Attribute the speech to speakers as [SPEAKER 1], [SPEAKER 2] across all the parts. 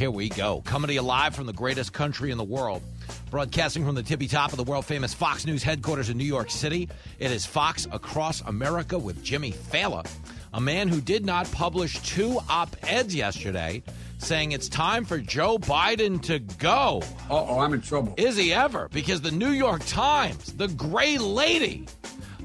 [SPEAKER 1] Here we go. Coming to you live from the greatest country in the world. Broadcasting from the tippy top of the world famous Fox News headquarters in New York City, it is Fox Across America with Jimmy Failla, a man who did not publish two op eds yesterday saying it's time for Joe Biden to go.
[SPEAKER 2] Uh oh, I'm in trouble.
[SPEAKER 1] Is he ever? Because the New York Times, the gray lady,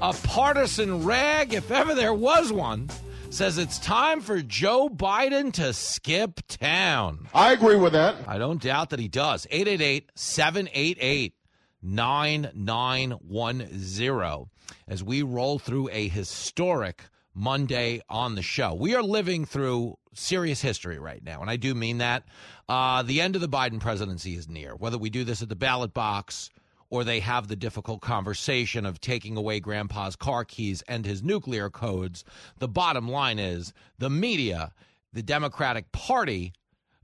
[SPEAKER 1] a partisan rag, if ever there was one, says it's time for Joe Biden to skip town.
[SPEAKER 3] I agree with that.
[SPEAKER 1] I don't doubt that he does. 888 788 9910 as we roll through a historic Monday on the show. We are living through serious history right now, and I do mean that. Uh, the end of the Biden presidency is near. Whether we do this at the ballot box or they have the difficult conversation of taking away grandpa's car keys and his nuclear codes, the bottom line is the media, the Democratic Party,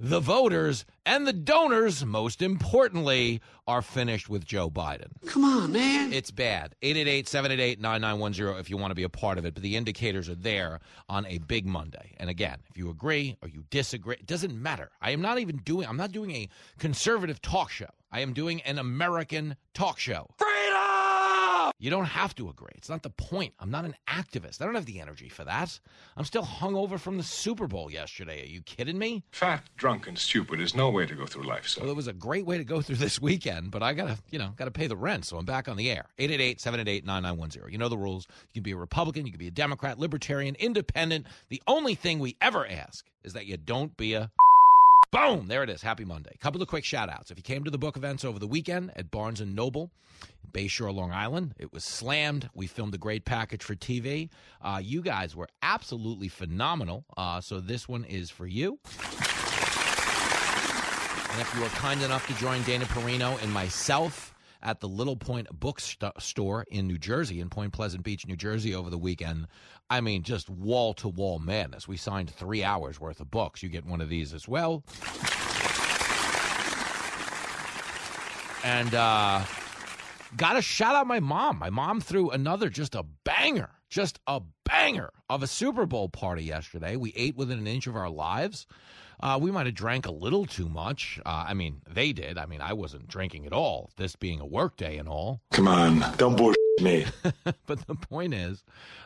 [SPEAKER 1] the voters, and the donors, most importantly, are finished with Joe Biden.
[SPEAKER 2] Come on, man.
[SPEAKER 1] It's bad. 888 788 9910 if you want to be a part of it. But the indicators are there on a big Monday. And again, if you agree or you disagree, it doesn't matter. I am not even doing, I'm not doing a conservative talk show. I am doing an American talk show. Freedom! You don't have to agree. It's not the point. I'm not an activist. I don't have the energy for that. I'm still hungover from the Super Bowl yesterday. Are you kidding me?
[SPEAKER 4] Fat, drunk, and stupid is no way to go through life,
[SPEAKER 1] Well,
[SPEAKER 4] so.
[SPEAKER 1] it was a great way to go through this weekend, but I gotta, you know, gotta pay the rent, so I'm back on the air. 888-788-9910. You know the rules. You can be a Republican, you can be a Democrat, Libertarian, Independent. The only thing we ever ask is that you don't be a Boom! There it is. Happy Monday. Couple of quick shout outs. If you came to the book events over the weekend at Barnes and Noble, Bayshore, Long Island, it was slammed. We filmed a great package for TV. Uh, you guys were absolutely phenomenal. Uh, so this one is for you. And if you were kind enough to join Dana Perino and myself at the Little Point Bookstore in New Jersey, in Point Pleasant Beach, New Jersey, over the weekend, I mean, just wall to wall madness. We signed three hours worth of books. You get one of these as well. And uh, got to shout out my mom. My mom threw another just a banger, just a banger of a Super Bowl party yesterday. We ate within an inch of our lives. Uh, we might have drank a little too much. Uh, I mean, they did. I mean, I wasn't drinking at all, this being a work day and all.
[SPEAKER 4] Come on, don't bullshit me.
[SPEAKER 1] but the point is,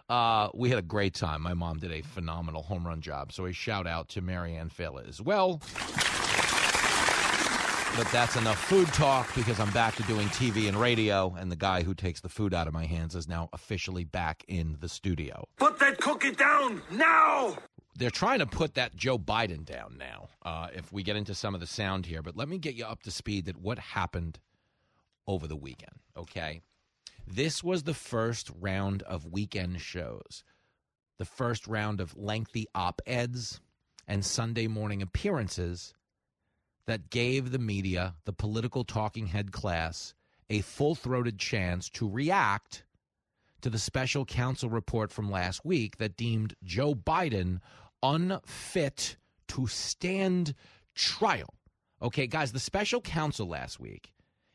[SPEAKER 1] uh, we had a great time. My mom did a phenomenal home run job. So a shout out to Marianne Failla as well. But that's enough food talk because I'm back to doing TV and radio, and the guy who takes the food out of my hands is now officially back in the studio.
[SPEAKER 2] Put that cookie down now.
[SPEAKER 1] They're trying to put that Joe Biden down now. Uh, if we get into some of the sound here, but let me get you up to speed that what happened over the weekend. Okay, this was the first round of weekend shows, the first round of lengthy op eds and Sunday morning appearances that gave the media, the political talking head class, a full throated chance to react to the special counsel report from last week that deemed Joe Biden unfit to stand trial. Okay, guys, the special counsel last week,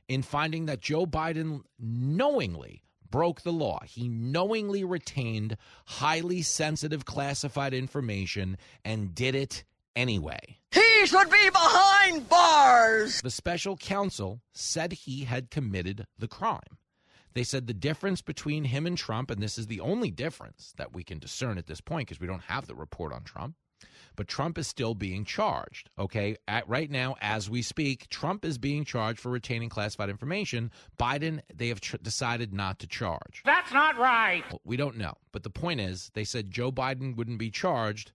[SPEAKER 1] in finding that Joe Biden knowingly broke the law, he knowingly retained highly sensitive classified information and did it anyway.
[SPEAKER 5] Should be behind bars.
[SPEAKER 1] The special counsel said he had committed the crime. They said the difference between him and Trump, and this is the only difference that we can discern at this point because we don't have the report on Trump, but Trump is still being charged. Okay. At right now, as we speak, Trump is being charged for retaining classified information. Biden, they have tr- decided not to charge.
[SPEAKER 5] That's not right.
[SPEAKER 1] We don't know. But the point is, they said Joe Biden wouldn't be charged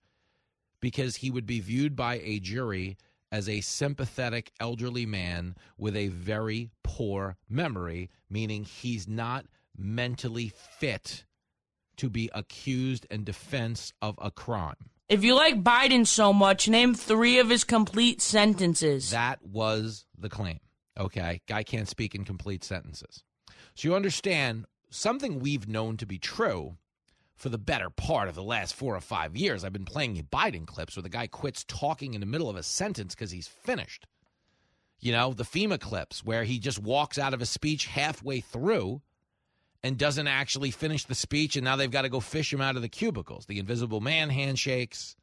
[SPEAKER 1] because he would be viewed by a jury as a sympathetic elderly man with a very poor memory, meaning he's not mentally fit to be accused and defense of a crime.
[SPEAKER 6] If you like Biden so much, name three of his complete sentences.
[SPEAKER 1] That was the claim. Okay, guy can't speak in complete sentences. So you understand something we've known to be true for the better part of the last four or five years. I've been playing you Biden clips where the guy quits talking in the middle of a sentence because he's finished. You know, the FEMA clips where he just walks out of a speech halfway through and doesn't actually finish the speech, and now they've got to go fish him out of the cubicles. The invisible man handshakes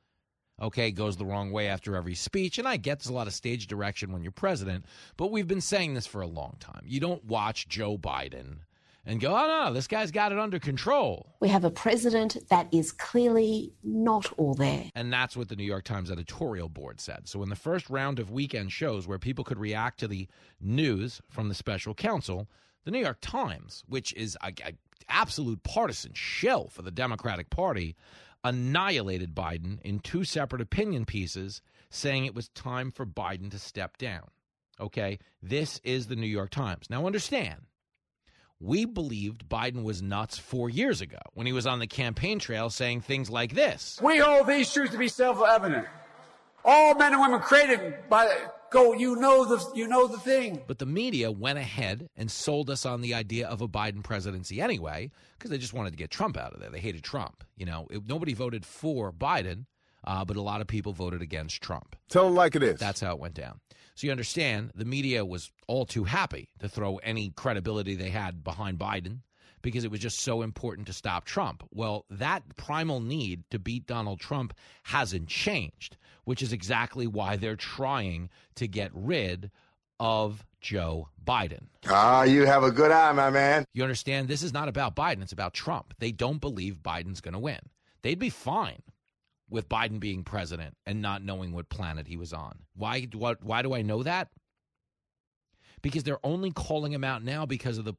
[SPEAKER 1] okay, goes the wrong way after every speech. And I get there's a lot of stage direction when you're president, but we've been saying this for a long time. You don't watch Joe Biden and go, oh, no, this guy's got it under control.
[SPEAKER 3] We have a president that is clearly not all there.
[SPEAKER 1] And that's what the New York Times editorial board said. So, in the first round of weekend shows where people could react to the news from the special counsel, the New York Times, which is a, a absolute partisan shell for the Democratic Party, annihilated Biden in two separate opinion pieces, saying it was time for Biden to step down. Okay, this is the New York Times. Now, understand, we believed Biden was nuts four years ago when he was on the campaign trail saying things like this
[SPEAKER 2] We hold these truths to be self evident. All men and women created by go, you know the you know the thing.
[SPEAKER 1] But the media went ahead and sold us on the idea of a Biden presidency anyway, because they just wanted to get Trump out of there. They hated Trump. You know, it, nobody voted for Biden, uh, but a lot of people voted against Trump.
[SPEAKER 6] Tell them like it is.
[SPEAKER 1] That's how it went down. So you understand, the media was all too happy to throw any credibility they had behind Biden because it was just so important to stop Trump. Well, that primal need to beat Donald Trump hasn't changed, which is exactly why they're trying to get rid of Joe Biden.
[SPEAKER 6] Ah, you have a good eye, my man.
[SPEAKER 1] You understand? This is not about Biden, it's about Trump. They don't believe Biden's going to win. They'd be fine with Biden being president and not knowing what planet he was on. Why what why do I know that? Because they're only calling him out now because of the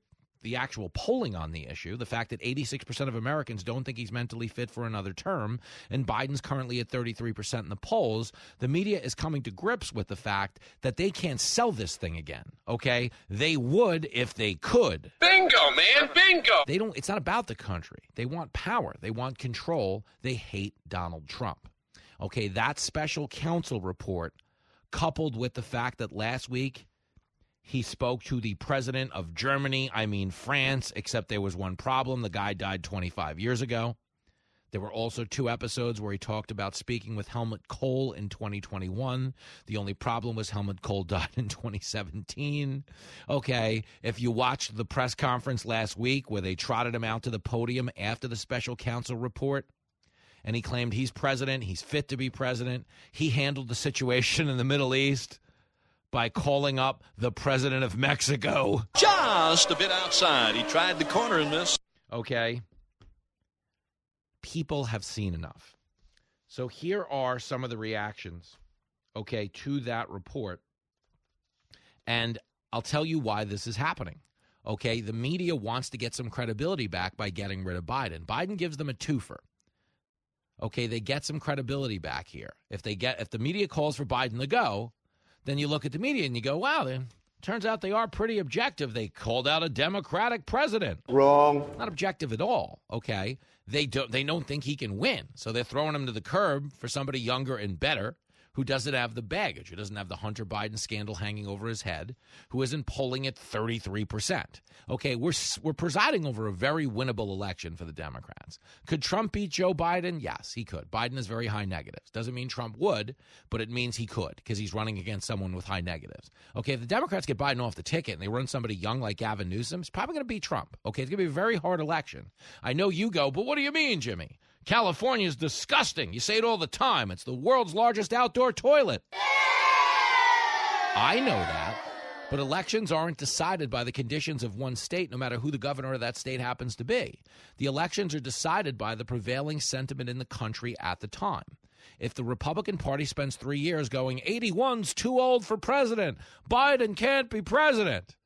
[SPEAKER 1] the actual polling on the issue, the fact that 86% of Americans don't think he's mentally fit for another term, and Biden's currently at 33% in the polls, the media is coming to grips with the fact that they can't sell this thing again. Okay? They would if they could.
[SPEAKER 2] Bingo, man, bingo.
[SPEAKER 1] They don't it's not about the country. They want power. They want control. They hate Donald Trump. Okay, that special counsel report coupled with the fact that last week he spoke to the president of Germany, I mean France, except there was one problem. The guy died 25 years ago. There were also two episodes where he talked about speaking with Helmut Kohl in 2021. The only problem was Helmut Kohl died in 2017. Okay, if you watched the press conference last week where they trotted him out to the podium after the special counsel report, and he claimed he's president, he's fit to be president, he handled the situation in the Middle East by calling up the president of Mexico.
[SPEAKER 7] Just a bit outside. He tried the corner in this.
[SPEAKER 1] Okay. People have seen enough. So here are some of the reactions, okay, to that report. And I'll tell you why this is happening. Okay, the media wants to get some credibility back by getting rid of Biden. Biden gives them a twofer. Okay, they get some credibility back here. If they get if the media calls for Biden to go, then you look at the media and you go, wow, then turns out they are pretty objective. They called out a Democratic president.
[SPEAKER 6] Wrong.
[SPEAKER 1] Not objective at all. Okay. They don't they don't think he can win. So they're throwing him to the curb for somebody younger and better who doesn't have the baggage, who doesn't have the Hunter Biden scandal hanging over his head, who isn't polling at 33%. Okay, we're we're presiding over a very winnable election for the Democrats. Could Trump beat Joe Biden? Yes, he could. Biden has very high negatives. Doesn't mean Trump would, but it means he could because he's running against someone with high negatives. Okay, if the Democrats get Biden off the ticket and they run somebody young like Gavin Newsom, it's probably going to beat Trump. Okay, it's going to be a very hard election. I know you go, but what do you mean, Jimmy? California is disgusting. You say it all the time. It's the world's largest outdoor toilet. I know that. But elections aren't decided by the conditions of one state, no matter who the governor of that state happens to be. The elections are decided by the prevailing sentiment in the country at the time. If the Republican Party spends three years going, 81's too old for president, Biden can't be president,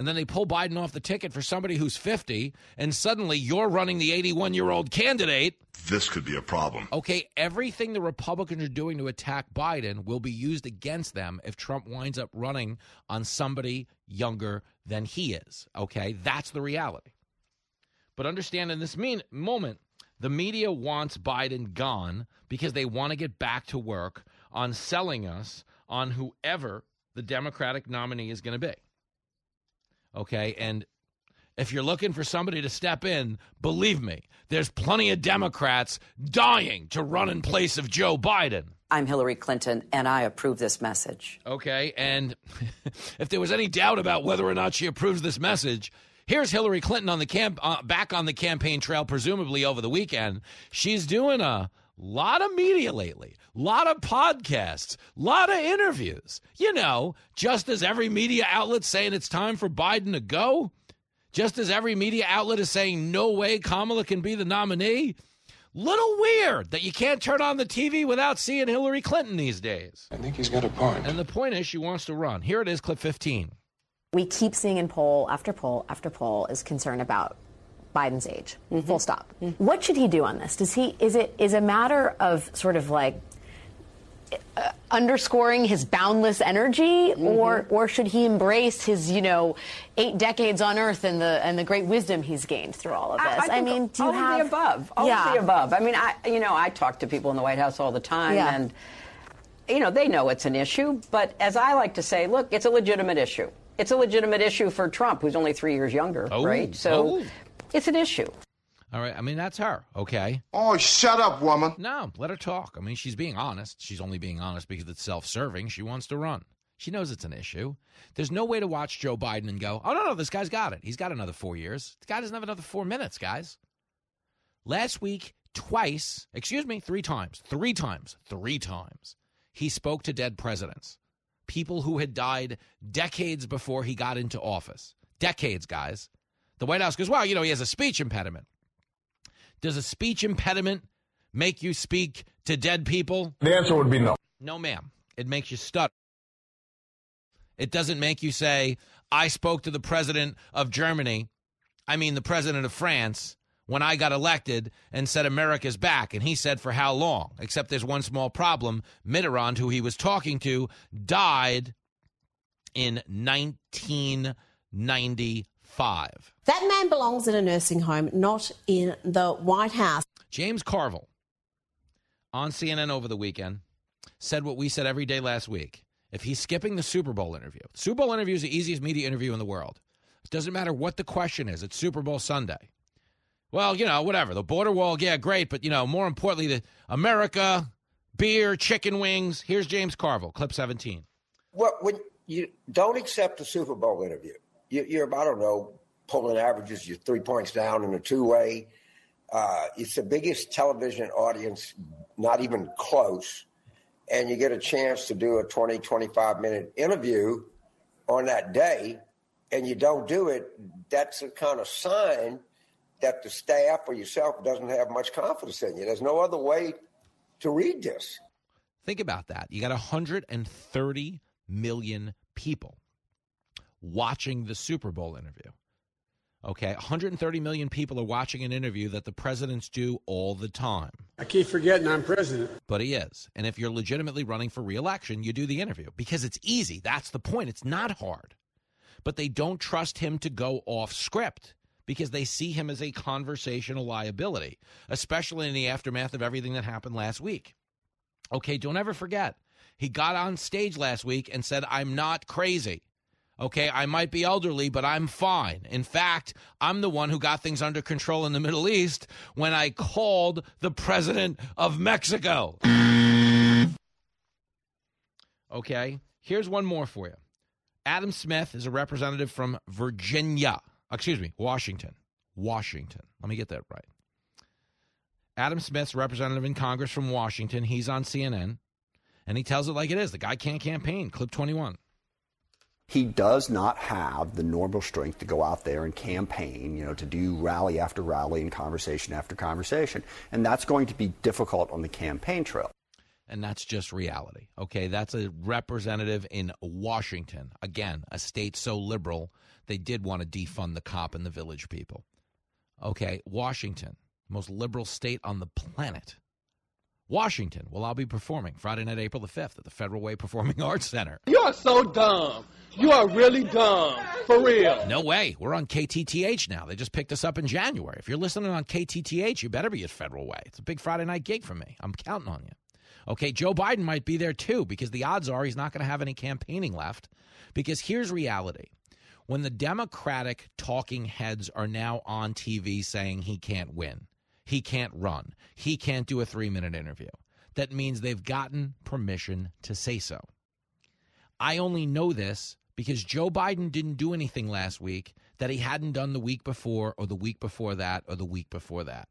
[SPEAKER 1] and then they pull Biden off the ticket for somebody who's 50, and suddenly you're running the 81 year old candidate.
[SPEAKER 6] This could be a problem.
[SPEAKER 1] Okay, everything the Republicans are doing to attack Biden will be used against them if Trump winds up running on somebody younger than he is. Okay, that's the reality. But understand in this mean, moment, the media wants Biden gone because they want to get back to work on selling us on whoever the Democratic nominee is going to be. Okay. And if you're looking for somebody to step in, believe me, there's plenty of Democrats dying to run in place of Joe Biden.
[SPEAKER 8] I'm Hillary Clinton, and I approve this message.
[SPEAKER 1] Okay. And if there was any doubt about whether or not she approves this message, here's Hillary Clinton on the camp, uh, back on the campaign trail, presumably over the weekend. She's doing a lot of media lately, lot of podcasts, lot of interviews. You know, just as every media outlet saying it's time for Biden to go, just as every media outlet is saying no way Kamala can be the nominee. Little weird that you can't turn on the TV without seeing Hillary Clinton these days.
[SPEAKER 4] I think he's got a point.
[SPEAKER 1] And the point is, she wants to run. Here it is, clip 15.
[SPEAKER 9] We keep seeing in poll after poll after poll is concern about Biden's age. Mm-hmm. Full stop. Mm-hmm. What should he do on this? Does he is it is a matter of sort of like uh, underscoring his boundless energy, mm-hmm. or or should he embrace his you know eight decades on Earth and the and the great wisdom he's gained through all of this?
[SPEAKER 8] I, I,
[SPEAKER 9] I mean, do
[SPEAKER 8] all
[SPEAKER 9] you have
[SPEAKER 8] of the above? All
[SPEAKER 9] yeah.
[SPEAKER 8] of the above. I mean, I you know I talk to people in the White House all the time,
[SPEAKER 9] yeah.
[SPEAKER 8] and you know they know it's an issue, but as I like to say, look, it's a legitimate issue. It's a legitimate issue for Trump, who's only three years younger,
[SPEAKER 1] oh.
[SPEAKER 8] right? So
[SPEAKER 1] oh.
[SPEAKER 8] It's an issue.
[SPEAKER 1] All right. I mean, that's her. Okay.
[SPEAKER 6] Oh, shut up, woman.
[SPEAKER 1] No, let her talk. I mean, she's being honest. She's only being honest because it's self serving. She wants to run. She knows it's an issue. There's no way to watch Joe Biden and go, oh, no, no, this guy's got it. He's got another four years. The guy doesn't have another four minutes, guys. Last week, twice, excuse me, three times, three times, three times, he spoke to dead presidents, people who had died decades before he got into office. Decades, guys. The White House goes, well, you know, he has a speech impediment. Does a speech impediment make you speak to dead people?
[SPEAKER 6] The answer would be no.
[SPEAKER 1] No, ma'am. It makes you stutter. It doesn't make you say, I spoke to the president of Germany, I mean, the president of France, when I got elected and said America's back. And he said, for how long? Except there's one small problem. Mitterrand, who he was talking to, died in 1995.
[SPEAKER 3] That man belongs in a nursing home, not in the White House.
[SPEAKER 1] James Carville on CNN over the weekend said what we said every day last week. If he's skipping the Super Bowl interview, Super Bowl interview is the easiest media interview in the world. It doesn't matter what the question is. It's Super Bowl Sunday. Well, you know, whatever. The border wall, yeah, great, but you know, more importantly, the America, beer, chicken wings. Here's James Carville, clip 17.
[SPEAKER 10] What, when you don't accept the Super Bowl interview, you, you're I don't know, pulling averages, you're three points down in a two way. Uh, it's the biggest television audience, not even close. And you get a chance to do a 20, 25 minute interview on that day, and you don't do it. That's a kind of sign that the staff or yourself doesn't have much confidence in you. There's no other way to read this.
[SPEAKER 1] Think about that. You got 130 million people watching the Super Bowl interview. Okay, 130 million people are watching an interview that the presidents do all the time.
[SPEAKER 2] I keep forgetting I'm president.
[SPEAKER 1] But he is. And if you're legitimately running for reelection, you do the interview because it's easy. That's the point. It's not hard. But they don't trust him to go off script because they see him as a conversational liability, especially in the aftermath of everything that happened last week. Okay, don't ever forget. He got on stage last week and said, I'm not crazy. Okay, I might be elderly, but I'm fine. In fact, I'm the one who got things under control in the Middle East when I called the president of Mexico. Okay, here's one more for you. Adam Smith is a representative from Virginia. Excuse me, Washington. Washington. Let me get that right. Adam Smith's representative in Congress from Washington. He's on CNN, and he tells it like it is. The guy can't campaign. Clip 21
[SPEAKER 11] he does not have the normal strength to go out there and campaign, you know, to do rally after rally and conversation after conversation. And that's going to be difficult on the campaign trail.
[SPEAKER 1] And that's just reality. Okay. That's a representative in Washington. Again, a state so liberal, they did want to defund the cop and the village people. Okay. Washington, most liberal state on the planet. Washington, well, I'll be performing Friday night, April the 5th at the Federal Way Performing Arts Center.
[SPEAKER 5] You are so dumb. You are really dumb. For real.
[SPEAKER 1] No way. We're on KTTH now. They just picked us up in January. If you're listening on KTTH, you better be at Federal Way. It's a big Friday night gig for me. I'm counting on you. Okay, Joe Biden might be there too because the odds are he's not going to have any campaigning left. Because here's reality when the Democratic talking heads are now on TV saying he can't win, he can't run, he can't do a three minute interview, that means they've gotten permission to say so. I only know this because Joe Biden didn't do anything last week that he hadn't done the week before, or the week before that, or the week before that.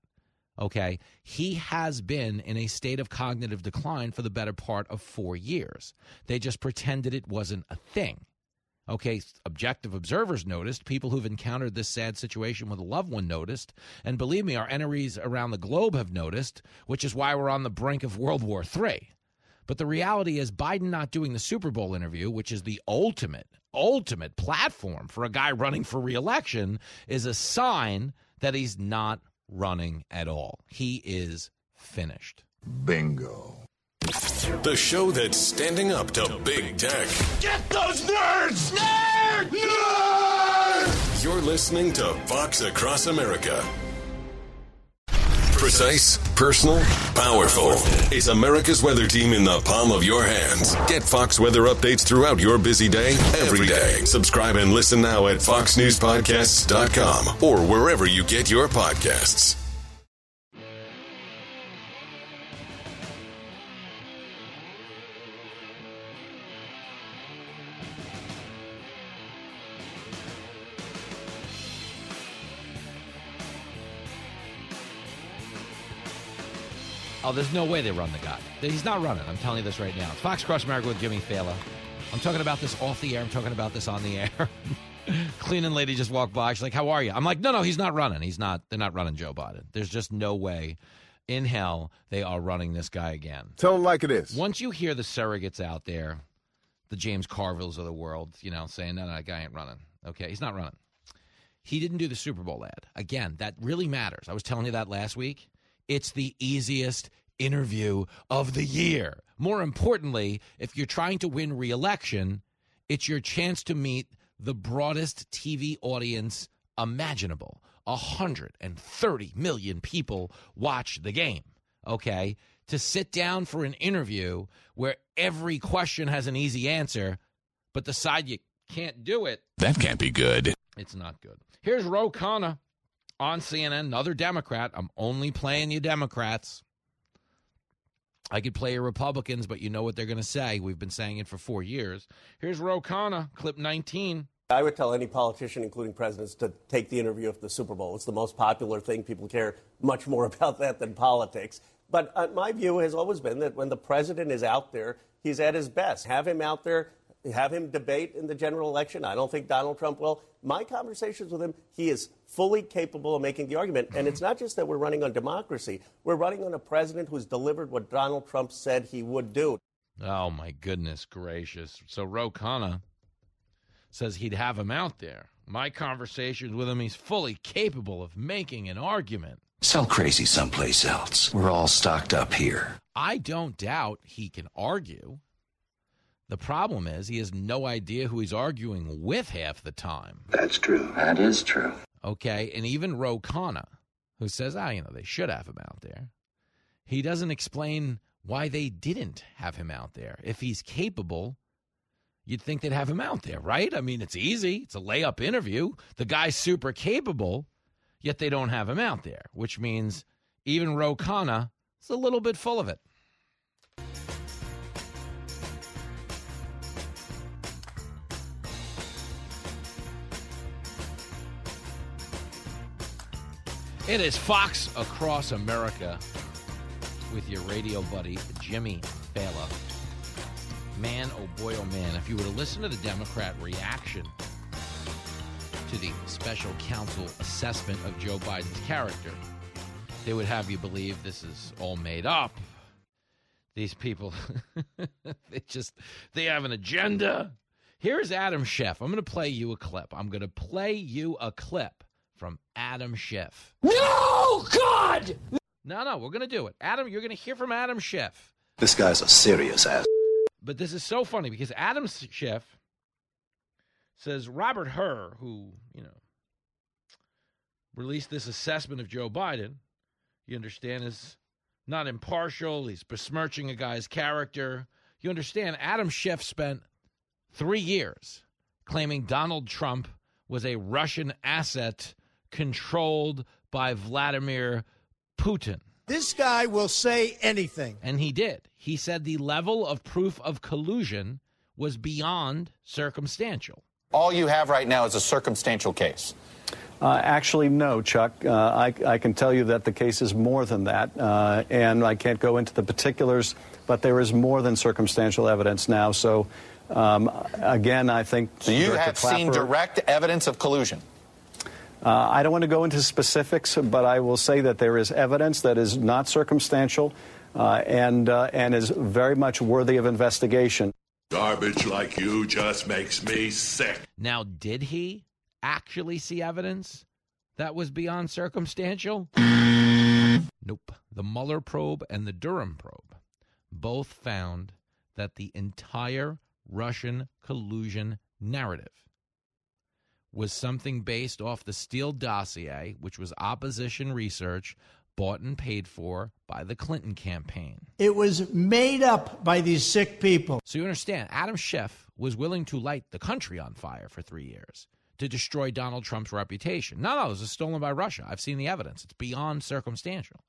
[SPEAKER 1] Okay. He has been in a state of cognitive decline for the better part of four years. They just pretended it wasn't a thing. Okay, objective observers noticed, people who've encountered this sad situation with a loved one noticed, and believe me, our enemies around the globe have noticed, which is why we're on the brink of World War III. But the reality is, Biden not doing the Super Bowl interview, which is the ultimate, ultimate platform for a guy running for reelection, is a sign that he's not running at all. He is finished.
[SPEAKER 12] Bingo. The show that's standing up to big tech.
[SPEAKER 5] Get those nerds! Nerds!
[SPEAKER 12] Nerds! You're listening to Fox Across America. Precise, personal, powerful. It's America's weather team in the palm of your hands. Get Fox weather updates throughout your busy day, every day. Subscribe and listen now at foxnewspodcasts.com or wherever you get your podcasts.
[SPEAKER 1] Oh, there's no way they run the guy. He's not running. I'm telling you this right now. It's Fox Cross America with Jimmy Failla. I'm talking about this off the air. I'm talking about this on the air. Cleaning lady just walked by. She's like, "How are you?" I'm like, "No, no, he's not running. He's not. They're not running Joe Biden. There's just no way in hell they are running this guy again."
[SPEAKER 6] Tell him like it is.
[SPEAKER 1] Once you hear the surrogates out there, the James Carvilles of the world, you know, saying, "No, no, that guy ain't running." Okay, he's not running. He didn't do the Super Bowl ad. Again, that really matters. I was telling you that last week. It's the easiest interview of the year. More importantly, if you're trying to win re-election, it's your chance to meet the broadest TV audience imaginable. 130 million people watch the game. Okay? To sit down for an interview where every question has an easy answer, but decide you can't do it.
[SPEAKER 12] That can't be good.
[SPEAKER 1] It's not good. Here's Ro Khanna on CNN, another Democrat. I'm only playing you Democrats. I could play you Republicans, but you know what they're going to say. We've been saying it for four years. Here's Ro Khanna, clip 19.
[SPEAKER 13] I would tell any politician, including presidents, to take the interview at the Super Bowl. It's the most popular thing. People care much more about that than politics. But uh, my view has always been that when the president is out there, he's at his best. Have him out there have him debate in the general election. I don't think Donald Trump will. My conversations with him, he is fully capable of making the argument. And it's not just that we're running on democracy, we're running on a president who's delivered what Donald Trump said he would do.
[SPEAKER 1] Oh, my goodness gracious. So Ro Khanna says he'd have him out there. My conversations with him, he's fully capable of making an argument.
[SPEAKER 14] Sell crazy someplace else. We're all stocked up here.
[SPEAKER 1] I don't doubt he can argue. The problem is he has no idea who he's arguing with half the time.
[SPEAKER 14] That's true. That is true.
[SPEAKER 1] Okay, and even Ro Khanna, who says, ah, you know, they should have him out there, he doesn't explain why they didn't have him out there. If he's capable, you'd think they'd have him out there, right? I mean, it's easy. It's a layup interview. The guy's super capable, yet they don't have him out there, which means even Ro Khanna is a little bit full of it. It is Fox Across America with your radio buddy, Jimmy Failla. Man, oh boy, oh man, if you were to listen to the Democrat reaction to the special counsel assessment of Joe Biden's character, they would have you believe this is all made up. These people, they just, they have an agenda. Here's Adam Schiff. I'm going to play you a clip. I'm going to play you a clip from Adam Schiff.
[SPEAKER 5] No, God!
[SPEAKER 1] No, no, we're going to do it. Adam, you're going to hear from Adam Schiff.
[SPEAKER 14] This guy's a serious ass.
[SPEAKER 1] But this is so funny because Adam Schiff says Robert Hur, who, you know, released this assessment of Joe Biden, you understand, is not impartial. He's besmirching a guy's character. You understand, Adam Schiff spent three years claiming Donald Trump was a Russian asset controlled by Vladimir Putin.
[SPEAKER 15] This guy will say anything.
[SPEAKER 1] And he did. He said the level of proof of collusion was beyond circumstantial.
[SPEAKER 16] All you have right now is a circumstantial case.
[SPEAKER 17] Uh, actually, no, Chuck. Uh, I, I, can tell you that the case is more than that, uh, and I can't go into the particulars, but there is more than circumstantial evidence now. So, um, again, I think.
[SPEAKER 16] So you
[SPEAKER 17] Director
[SPEAKER 16] have
[SPEAKER 17] Clapper,
[SPEAKER 16] seen direct evidence of collusion.
[SPEAKER 17] Uh, I don't want to go into specifics, but I will say that there is evidence that is not circumstantial uh, and uh, and is very much worthy of investigation.
[SPEAKER 18] Garbage like you just makes me sick.
[SPEAKER 1] Now, did he actually see evidence that was beyond circumstantial? nope. The Mueller probe and the Durham probe both found that the entire Russian collusion narrative was something based off the Steele dossier, which was opposition research bought and paid for by the Clinton campaign.
[SPEAKER 15] It was made up by these sick people.
[SPEAKER 1] So you understand, Adam Schiff was willing to light the country on fire for three years to destroy Donald Trump's reputation. No, no, this is stolen by Russia. I've seen the evidence. It's beyond circumstantial.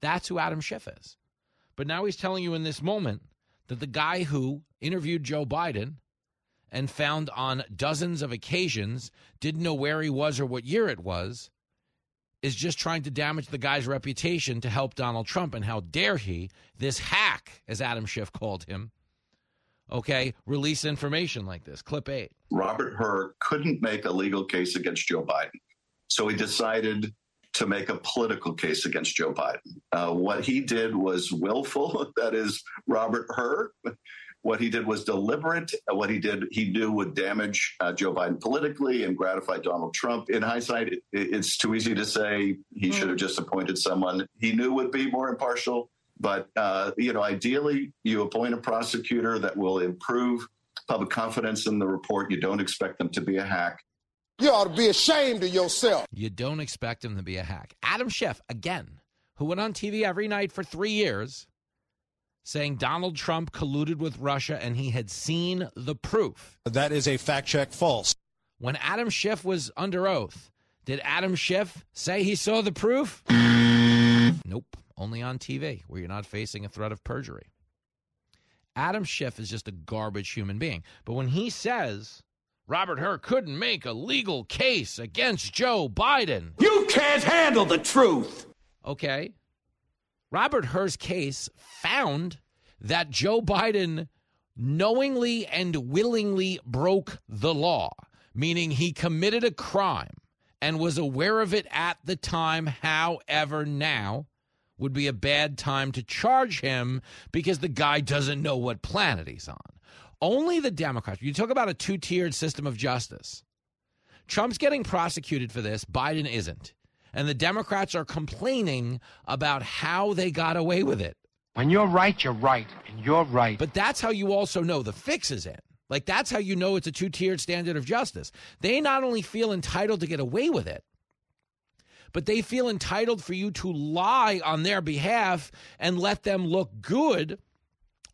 [SPEAKER 1] That's who Adam Schiff is. But now he's telling you in this moment that the guy who interviewed Joe Biden and found on dozens of occasions didn't know where he was or what year it was is just trying to damage the guy's reputation to help Donald Trump. And how dare he, this hack, as Adam Schiff called him, okay, release information like this. Clip eight.
[SPEAKER 19] Robert Hur couldn't make a legal case against Joe Biden. So he decided to make a political case against Joe Biden. Uh, what he did was willful. that is, Robert Hur. What he did was deliberate. What he did, he knew would damage uh, Joe Biden politically and gratify Donald Trump. In hindsight, it, it's too easy to say he mm. should have just appointed someone he knew would be more impartial. But uh, you know, ideally, you appoint a prosecutor that will improve public confidence in the report. You don't expect them to be a hack.
[SPEAKER 6] You ought to be ashamed of yourself.
[SPEAKER 1] You don't expect him to be a hack. Adam Schiff, again, who went on TV every night for three years saying Donald Trump colluded with Russia and he had seen the proof.
[SPEAKER 15] That is a fact check false.
[SPEAKER 1] When Adam Schiff was under oath, did Adam Schiff say he saw the proof? nope, only on TV where you're not facing a threat of perjury. Adam Schiff is just a garbage human being. But when he says Robert Hur couldn't make a legal case against Joe Biden,
[SPEAKER 20] you can't handle the truth.
[SPEAKER 1] Okay, Robert Hur's case found that Joe Biden knowingly and willingly broke the law, meaning he committed a crime and was aware of it at the time. However, now would be a bad time to charge him because the guy doesn't know what planet he's on. Only the Democrats, you talk about a two tiered system of justice. Trump's getting prosecuted for this, Biden isn't and the Democrats are complaining about how they got away with it.
[SPEAKER 21] When you're right, you're right, and you're right.
[SPEAKER 1] But that's how you also know the fix is in. Like, that's how you know it's a two tiered standard of justice. They not only feel entitled to get away with it, but they feel entitled for you to lie on their behalf and let them look good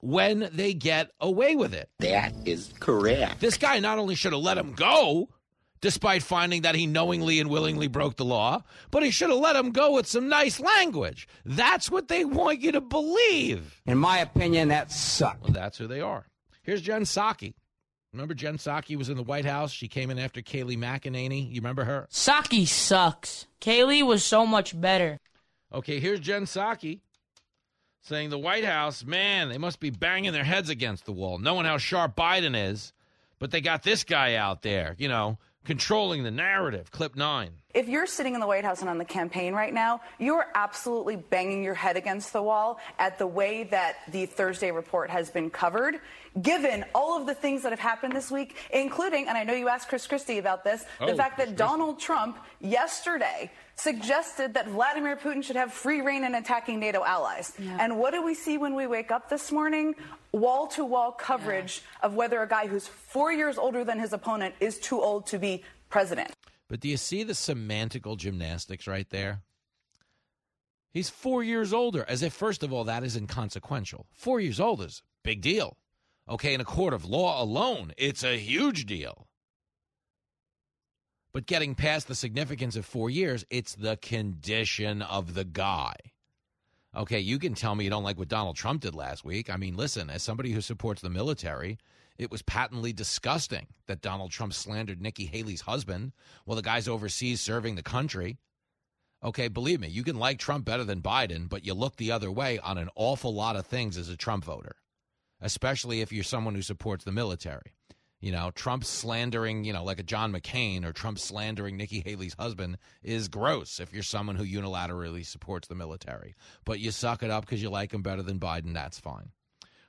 [SPEAKER 1] when they get away with it.
[SPEAKER 21] That is correct.
[SPEAKER 1] This guy not only should have let him go, despite finding that he knowingly and willingly broke the law, but he should have let him go with some nice language. That's what they want you to believe.
[SPEAKER 21] In my opinion, that sucked.
[SPEAKER 1] Well, that's who they are. Here's Jen Psaki. Remember Jen Psaki was in the White House? She came in after Kayleigh McEnany. You remember her?
[SPEAKER 22] Psaki sucks. Kayleigh was so much better.
[SPEAKER 1] Okay, here's Jen Psaki saying the White House, man, they must be banging their heads against the wall, knowing how sharp Biden is. But they got this guy out there, you know, controlling the narrative. Clip nine.
[SPEAKER 23] If you're sitting in the White House and on the campaign right now, you're absolutely banging your head against the wall at the way that the Thursday report has been covered, given all of the things that have happened this week, including, and I know you asked Chris Christie about this, oh, the fact that Donald Trump yesterday suggested that Vladimir Putin should have free rein in attacking NATO allies. Yeah. And what do we see when we wake up this morning? Wall to wall coverage yeah. of whether a guy who's four years older than his opponent is too old to be president.
[SPEAKER 1] But do you see the semantical gymnastics right there? He's four years older, as if, first of all, that is inconsequential. Four years old is big deal. Okay, in a court of law alone, it's a huge deal. But getting past the significance of four years, it's the condition of the guy. Okay, you can tell me you don't like what Donald Trump did last week. I mean, listen, as somebody who supports the military, it was patently disgusting that Donald Trump slandered Nikki Haley's husband while the guy's overseas serving the country. Okay, believe me, you can like Trump better than Biden, but you look the other way on an awful lot of things as a Trump voter, especially if you're someone who supports the military. You know, Trump slandering, you know, like a John McCain or Trump slandering Nikki Haley's husband is gross if you're someone who unilaterally supports the military. But you suck it up because you like him better than Biden, that's fine.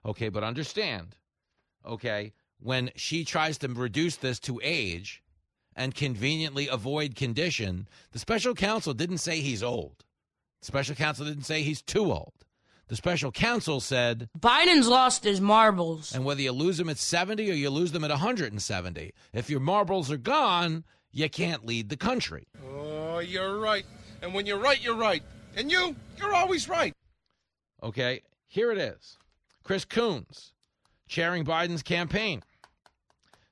[SPEAKER 1] Okay, but understand, okay, when she tries to reduce this to age and conveniently avoid condition, the special counsel didn't say he's old. The special counsel didn't say he's too old. The special counsel said
[SPEAKER 22] Biden's lost his marbles.
[SPEAKER 1] And whether you lose them at 70 or you lose them at 170, if your marbles are gone, you can't lead the country.
[SPEAKER 18] Oh, you're right. And when you're right, you're right. And you, you're always right.
[SPEAKER 1] Okay, here it is. Chris Coons, chairing Biden's campaign,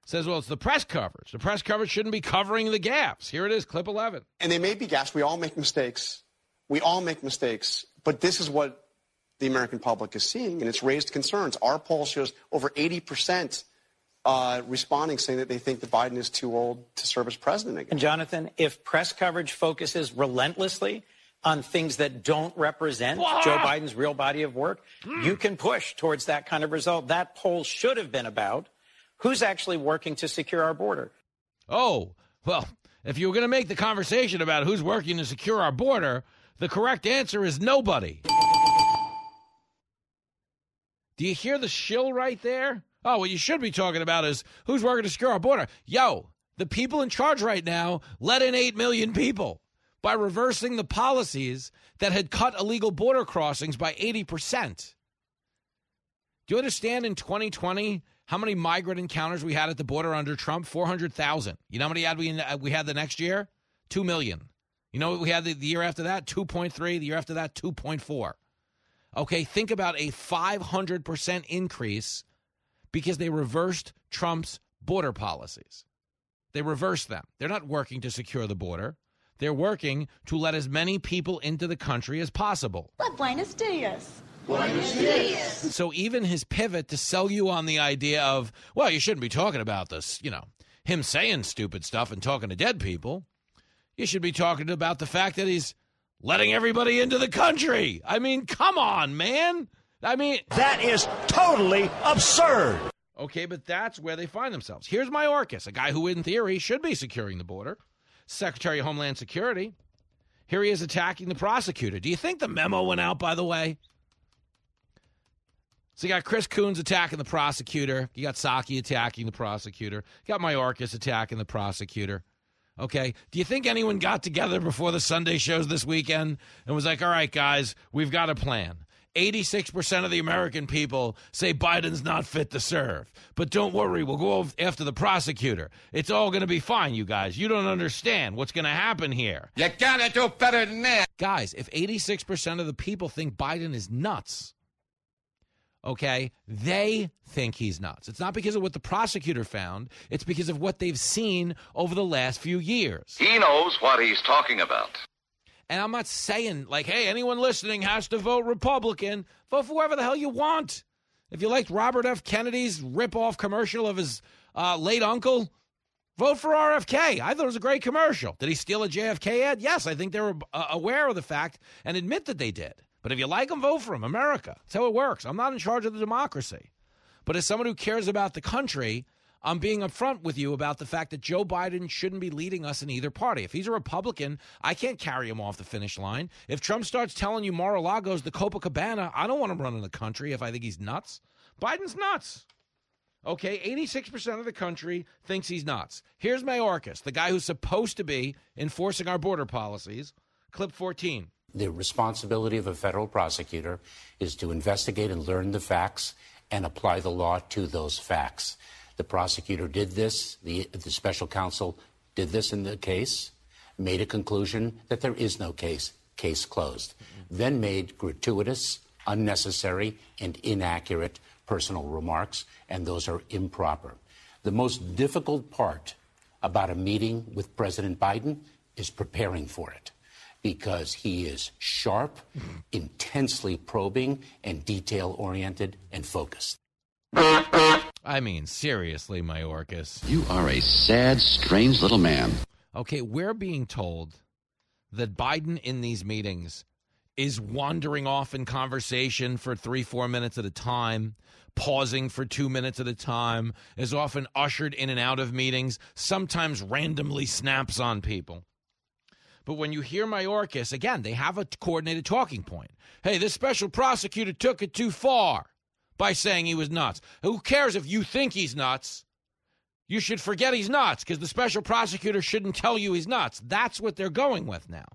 [SPEAKER 1] says, well, it's the press coverage. The press coverage shouldn't be covering the gaps. Here it is, clip 11.
[SPEAKER 24] And they may be gaps. We all make mistakes. We all make mistakes. But this is what the American public is seeing, and it's raised concerns. Our poll shows over 80% uh, responding saying that they think that Biden is too old to serve as president again.
[SPEAKER 25] And Jonathan, if press coverage focuses relentlessly on things that don't represent Joe Biden's real body of work, you can push towards that kind of result. That poll should have been about who's actually working to secure our border.
[SPEAKER 1] Oh, well, if you were going to make the conversation about who's working to secure our border, the correct answer is nobody. Do you hear the shill right there? Oh, what you should be talking about is who's working to secure our border. Yo, the people in charge right now let in 8 million people by reversing the policies that had cut illegal border crossings by 80%. Do you understand in 2020 how many migrant encounters we had at the border under Trump? 400,000. You know how many had we, uh, we had the next year? 2 million. You know what we had the, the year after that? 2.3. The year after that, 2.4. Okay, think about a 500% increase because they reversed Trump's border policies. They reversed them. They're not working to secure the border. They're working to let as many people into the country as possible.
[SPEAKER 26] But buenos dias. Buenos dias.
[SPEAKER 1] So even his pivot to sell you on the idea of, well, you shouldn't be talking about this, you know, him saying stupid stuff and talking to dead people. You should be talking about the fact that he's letting everybody into the country. I mean, come on, man. I mean,
[SPEAKER 15] that is totally absurd.
[SPEAKER 1] Okay, but that's where they find themselves. Here's Mayorkas, a guy who, in theory, should be securing the border, Secretary of Homeland Security. Here he is attacking the prosecutor. Do you think the memo went out, by the way? So you got Chris Coons attacking the prosecutor. You got Psaki attacking the prosecutor. You got Mayorkas attacking the prosecutor. Okay. Do you think anyone got together before the Sunday shows this weekend and was like, all right, guys, we've got a plan? 86% of the American people say Biden's not fit to serve. But don't worry, we'll go after the prosecutor. It's all going to be fine, you guys. You don't understand what's going to happen here.
[SPEAKER 20] You gotta do better than that.
[SPEAKER 1] Guys, if 86% of the people think Biden is nuts, okay, they think he's nuts. It's not because of what the prosecutor found, it's because of what they've seen over the last few years.
[SPEAKER 27] He knows what he's talking about.
[SPEAKER 1] And I'm not saying, like, hey, anyone listening has to vote Republican. Vote for whoever the hell you want. If you liked Robert F. Kennedy's rip-off commercial of his uh, late uncle, vote for RFK. I thought it was a great commercial. Did he steal a JFK ad? Yes, I think they were uh, aware of the fact and admit that they did. But if you like him, vote for him. America. That's how it works. I'm not in charge of the democracy. But as someone who cares about the country, I'm being upfront with you about the fact that Joe Biden shouldn't be leading us in either party. If he's a Republican, I can't carry him off the finish line. If Trump starts telling you Mar-a-Lago's the Copacabana, I don't want him running the country if I think he's nuts. Biden's nuts. Okay, 86% of the country thinks he's nuts. Here's Mayorkas, the guy who's supposed to be enforcing our border policies. Clip 14.
[SPEAKER 28] The responsibility of a federal prosecutor is to investigate and learn the facts and apply the law to those facts. The prosecutor did this, the, the special counsel did this in the case, made a conclusion that there is no case. case closed. Mm-hmm. Then made gratuitous, unnecessary, and inaccurate personal remarks, and those are improper. The most difficult part about a meeting with President Biden is preparing for it because he is sharp, mm-hmm. intensely probing, and detail oriented and focused.
[SPEAKER 1] I mean, seriously, Mayorkas.
[SPEAKER 29] You are a sad, strange little man.
[SPEAKER 1] Okay, we're being told that Biden in these meetings is wandering off in conversation for three, four minutes at a time, pausing for two minutes at a time, is often ushered in and out of meetings, sometimes randomly snaps on people. But when you hear Mayorkas, again, they have a coordinated talking point. Hey, this special prosecutor took it too far by saying he was nuts. Who cares if you think he's nuts? You should forget he's nuts because the special prosecutor shouldn't tell you he's nuts. That's what they're going with now.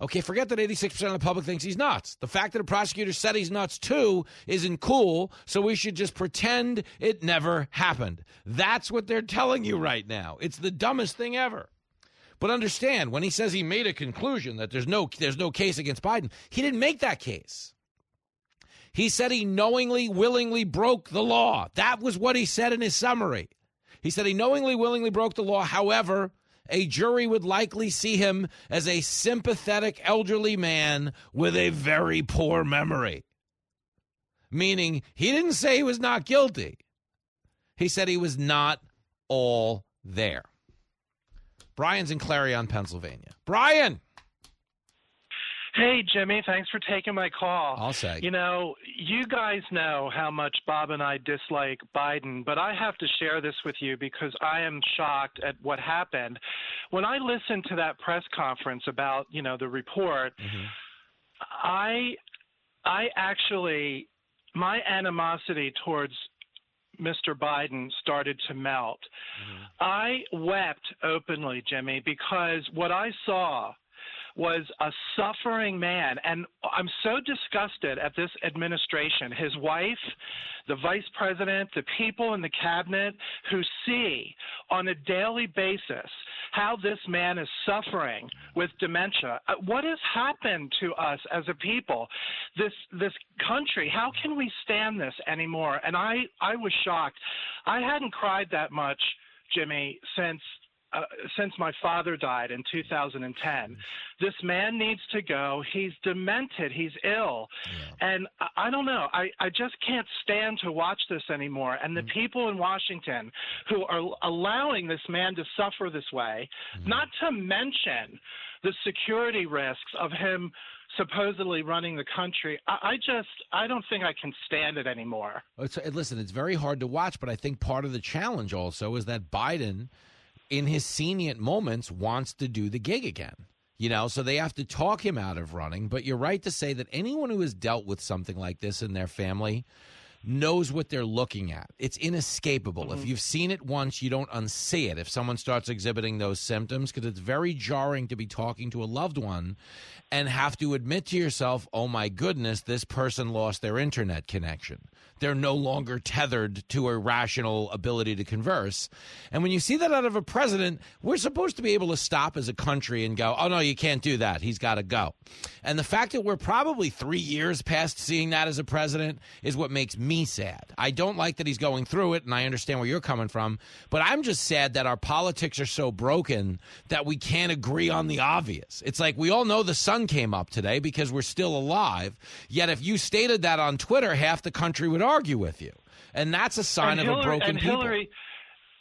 [SPEAKER 1] Okay, forget that 86% of the public thinks he's nuts. The fact that a prosecutor said he's nuts too isn't cool, so we should just pretend it never happened. That's what they're telling you right now. It's the dumbest thing ever. But understand, when he says he made a conclusion that there's no there's no case against Biden, he didn't make that case. He said he knowingly, willingly broke the law. That was what he said in his summary. He said he knowingly, willingly broke the law. However, a jury would likely see him as a sympathetic elderly man with a very poor memory. Meaning, he didn't say he was not guilty. He said he was not all there. Brian's in Clarion, Pennsylvania. Brian!
[SPEAKER 30] Hey, Jimmy, thanks for taking my call.
[SPEAKER 1] I'll say.
[SPEAKER 30] You know, you guys know how much Bob and I dislike Biden, but I have to share this with you because I am shocked at what happened. When I listened to that press conference about, you know, the report, mm-hmm. I I actually my animosity towards Mr. Biden started to melt. Mm-hmm. I wept openly, Jimmy, because what I saw was a suffering man. And I'm so disgusted at this administration, his wife, the vice president, the people in the cabinet who see on a daily basis how this man is suffering with dementia. Uh, what has happened to us as a people? This this country, how can we stand this anymore? And I I was shocked. I hadn't cried that much, Jimmy, since uh, since my father died in 2010. This man needs to go. He's demented. He's ill. Yeah. And I, I don't know. I, I just can't stand to watch this anymore. And the mm people in Washington who are allowing this man to suffer this way, mm not to mention the security risks of him supposedly running the country. I, I, just I don't think I can stand it anymore.
[SPEAKER 1] It's, listen, it's very hard to watch, but I think part of the challenge also is that Biden in his senior moments wants to do the gig again. You know, so they have to talk him out of running. But you're right to say that anyone who has dealt with something like this in their family knows what they're looking at. It's inescapable. Mm-hmm. If you've seen it once, you don't unsee it. If someone starts exhibiting those symptoms, because it's very jarring to be talking to a loved one and have to admit to yourself, oh my goodness, this person lost their internet connection they're no longer tethered to a rational ability to converse. And when you see that out of a president, we're supposed to be able to stop as a country and go, oh, no, you can't do that. He's got to go. And the fact that we're probably three years past seeing that as a president is what makes me sad. I don't like that he's going through it, and I understand where you're coming from, but I'm just sad that our politics are so broken that we can't agree on the obvious. It's like we all know the sun came up today because we're still alive. Yet if you stated that on Twitter, half the country would with you. And that's a sign
[SPEAKER 30] and
[SPEAKER 1] of Hillary, a broken
[SPEAKER 30] and
[SPEAKER 1] people.
[SPEAKER 30] Hillary,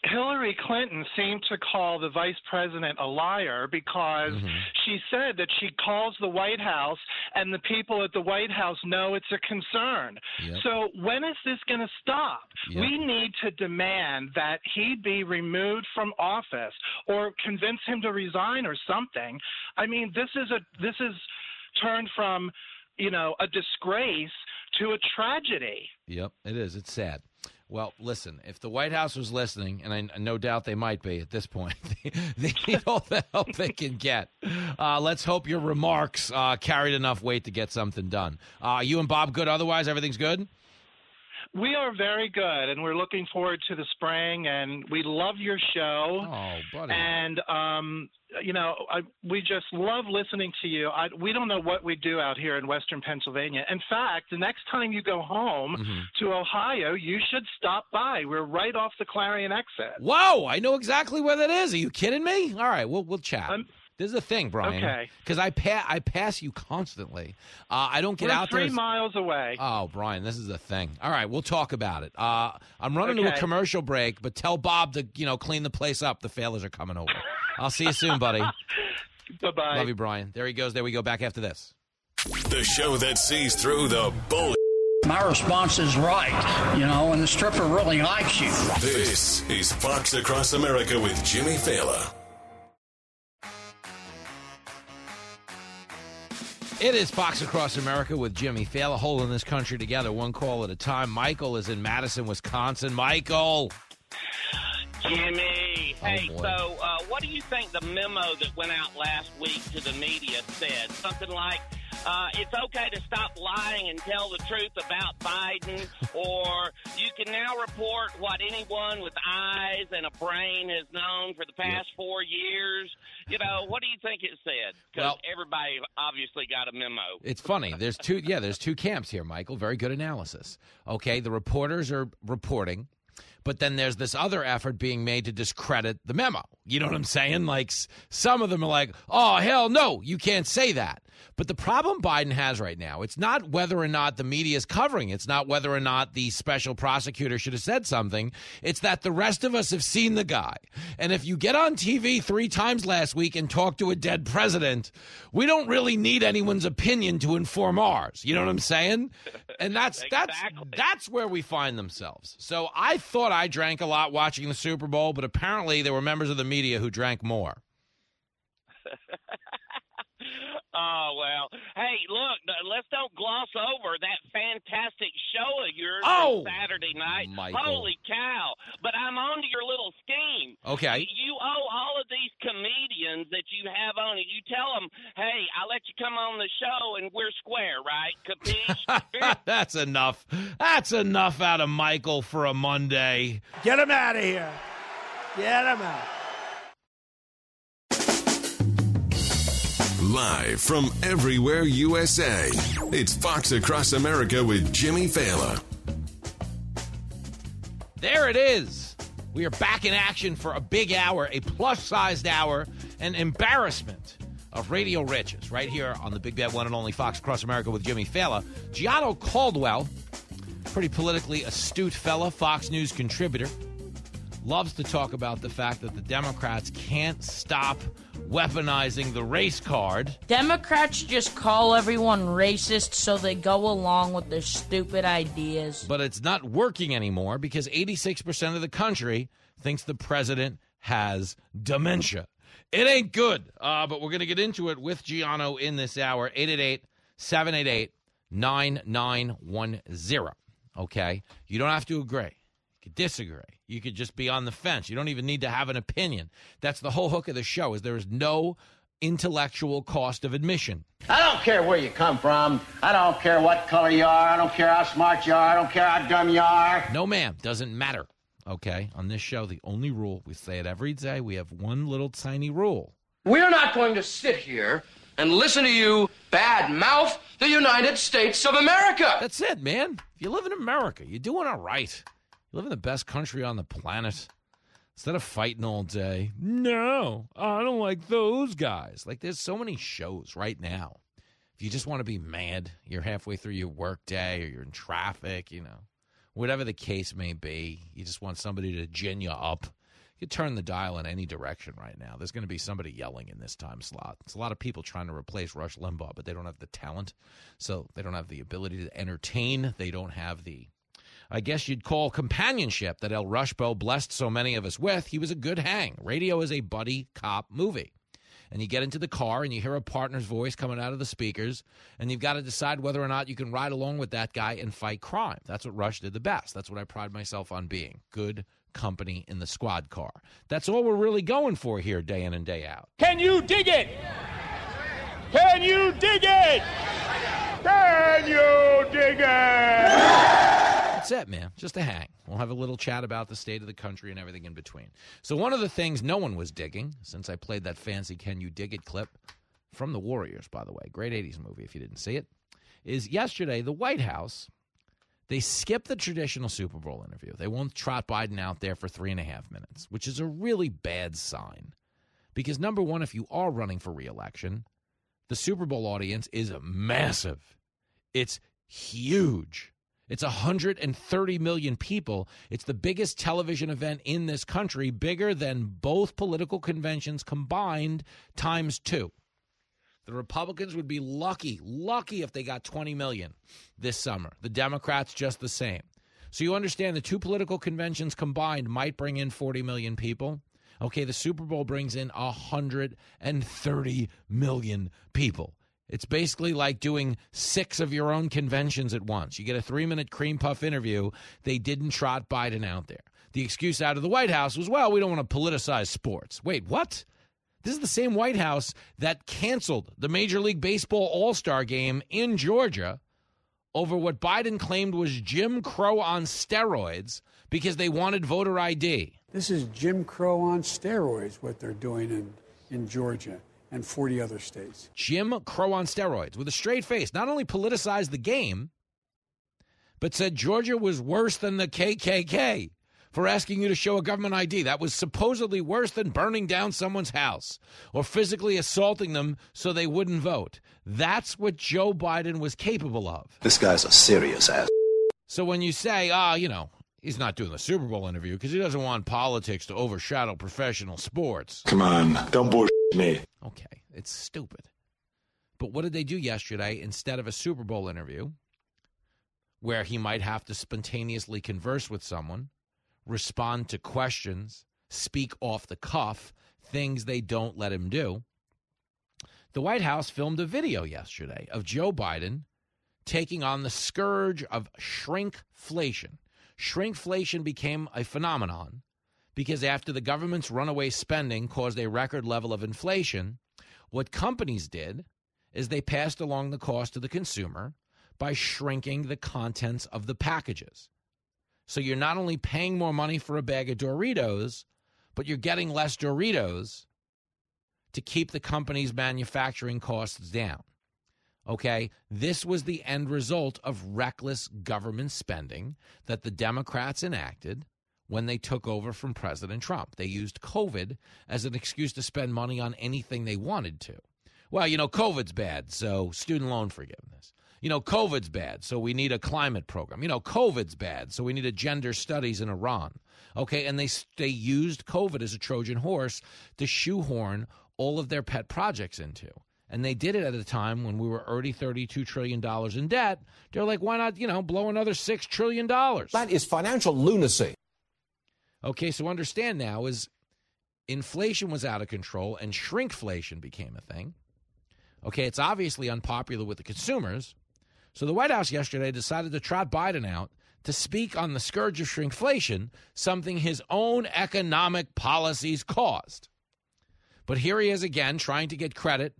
[SPEAKER 30] Hillary Clinton seemed to call the vice president a liar because mm-hmm. she said that she calls the White House and the people at the White House know it's a concern. Yep. So when is this going to stop? Yep. We need to demand that he be removed from office or convince him to resign or something. I mean, this is a this is turned from you know a disgrace to a tragedy.
[SPEAKER 1] Yep, it is. It's sad. Well, listen, if the White House was listening, and I no doubt they might be at this point, they, need all the help they can get. Uh, let's hope your remarks uh, carried enough weight to get something done. Uh, you and Bob good otherwise? Everything's good?
[SPEAKER 30] We are very good, and we're looking forward to the spring. And we love your show.
[SPEAKER 1] Oh, buddy.
[SPEAKER 30] And um, you know, I, we just love listening to you. I, we don't know what we do out here in Western Pennsylvania. In fact, the next time you go home
[SPEAKER 1] Mm-hmm.
[SPEAKER 30] to Ohio, you should stop by. We're right off the Clarion exit.
[SPEAKER 1] Whoa, I know exactly where that is. Are you kidding me? All right, we'll we'll chat. This is the thing, Brian.
[SPEAKER 30] okay.
[SPEAKER 1] Because I pa- I pass you constantly. Uh, I don't get
[SPEAKER 30] We're
[SPEAKER 1] out
[SPEAKER 30] three
[SPEAKER 1] there.
[SPEAKER 30] miles away.
[SPEAKER 1] Oh, Brian, this is the thing. All right, we'll talk about it. Uh, I'm running to a commercial break, but tell Bob to you know clean the place up. The Faillas are coming over. I'll see you soon, buddy.
[SPEAKER 30] Bye bye.
[SPEAKER 1] Love you, Brian. There he goes. There we go. Back after this.
[SPEAKER 31] The show that sees through the bull.
[SPEAKER 32] My response is right, you know, and the stripper really likes you.
[SPEAKER 31] This is Fox Across America with Jimmy Failla.
[SPEAKER 1] It is Fox Across America with Jimmy Failla holding this country together one call at a time. Michael is in Madison, Wisconsin. Michael.
[SPEAKER 33] Jimmy, hey,
[SPEAKER 1] boy.
[SPEAKER 33] so uh, what do you think the memo that went out last week to the media said? Something like, uh, it's okay to stop lying and tell the truth about Biden, or you can now report what anyone with eyes and a brain has known for the past four years. You know, what do you think it said? Because
[SPEAKER 1] Well-
[SPEAKER 33] everybody obviously got a memo.
[SPEAKER 1] It's funny. There's two. Yeah, there's two camps here, Michael. Very good analysis. Okay, the reporters are reporting, but then there's this other effort being made to discredit the memo. You know what I'm saying? Like some of them are like, "Oh hell no, you can't say that." But the problem Biden has right now, it's not whether or not the media is covering. It's not whether or not the special prosecutor should have said something. It's that the rest of us have seen the guy. And if you get on TV three times last week and talk to a dead president, we don't really need anyone's opinion to inform ours. You know what I'm saying? And that's that's that's where we find themselves. So I thought I drank a lot watching the Super Bowl, but apparently there were members of the media who drank more.
[SPEAKER 33] Oh well, hey, look, let's don't gloss over that fantastic show of yours
[SPEAKER 1] Oh,
[SPEAKER 33] on Saturday night.
[SPEAKER 1] Michael.
[SPEAKER 33] Holy cow! But I'm on to your little scheme.
[SPEAKER 1] Okay.
[SPEAKER 33] You, you owe all of these comedians that you have on it. You tell them, hey, I'll let you come on the show and we're square, right? Capiche?
[SPEAKER 1] That's enough. That's enough out of Michael for a Monday.
[SPEAKER 15] Get him out of here. Get him out.
[SPEAKER 31] Live from everywhere USA, it's Fox Across America with Jimmy Failla.
[SPEAKER 1] There it is. We are back in action for a big hour, a plus sized hour, an embarrassment of radio riches right here on the Big Bad One and Only Fox Across America with Jimmy Failla. Gianno Caldwell, pretty politically astute fella, Fox News contributor, loves to talk about the fact that the Democrats can't stop weaponizing the race card.
[SPEAKER 22] Democrats just call everyone racist so they go along with their stupid ideas.
[SPEAKER 1] But it's not working anymore because 86% of the country thinks the president has dementia. It ain't good. Uh, but we're going to get into it with Gianno in this hour. 888 788 9910. Okay? You don't have to agree. You can disagree. You could just be on the fence. You don't even need to have an opinion. That's the whole hook of the show is there is no intellectual cost of admission.
[SPEAKER 21] I don't care where you come from. I don't care what color you are. I don't care how smart you are. I don't care how dumb you are.
[SPEAKER 1] No, ma'am. Doesn't matter. Okay? On this show, the only rule, we say it every day, we have one little tiny rule.
[SPEAKER 34] We're not going to sit here and listen to you bad mouth the United States of America.
[SPEAKER 1] That's it, man. If you live in America, you're doing all right. You live in the best country on the planet. Instead of fighting all day, no, I don't like those guys. Like, there's so many shows right now. If you just want to be mad, you're halfway through your work day or you're in traffic, you know, whatever the case may be, you just want somebody to gin you up. You turn the dial in any direction right now. There's going to be somebody yelling in this time slot. It's a lot of people trying to replace Rush Limbaugh, but they don't have the talent. So they don't have the ability to entertain. They don't have the I guess you'd call companionship that El Rushbo blessed so many of us with. He was a good hang. Radio is a buddy cop movie. And you get into the car and you hear a partner's voice coming out of the speakers, and you've got to decide whether or not you can ride along with that guy and fight crime. That's what Rush did the best. That's what I pride myself on being good company in the squad car. That's all we're really going for here, day in and day out.
[SPEAKER 15] Can you dig it? Can you dig it? Can you dig it?
[SPEAKER 1] That's man. Just a hang. We'll have a little chat about the state of the country and everything in between. So, one of the things no one was digging, since I played that fancy Can You Dig It clip from The Warriors, by the way, great 80s movie if you didn't see it, is yesterday the White House. They skipped the traditional Super Bowl interview. They won't trot Biden out there for three and a half minutes, which is a really bad sign. Because, number one, if you are running for reelection, the Super Bowl audience is massive. It's huge. It's 130 million people. It's the biggest television event in this country, bigger than both political conventions combined times two. The Republicans would be lucky, lucky if they got 20 million this summer. The Democrats just the same. So you understand the two political conventions combined might bring in 40 million people. Okay, the Super Bowl brings in 130 million people. It's basically like doing six of your own conventions at once. You get a three minute cream puff interview. They didn't trot Biden out there. The excuse out of the White House was, well, we don't want to politicize sports. Wait, what? This is the same White House that canceled the Major League Baseball All Star game in Georgia over what Biden claimed was Jim Crow on steroids because they wanted voter ID.
[SPEAKER 35] This is Jim Crow on steroids, what they're doing in, in Georgia and 40 other states.
[SPEAKER 1] Jim Crow on steroids with a straight face not only politicized the game, but said Georgia was worse than the KKK for asking you to show a government ID. That was supposedly worse than burning down someone's house or physically assaulting them so they wouldn't vote. That's what Joe Biden was capable of.
[SPEAKER 36] This guy's a serious ass.
[SPEAKER 1] So when you say, ah, you know, he's not doing the Super Bowl interview because he doesn't want politics to overshadow professional sports.
[SPEAKER 36] Come on, don't bullshit me.
[SPEAKER 1] Okay, it's stupid. But what did they do yesterday instead of a Super Bowl interview where he might have to spontaneously converse with someone? respond to questions, speak off the cuff, things they don't let him do. The White House filmed a video yesterday of Joe Biden taking on the scourge of shrinkflation. Shrinkflation became a phenomenon because after the government's runaway spending caused a record level of inflation, what companies did is they passed along the cost to the consumer by shrinking the contents of the packages. So you're not only paying more money for a bag of Doritos, but you're getting less Doritos to keep the company's manufacturing costs down. Okay, this was the end result of reckless government spending that the Democrats enacted when they took over from President Trump. They used COVID as an excuse to spend money on anything they wanted to. Well, you know, COVID's bad, so student loan forgiveness you know, COVID's bad, so we need a climate program. You know, COVID's bad, so we need a gender studies in Iran. Okay, and they they used COVID as a Trojan horse to shoehorn all of their pet projects into. And they did it at a time when we were already $32 trillion in debt. They're like, why not, you know, blow another $6 trillion?
[SPEAKER 37] That is financial lunacy.
[SPEAKER 1] Okay, so understand now is inflation was out of control and shrinkflation became a thing. Okay, it's obviously unpopular with the consumers so the White House yesterday decided to trot Biden out to speak on the scourge of shrinkflation, something his own economic policies caused. But here he is again trying to get credit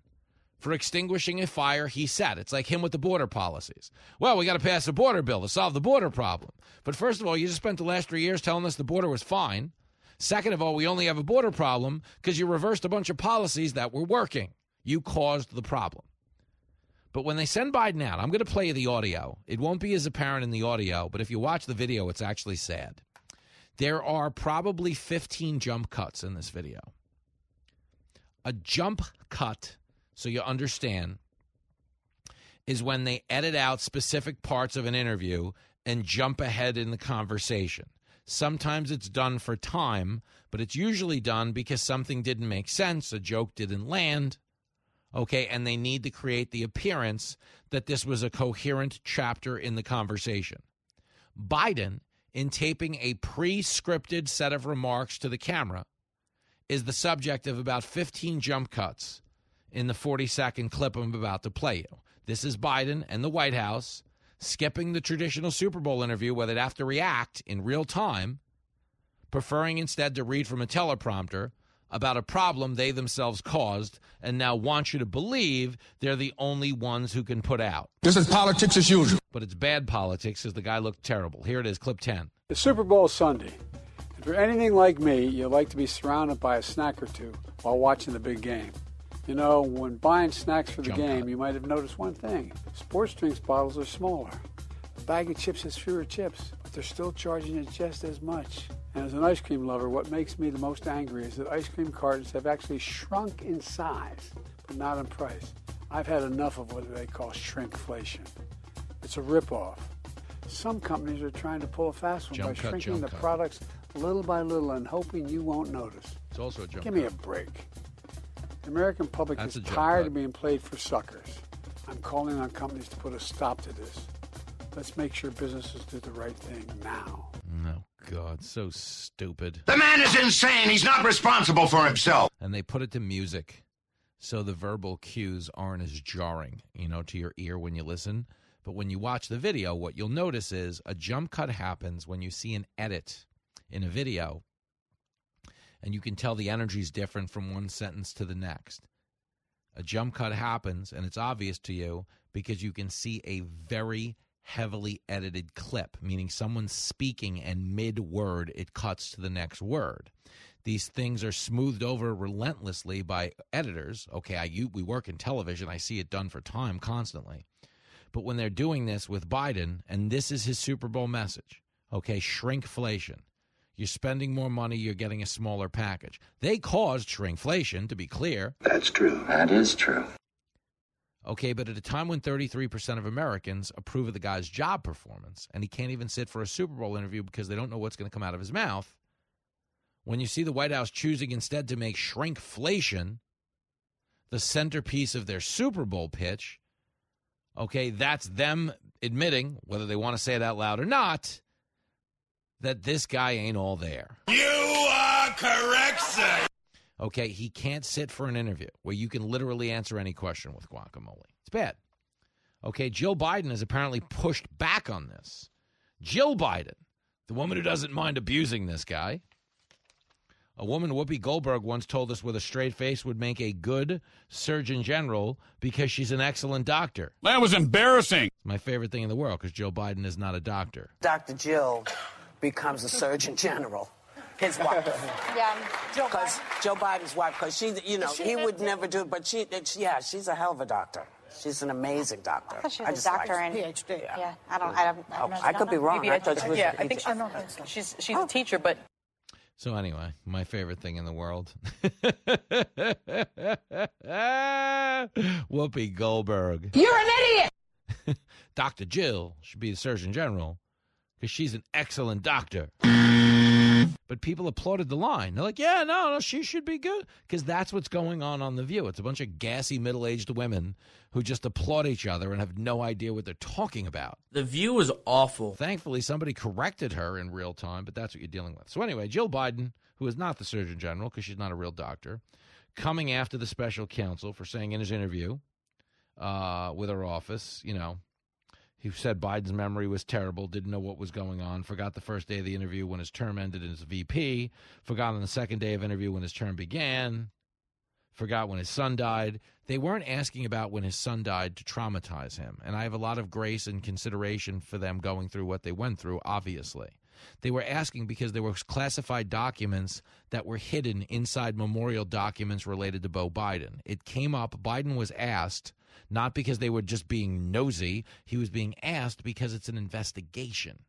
[SPEAKER 1] for extinguishing a fire he set. It's like him with the border policies. Well, we got to pass a border bill to solve the border problem. But first of all, you just spent the last three years telling us the border was fine. Second of all, we only have a border problem because you reversed a bunch of policies that were working. You caused the problem. But when they send Biden out, I'm going to play you the audio. It won't be as apparent in the audio, but if you watch the video, it's actually sad. There are probably 15 jump cuts in this video. A jump cut, so you understand, is when they edit out specific parts of an interview and jump ahead in the conversation. Sometimes it's done for time, but it's usually done because something didn't make sense, a joke didn't land, okay, and they need to create the appearance that this was a coherent chapter in the conversation. Biden, in taping a pre scripted set of remarks to the camera, is the subject of about 15 jump cuts in the 40 second clip I'm about to play you. This is Biden and the White House skipping the traditional Super Bowl interview where they'd have to react in real time, preferring instead to read from a teleprompter about a problem they themselves caused and now want you to believe they're the only ones who can put out.
[SPEAKER 15] This is politics as usual.
[SPEAKER 1] But it's bad politics because the guy looked terrible. Here it is, clip 10.
[SPEAKER 35] The Super Bowl Sunday. If you're anything like me, you like to be surrounded by a snack or two while watching the big game. You know, when buying snacks for the
[SPEAKER 1] Jump
[SPEAKER 35] game,
[SPEAKER 1] cut.
[SPEAKER 35] you might have noticed one thing. Sports drinks bottles are smaller. A bag of chips has fewer chips, but they're still charging you just as much. And as an ice cream lover, what makes me the most angry is that ice cream cartons have actually shrunk in size, but not in price. I've had enough of what they call shrinkflation. It's a ripoff. Some companies are trying to pull a fast one
[SPEAKER 1] Jump
[SPEAKER 35] by
[SPEAKER 1] cut,
[SPEAKER 35] shrinking the
[SPEAKER 1] cut.
[SPEAKER 35] products little by little and hoping you won't notice.
[SPEAKER 1] It's also a jump
[SPEAKER 35] Give me a break. The American public
[SPEAKER 1] That's
[SPEAKER 35] is tired of being played for suckers. I'm calling on companies to put a stop to this. Let's make sure businesses do the right thing now.
[SPEAKER 1] No, God, so stupid.
[SPEAKER 36] The man is insane. He's not responsible for himself.
[SPEAKER 1] And they put it to music. So the verbal cues aren't as jarring, you know, to your ear when you listen. But when you watch the video, what you'll notice is a jump cut happens when you see an edit in a video. And you can tell the energy is different from one sentence to the next. A jump cut happens, and it's obvious to you because you can see a very heavily edited clip, meaning someone's speaking and mid word it cuts to the next word. These things are smoothed over relentlessly by editors. Okay, I you, we work in television, I see it done for time constantly. But when they're doing this with Biden, and this is his Super Bowl message, okay, shrinkflation. You're spending more money, you're getting a smaller package. They caused shrinkflation, to be clear.
[SPEAKER 36] That's true. That is true.
[SPEAKER 1] Okay, but at a time when 33% of Americans approve of the guy's job performance, and he can't even sit for a Super Bowl interview because they don't know what's going to come out of his mouth, when you see the White House choosing instead to make shrinkflation the centerpiece of their Super Bowl pitch, okay, that's them admitting, whether they want to say it out loud or not, that this guy ain't all there.
[SPEAKER 36] You are correct, sir.
[SPEAKER 1] Okay, he can't sit for an interview where you can literally answer any question with guacamole. It's bad. Okay, Jill Biden has apparently pushed back on this. Jill Biden, the woman who doesn't mind abusing this guy. A woman, Whoopi Goldberg, once told us with a straight face would make a good Surgeon General because she's an excellent doctor.
[SPEAKER 15] That was embarrassing.
[SPEAKER 1] My favorite thing in the world because Joe Biden is not a doctor.
[SPEAKER 38] Dr. Jill becomes a Surgeon General. His wife.
[SPEAKER 26] Yeah, Joe
[SPEAKER 38] Because Joe Biden's wife, because she, you know,
[SPEAKER 26] she
[SPEAKER 38] he would
[SPEAKER 26] too?
[SPEAKER 38] never do it, but she, yeah, she's a hell of a doctor. She's an amazing doctor.
[SPEAKER 26] I thought she
[SPEAKER 38] I
[SPEAKER 26] was
[SPEAKER 38] just
[SPEAKER 26] a doctor
[SPEAKER 38] her.
[SPEAKER 26] and
[SPEAKER 38] PhD.
[SPEAKER 26] Yeah, I don't. I, don't,
[SPEAKER 38] Oh,
[SPEAKER 26] don't
[SPEAKER 38] I could be wrong.
[SPEAKER 26] Maybe
[SPEAKER 38] I thought she was
[SPEAKER 39] yeah,
[SPEAKER 38] a
[SPEAKER 39] I think
[SPEAKER 38] PhD.
[SPEAKER 39] I don't think so. She's she's a oh. teacher, but
[SPEAKER 1] So anyway, my favorite thing in the world. Whoopi Goldberg.
[SPEAKER 26] You're an idiot.
[SPEAKER 1] Dr. Jill should be the Surgeon General because she's an excellent doctor. But people applauded the line. They're like, yeah, no, no, she should be good. Because that's what's going on on The View. It's a bunch of gassy middle aged women who just applaud each other and have no idea what they're talking about.
[SPEAKER 40] The view is awful.
[SPEAKER 1] Thankfully, somebody corrected her in real time, but that's what you're dealing with. So, anyway, Jill Biden, who is not the Surgeon General because she's not a real doctor, coming after the special counsel for saying in his interview uh, with her office, you know, he said Biden's memory was terrible, didn't know what was going on, forgot the first day of the interview when his term ended as VP, forgot on the second day of interview when his term began, forgot when his son died. They weren't asking about when his son died to traumatize him. And I have a lot of grace and consideration for them going through what they went through, obviously. They were asking because there were classified documents that were hidden inside memorial documents related to Beau Biden. It came up, Biden was asked, not because they were just being nosy, he was being asked because it's an investigation.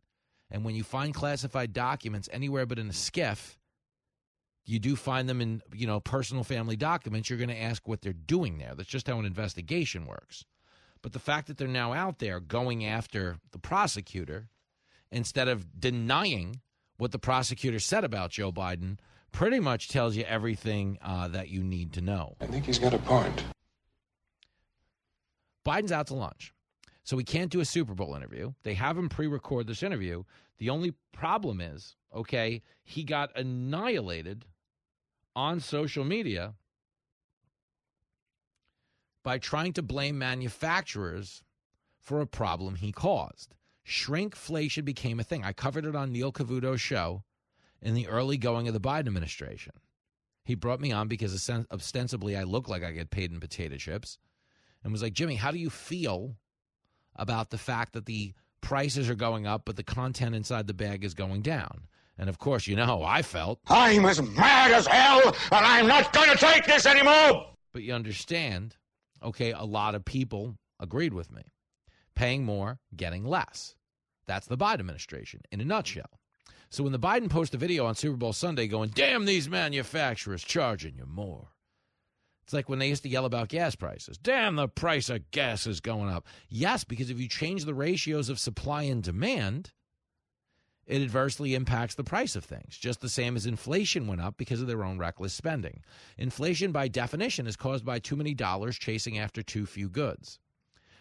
[SPEAKER 1] And when you find classified documents anywhere but in a SCIF, you do find them in, you know, personal family documents, you're going to ask what they're doing there. That's just how an investigation works. But the fact that they're now out there going after the prosecutor instead of denying what the prosecutor said about Joe Biden pretty much tells you everything uh, that you need to know.
[SPEAKER 36] I think he's got a point.
[SPEAKER 1] Biden's out to lunch. So we can't do a Super Bowl interview. They have him pre record this interview. The only problem is, okay, he got annihilated on social media by trying to blame manufacturers for a problem he caused. Shrinkflation became a thing. I covered it on Neil Cavuto's show in the early going of the Biden administration. He brought me on because ostensibly I look like I get paid in potato chips and was like, Jimmy, how do you feel about the fact that the prices are going up, but the content inside the bag is going down? And of course, you know how I felt.
[SPEAKER 36] I'm as mad as hell, and I'm not going to take this anymore.
[SPEAKER 1] But you understand, okay, a lot of people agreed with me. Paying more, getting less. That's the Biden administration in a nutshell. So when the Biden posts a video on Super Bowl Sunday going, damn these manufacturers charging you more. It's like when they used to yell about gas prices. Damn, the price of gas is going up. Yes, because if you change the ratios of supply and demand, it adversely impacts the price of things, just the same as inflation went up because of their own reckless spending. Inflation, by definition, is caused by too many dollars chasing after too few goods.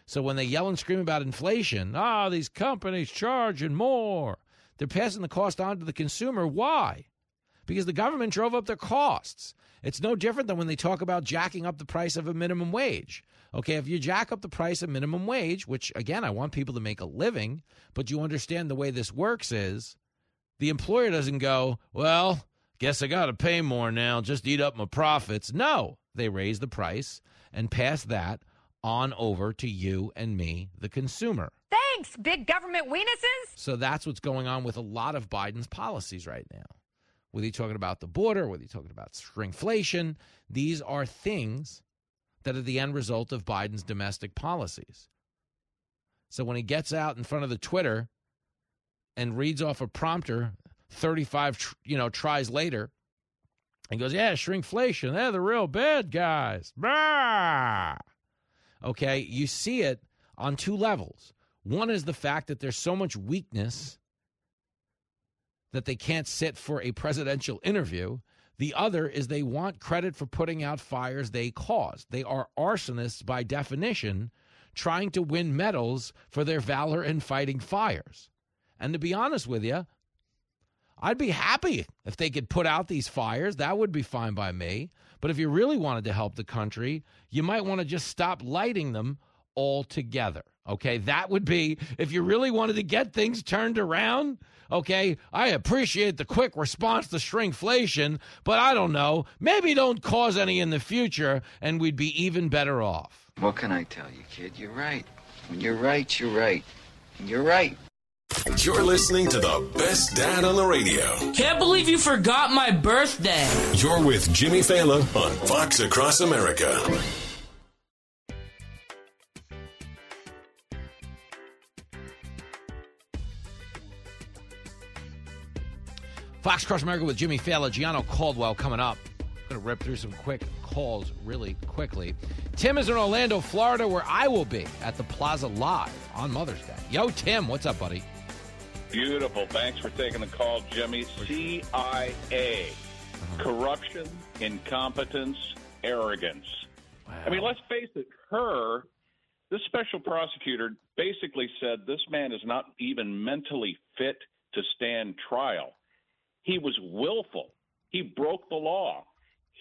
[SPEAKER 1] So when they yell and scream about inflation, ah, these companies charging more, they're passing the cost on to the consumer. Why? Because the government drove up their costs. It's no different than when they talk about jacking up the price of a minimum wage. Okay, if you jack up the price of minimum wage, which again, I want people to make a living, but you understand the way this works is the employer doesn't go, well, guess I got to pay more now, just eat up my profits. No, they raise the price and pass that on over to you and me, the consumer.
[SPEAKER 41] Thanks, big government weenuses.
[SPEAKER 1] So that's what's going on with a lot of Biden's policies right now. Whether you're talking about the border, whether you're talking about shrinkflation, these are things that are the end result of Biden's domestic policies. So when he gets out in front of the Twitter and reads off a prompter 35 you know tries later and goes, "Yeah, shrinkflation, they're the real bad guys." Bah! Okay, you see it on two levels. One is the fact that there's so much weakness that they can't sit for a presidential interview. The other is they want credit for putting out fires they caused. They are arsonists by definition, trying to win medals for their valor in fighting fires. And to be honest with you, I'd be happy if they could put out these fires. That would be fine by me. But if you really wanted to help the country, you might want to just stop lighting them altogether. Okay, that would be if you really wanted to get things turned around. Okay, I appreciate the quick response to shrinkflation, but I don't know. Maybe don't cause any in the future, and we'd be even better off.
[SPEAKER 40] What can I tell you, kid? You're right. When you're right, you're right. You're right.
[SPEAKER 31] You're listening to the best dad on the radio.
[SPEAKER 22] Can't believe you forgot my birthday.
[SPEAKER 31] You're with Jimmy Failla on Fox Across America.
[SPEAKER 1] Fox Cross America with Jimmy Failla, Gianno Caldwell coming up. I'm Going to rip through some quick calls really quickly. Tim is in Orlando, Florida, where I will be at the Plaza Live on Mother's Day. Yo, Tim, what's up, buddy?
[SPEAKER 42] Beautiful. Thanks for taking the call, Jimmy. CIA. Uh-huh. Corruption, incompetence, arrogance. I mean, let's face it, her, this special prosecutor basically said this man is not even mentally fit to stand trial. He was willful. He broke the law.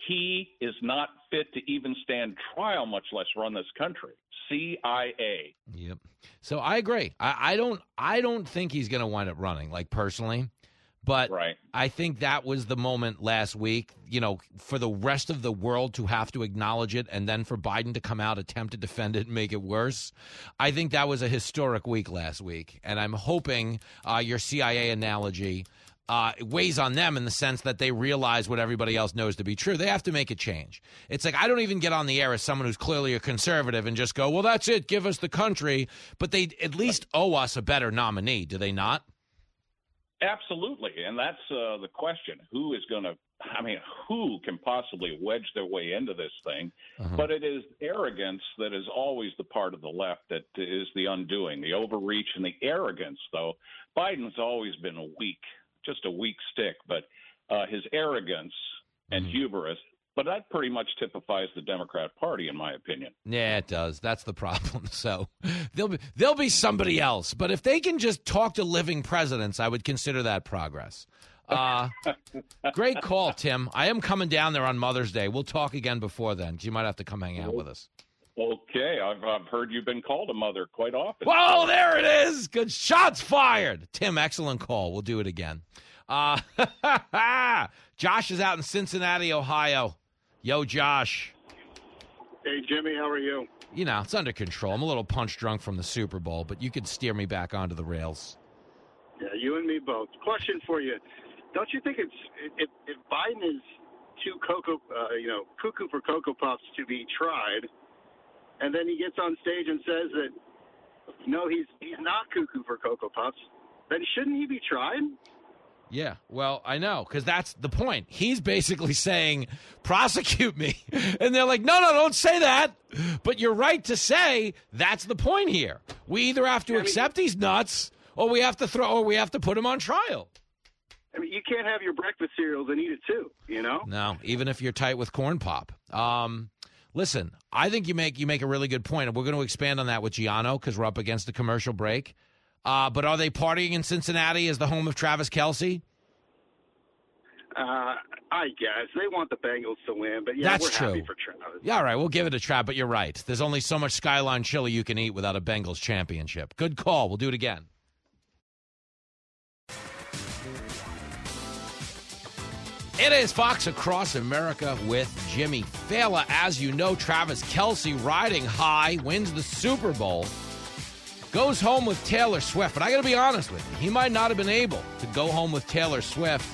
[SPEAKER 42] He is not fit to even stand trial, much less run this country. CIA.
[SPEAKER 1] Yep. So I agree. I, I don't. I don't think he's going to wind up running. Like personally, but
[SPEAKER 42] right.
[SPEAKER 1] I think that was the moment last week. You know, for the rest of the world to have to acknowledge it, and then for Biden to come out, attempt to defend it, and make it worse. I think that was a historic week last week, and I'm hoping uh, your CIA analogy uh, weighs on them in the sense that they realize what everybody else knows to be true. They have to make a change. It's like I don't even get on the air as someone who's clearly a conservative and just go, "Well, that's it. Give us the country." But they at least owe us a better nominee, do they not?
[SPEAKER 42] Absolutely, and that's uh, the question: Who is going to? I mean, who can possibly wedge their way into this thing?
[SPEAKER 1] Uh-huh.
[SPEAKER 42] But it is arrogance that is always the part of the left that is the undoing, the overreach and the arrogance. Though Biden's always been a weak just a weak stick, but uh, his arrogance and
[SPEAKER 1] Mm-hmm.
[SPEAKER 42] hubris. But that pretty much typifies the Democrat Party, in my opinion.
[SPEAKER 1] Yeah, it does. That's the problem. So there'll be there'll be somebody else. But if they can just talk to living presidents, I would consider that progress. Uh, great call, Tim. I am coming down there on Mother's Day. We'll talk again before then, you might have to come hang out with us.
[SPEAKER 42] Okay, I've, I've heard you've been called a mother quite often.
[SPEAKER 1] Well, there it is. Good shots fired. Tim, excellent call. We'll do it again. Uh, Josh is out in Cincinnati, Ohio. Yo, Josh.
[SPEAKER 43] Hey, Jimmy, how are you?
[SPEAKER 1] You know, it's under control. I'm a little punch drunk from the Super Bowl, but you could steer me back onto the rails.
[SPEAKER 43] Yeah, you and me both. Question for you: Don't you think it's if, if Biden is too cocoa, uh, you know, cuckoo for cocoa puffs to be tried, and then he gets on stage and says that no, he's he's not cuckoo for cocoa puffs, then shouldn't he be tried?
[SPEAKER 1] Yeah, well, I know because that's the point. He's basically saying, prosecute me. And they're like, no, no, don't say that. But you're right to say that's the point here. We either have to accept he's nuts or we have to throw or we have to put him on trial.
[SPEAKER 43] I mean, you can't have your breakfast cereals and eat it too, you know?
[SPEAKER 1] No, even if you're tight with corn pop. Um, listen, I think you make you make a really good point, and we're going to expand on that with Gianno because we're up against the commercial break. Uh, but are they partying in Cincinnati as the home of Travis Kelce?
[SPEAKER 43] Uh, I guess they want the Bengals to win, but yeah,
[SPEAKER 1] That's
[SPEAKER 43] we're happy
[SPEAKER 1] true.
[SPEAKER 43] for Travis.
[SPEAKER 1] Yeah, all right, we'll give it a try, but you're right. There's only so much Skyline chili you can eat without a Bengals championship. Good call. We'll do it again. It is Fox Across America with Jimmy Failla. As you know, Travis Kelce riding high, wins the Super Bowl, goes home with Taylor Swift. But I got to be honest with you, he might not have been able to go home with Taylor Swift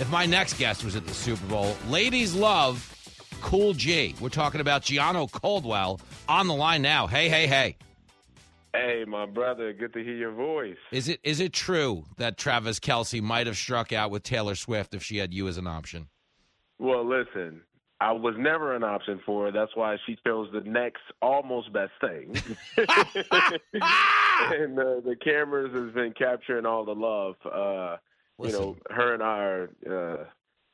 [SPEAKER 1] if my next guest was at the Super Bowl. Ladies love Cool G. We're talking about Gianno Caldwell on the line now. Hey, hey, hey.
[SPEAKER 44] Hey, my brother, good to hear your voice.
[SPEAKER 1] Is it is it true that Travis Kelce might have struck out with Taylor Swift if she had you as an option?
[SPEAKER 44] Well, listen, I was never an option for her. That's why she chose the next almost best thing. and uh, the cameras has been capturing all the love. Uh, you know, her and I are uh,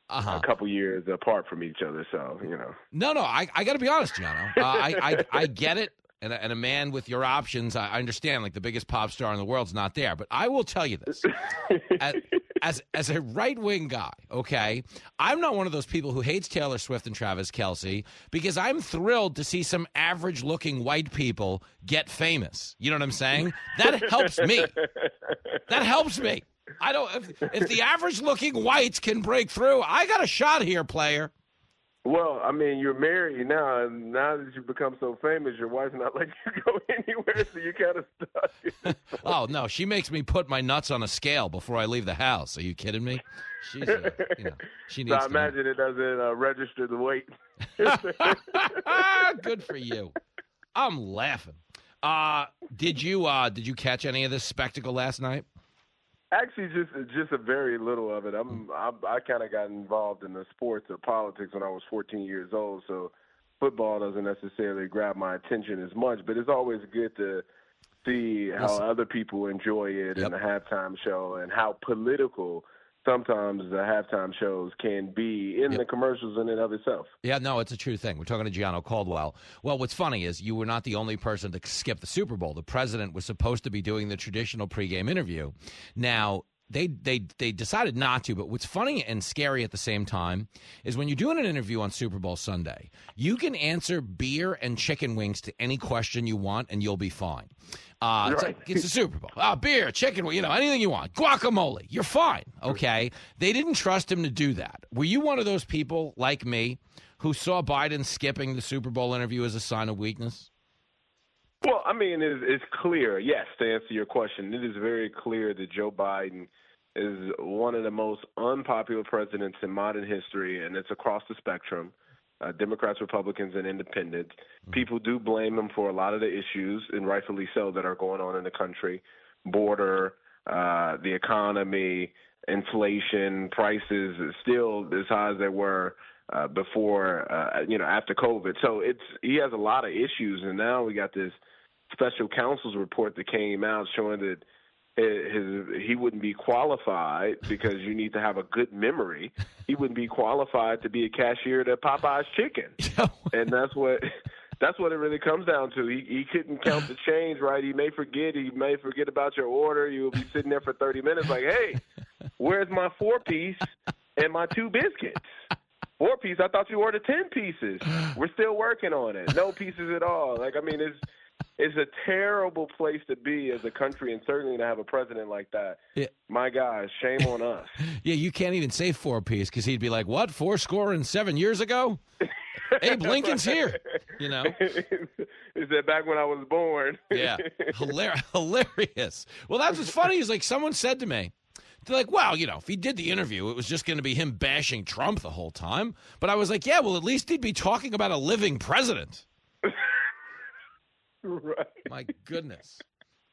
[SPEAKER 1] Uh-huh.
[SPEAKER 44] a couple years apart from each other, so you know.
[SPEAKER 1] No, no, I, I got to be honest, Gianno. Uh, I, I I get it, and a, and a man with your options, I I understand. Like the biggest pop star in the world's not there, but I will tell you this: as as, as a right wing guy, okay, I'm not one of those people who hates Taylor Swift and Travis Kelce because I'm thrilled to see some average looking white people get famous. You know what I'm saying? That helps me. That helps me. I don't. If, if the average looking whites can break through, I got a shot here, player.
[SPEAKER 44] Well, I mean, you're married now, and now that you've become so famous, your wife's not letting you go anywhere, so you're kind of stuck.
[SPEAKER 1] Oh no, she makes me put my nuts on a scale before I leave the house. Are you kidding me? She's, uh, you know, she
[SPEAKER 44] so
[SPEAKER 1] needs.
[SPEAKER 44] I
[SPEAKER 1] to know.
[SPEAKER 44] imagine it doesn't uh, register the weight.
[SPEAKER 1] Good for you. I'm laughing. Uh, did you uh, did you catch any of this spectacle last night?
[SPEAKER 44] Actually, just just a very little of it. I'm, mm. I, I kind of got involved in the sports or politics when I was 14 years old, so football doesn't necessarily grab my attention as much. But it's always good to see how other people enjoy it in the halftime show and how political sometimes the halftime shows can be in the commercials in and of itself.
[SPEAKER 1] Yeah, no, it's a true thing. We're talking to Gianno Caldwell. Well, what's funny is you were not the only person to skip the Super Bowl. The president was supposed to be doing the traditional pregame interview. Now, they they they decided not to, but what's funny and scary at the same time is when you're doing an interview on Super Bowl Sunday, you can answer beer and chicken wings to any question you want and you'll be fine. Uh, it's, like, it's a Super Bowl. Uh, beer, chicken, you know, anything you want. Guacamole, you're fine. Okay. They didn't trust him to do that. Were you one of those people like me who saw Biden skipping the Super Bowl interview as a sign of weakness?
[SPEAKER 44] Well, I mean, it's, it's clear. Yes, to answer your question, it is very clear that Joe Biden is one of the most unpopular presidents in modern history, and it's across the spectrum. Uh, Democrats, Republicans, and Independents. People do blame him for a lot of the issues, and rightfully so, that are going on in the country: border, uh, the economy, inflation, prices still as high as they were uh, before, uh, you know, after COVID. So it's he has a lot of issues, and now we got this special counsel's report that came out showing that his, he wouldn't be qualified because you need to have a good memory. He wouldn't be qualified to be a cashier at Popeye's Chicken, and that's what that's what it really comes down to. He he couldn't count the change right. He may forget. He may forget about your order. You'll be sitting there for thirty minutes, like, hey, where's my four piece and my two biscuits? Four piece. I thought you ordered ten pieces. We're still working on it. No pieces at all. Like I mean, it's it's a terrible place to be as a country, and certainly to have a president like that.
[SPEAKER 1] Yeah.
[SPEAKER 44] My God, shame on us.
[SPEAKER 1] Yeah, you can't even say four piece because he'd be like, "What? Four score and seven years ago? Abe Lincoln's here." You know.
[SPEAKER 44] Is that back when I was born?
[SPEAKER 1] Yeah, Hilar- hilarious. Well, that's what's funny is like someone said to me, they're like, "Well, you know, if he did the interview, it was just going to be him bashing Trump the whole time." But I was like, "Yeah, well, at least he'd be talking about a living president."
[SPEAKER 44] right.
[SPEAKER 1] My goodness,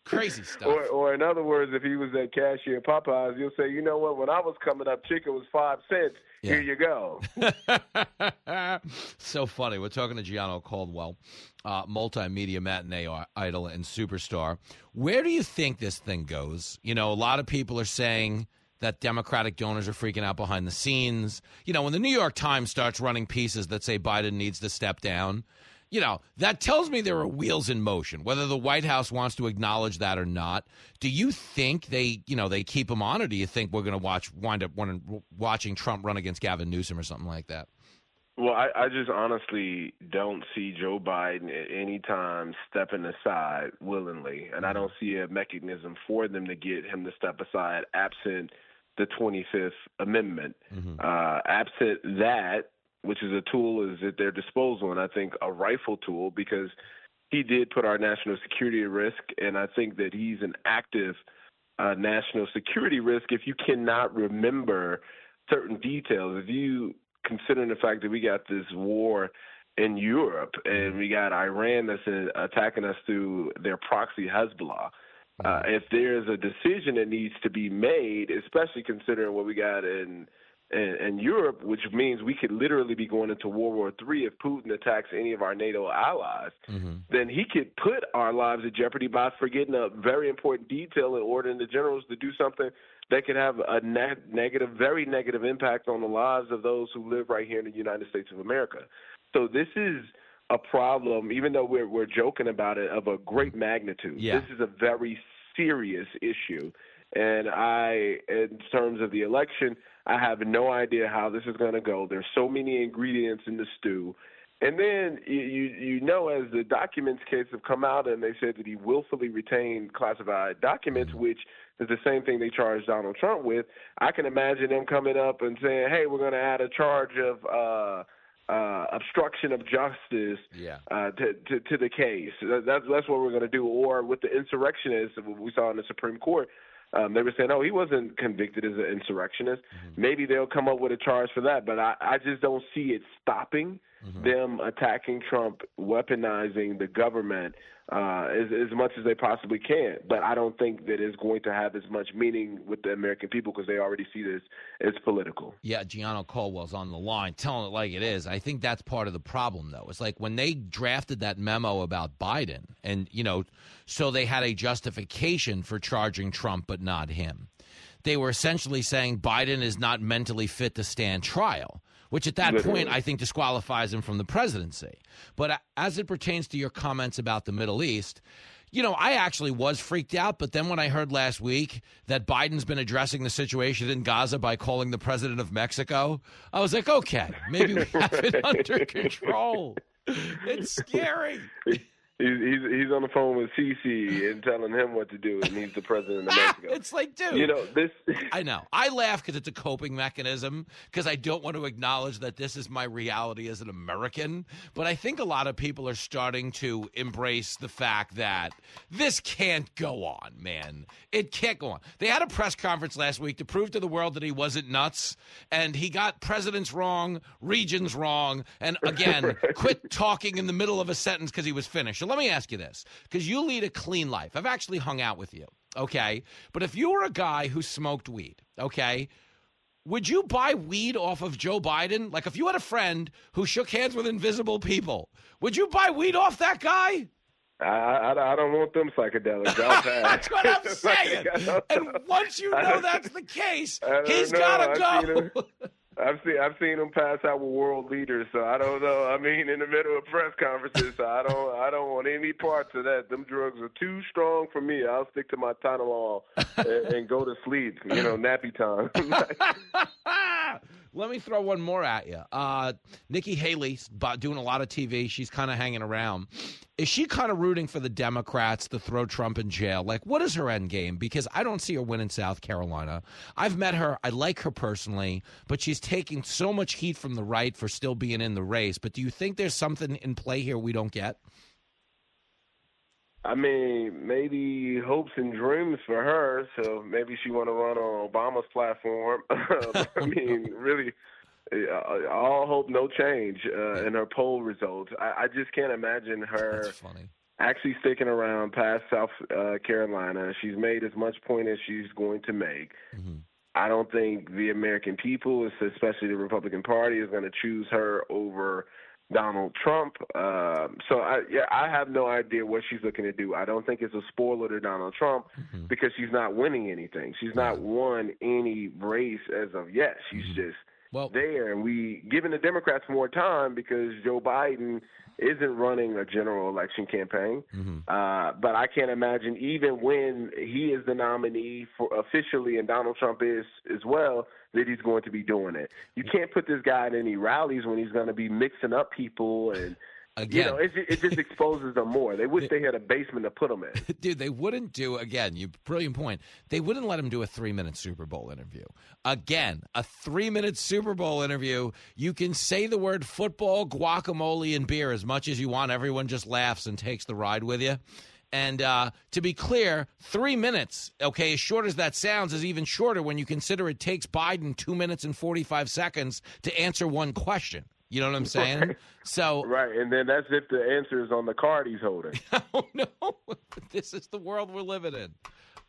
[SPEAKER 1] crazy stuff.
[SPEAKER 44] Or, or in other words, if he was at cashier Popeyes, you'll say, you know what? When I was coming up, chicken was five cents. Here you go.
[SPEAKER 1] so funny. We're talking to Gianno Caldwell, uh, multimedia matinee idol and superstar. Where do you think this thing goes? You know, a lot of people are saying that Democratic donors are freaking out behind the scenes. You know, when the New York Times starts running pieces that say Biden needs to step down, you know, that tells me there are wheels in motion, whether the White House wants to acknowledge that or not. Do you think they, you know, they keep him on, or do you think we're going to watch wind up watching Trump run against Gavin Newsom or something like that?
[SPEAKER 44] Well, I, I just honestly don't see Joe Biden at any time stepping aside willingly, and I don't see a mechanism for them to get him to step aside absent the 25th Amendment.
[SPEAKER 1] Mm-hmm.
[SPEAKER 44] Uh, absent that, which is a tool is at their disposal, and I think a rifle tool because he did put our national security at risk, and I think that he's an active uh, national security risk if you cannot remember certain details. If you considering the fact that we got this war in Europe and we got Iran that's uh, attacking us through their proxy Hezbollah. Uh, if there's a decision that needs to be made, especially considering what we got in in, in Europe, which means we could literally be going into World War III if Putin attacks any of our NATO allies,
[SPEAKER 1] mm-hmm.
[SPEAKER 44] then he could put our lives at jeopardy by forgetting a very important detail and ordering the generals to do something that could have a ne- negative, very negative impact on the lives of those who live right here in the United States of America. So this is a problem, even though we're we're joking about it, of a great magnitude.
[SPEAKER 1] Yeah.
[SPEAKER 44] This is a very serious issue, and I, in terms of the election, I have no idea how this is going to go. There's so many ingredients in the stew. And then you you know as the documents case have come out and they said that he willfully retained classified documents, which is the same thing they charged Donald Trump with. I can imagine them coming up and saying, "Hey, we're going to add a charge of uh, uh, obstruction of justice
[SPEAKER 1] Yeah.
[SPEAKER 44] uh, to, to to the case." That's that's what we're going to do. Or with the insurrectionists, what we saw in the Supreme Court. Um, they were saying, "Oh, he wasn't convicted as an insurrectionist." Maybe they'll come up with a charge for that, but I, I just don't see it stopping them attacking Trump, weaponizing the government uh, as, as much as they possibly can. But I don't think that it's going to have as much meaning with the American people because they already see this as political.
[SPEAKER 1] Yeah, Gianno Caldwell's on the line, telling it like it is. I think that's part of the problem, though. It's like when they drafted that memo about Biden, and, you know, so they had a justification for charging Trump, but not him. They were essentially saying Biden is not mentally fit to stand trial, which at that
[SPEAKER 44] Literally.
[SPEAKER 1] point I think disqualifies him from the presidency. But uh, as it pertains to your comments about the Middle East, you know, I actually was freaked out, but then when I heard last week that Biden's been addressing the situation in Gaza by calling the president of Mexico, I was like, okay, maybe we have it under control. It's scary.
[SPEAKER 44] He's, he's he's on the phone with Sisi and telling him what to do, and he's the president of Mexico.
[SPEAKER 1] It's like, dude.
[SPEAKER 44] You know this.
[SPEAKER 1] I know. I laugh because it's a coping mechanism because I don't want to acknowledge that this is my reality as an American. But I think a lot of people are starting to embrace the fact that this can't go on, man. It can't go on. They had a press conference last week to prove to the world that he wasn't nuts, and he got presidents wrong, regions wrong, and again, quit talking in the middle of a sentence because he was finished. Let me ask you this because you lead a clean life. I've actually hung out with you, okay? But if you were a guy who smoked weed, okay? Would you buy weed off of Joe Biden? Like if you had a friend who shook hands with invisible people, would you buy weed off that guy?
[SPEAKER 44] I, I, I don't want them psychedelics. I'll pass.
[SPEAKER 1] That's what I'm saying. And once you know that's the case, he's got to go.
[SPEAKER 44] I've seen I've seen him pass out with world leaders, so I don't know. I mean, in the middle of press conferences, so I don't I don't want any parts of that. Them drugs are too strong for me. I'll stick to my Tylenol and, and go to sleep. You know, nappy time.
[SPEAKER 1] Let me throw one more at you. Uh, Nikki Haley's doing a lot of TV. She's kind of hanging around. is she kind of rooting for the Democrats to throw Trump in jail? Like, what is her end game? Because I don't see her win in South Carolina. I've met her. I like her personally, but she's taking so much heat from the right for still being in the race. But do you think there's something in play here we don't get?
[SPEAKER 44] I mean, maybe hopes and dreams for her. So maybe she want to run on Obama's platform. I mean, really, uh, all hope, no change uh, in her poll results. I, I just can't imagine her actually sticking around past South uh, Carolina. She's made as much point as she's going to make.
[SPEAKER 1] Mm-hmm.
[SPEAKER 44] I don't think the American people, especially the Republican Party, is going to choose her over Donald Trump. Um, so I, yeah, I have no idea what she's looking to do. I don't think it's a spoiler to Donald Trump
[SPEAKER 1] Mm-hmm.
[SPEAKER 44] because she's not winning anything. She's not won any race as of yet. She's
[SPEAKER 1] Mm-hmm.
[SPEAKER 44] just there, and we giving the Democrats more time because Joe Biden isn't running a general election campaign.
[SPEAKER 1] Mm-hmm.
[SPEAKER 44] Uh, but I can't imagine even when he is the nominee for officially and Donald Trump is as well that he's going to be doing it. You can't put this guy in any rallies when he's going to be mixing up people and. You
[SPEAKER 1] Again.
[SPEAKER 44] know, it, it just exposes them more. They wish they had a basement to put them in.
[SPEAKER 1] Dude, they wouldn't do again. You brilliant point. They wouldn't let him do a three minute Super Bowl interview. Again, a three minute Super Bowl interview. You can say the word football, guacamole, and beer as much as you want. Everyone just laughs and takes the ride with you. And uh, to be clear, three minutes, okay, as short as that sounds, is even shorter when you consider it takes Biden two minutes and 45 seconds to answer one question. You know what I'm saying?
[SPEAKER 44] Right.
[SPEAKER 1] So
[SPEAKER 44] Right, and then that's if the answer is on the card he's holding.
[SPEAKER 1] oh no, this is the world we're living in.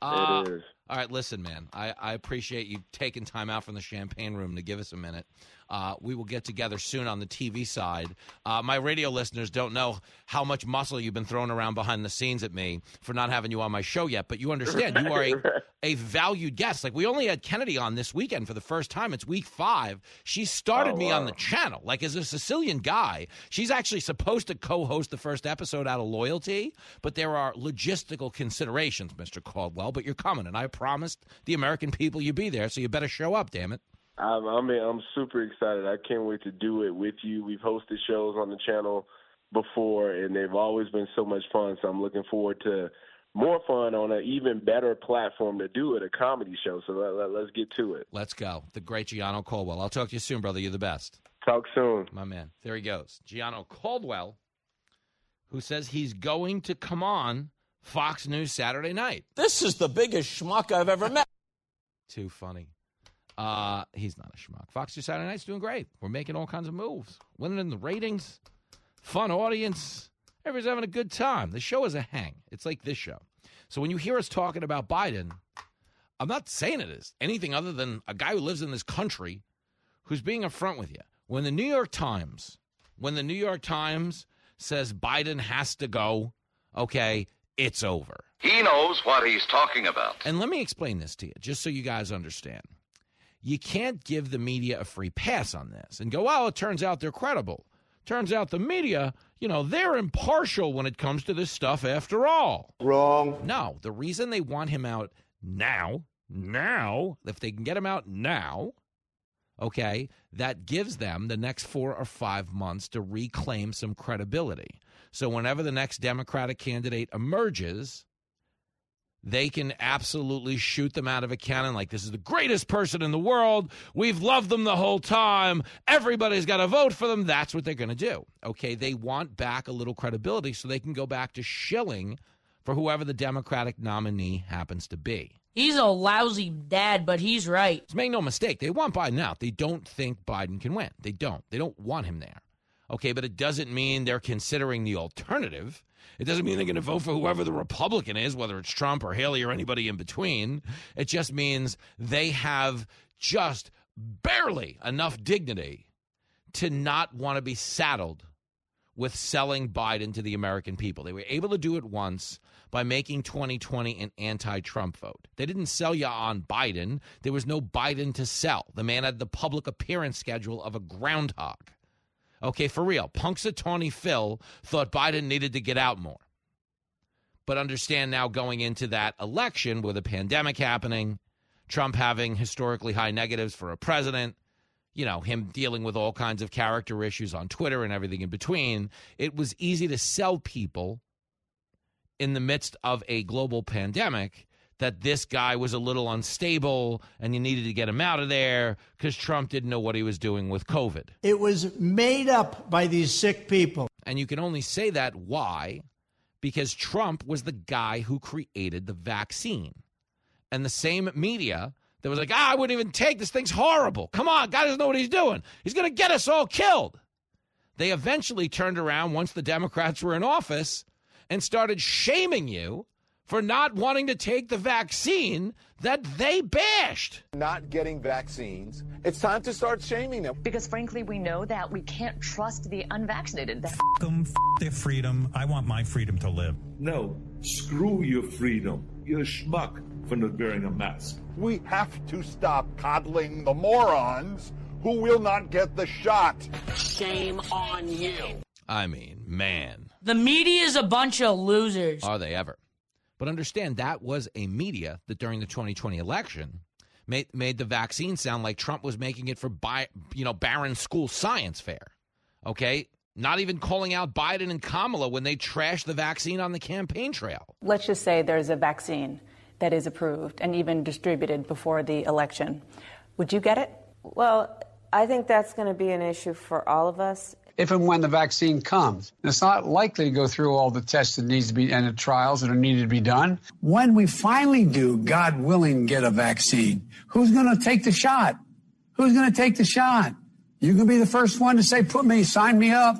[SPEAKER 1] Uh,
[SPEAKER 44] it is.
[SPEAKER 1] All right, listen, man. I, I appreciate you taking time out from the champagne room to give us a minute. Uh, we will get together soon on the TV side. Uh, my radio listeners don't know how much muscle you've been throwing around behind the scenes at me for not having you on my show yet, but you understand you are a, a valued guest. Like, we only had Kennedy on this weekend for the first time. It's week five. She started
[SPEAKER 44] Oh,
[SPEAKER 1] me on the channel. Like, as a Sicilian guy, she's actually supposed to co host the first episode out of loyalty, but there are logistical considerations, Mr. Caldwell. But you're coming, and I promised the American people you'd be there, so you better show up, damn it.
[SPEAKER 44] I'm, I mean, I'm super excited. I can't wait to do it with you. We've hosted shows on the channel before, and they've always been so much fun. So I'm looking forward to more fun on an even better platform to do it, a comedy show. So let, let, let's get to it.
[SPEAKER 1] Let's go. The great Gianno Caldwell. I'll talk to you soon, brother. You're the best.
[SPEAKER 44] Talk soon.
[SPEAKER 1] My man. There he goes. Gianno Caldwell, who says he's going to come on Fox News Saturday night.
[SPEAKER 37] This is the biggest schmuck I've ever met.
[SPEAKER 1] Too funny. Uh, he's not a schmuck. Fox News Saturday Night's doing great. We're making all kinds of moves, winning in the ratings, fun audience. Everybody's having a good time. The show is a hang. It's like this show. So when you hear us talking about Biden, I'm not saying it is anything other than a guy who lives in this country who's being upfront with you. When the New York Times, when the New York Times says Biden has to go, okay, it's over.
[SPEAKER 45] He knows what he's talking about.
[SPEAKER 1] And let me explain this to you, just so you guys understand. You can't give the media a free pass on this and go, well, it turns out they're credible. Turns out the media, you know, they're impartial when it comes to this stuff after all.
[SPEAKER 36] Wrong.
[SPEAKER 1] No, the reason they want him out now, now, if they can get him out now, okay, that gives them the next four or five months to reclaim some credibility. So whenever the next Democratic candidate emerges, they can absolutely shoot them out of a cannon like this is the greatest person in the world. We've loved them the whole time. Everybody's got to vote for them. That's what they're going to do. Okay, they want back a little credibility so they can go back to shilling for whoever the Democratic nominee happens to be.
[SPEAKER 22] He's a lousy dad, but he's right.
[SPEAKER 1] Make no mistake. They want Biden out. They don't think Biden can win. They don't. They don't want him there. Okay, but it doesn't mean they're considering the alternative. It doesn't mean they're going to vote for whoever the Republican is, whether it's Trump or Haley or anybody in between. It just means they have just barely enough dignity to not want to be saddled with selling Biden to the American people. They were able to do it once by making 2020 an anti Trump vote. They didn't sell you on Biden. There was no Biden to sell. The man had the public appearance schedule of a groundhog. Okay, for real. Punxsutawney Phil thought Biden needed to get out more. But understand now going into that election with a pandemic happening, Trump having historically high negatives for a president, you know, him dealing with all kinds of character issues on Twitter and everything in between, it was easy to sell people in the midst of a global pandemic that this guy was a little unstable and you needed to get him out of there because Trump didn't know what he was doing with COVID.
[SPEAKER 46] It was made up by these sick people.
[SPEAKER 1] And you can only say that why? Because Trump was the guy who created the vaccine. And the same media that was like, ah, I wouldn't even take this thing's horrible. Come on, God doesn't know what he's doing. He's going to get us all killed. They eventually turned around once the Democrats were in office and started shaming you for not wanting to take the vaccine that they bashed.
[SPEAKER 47] Not getting vaccines. It's time to start shaming them.
[SPEAKER 48] Because frankly, we know that we can't trust the unvaccinated.
[SPEAKER 49] F them, f their freedom. I want my freedom to live.
[SPEAKER 50] No, screw your freedom. You're a schmuck for not wearing a mask.
[SPEAKER 47] We have to stop coddling the morons who will not get the shot.
[SPEAKER 48] Shame on you.
[SPEAKER 1] I mean, man.
[SPEAKER 22] The media is a bunch of losers.
[SPEAKER 1] Are they ever? But understand that was a media that during the 2020 election made made the vaccine sound like Trump was making it for bi- you know barren school science fair. Okay? Not even calling out Biden and Kamala when they trashed the vaccine on the campaign trail.
[SPEAKER 51] Let's just say there's a vaccine that is approved and even distributed before the election. Would you get it?
[SPEAKER 52] Well, I think that's going to be an issue for all of us
[SPEAKER 35] if and when the vaccine comes. It's not likely to go through all the tests that needs to be and the trials that are needed to be done. When we finally do, God willing, get a vaccine, who's going to take the shot? Who's going to take the shot? You can be the first one to say, "Put me, sign me up."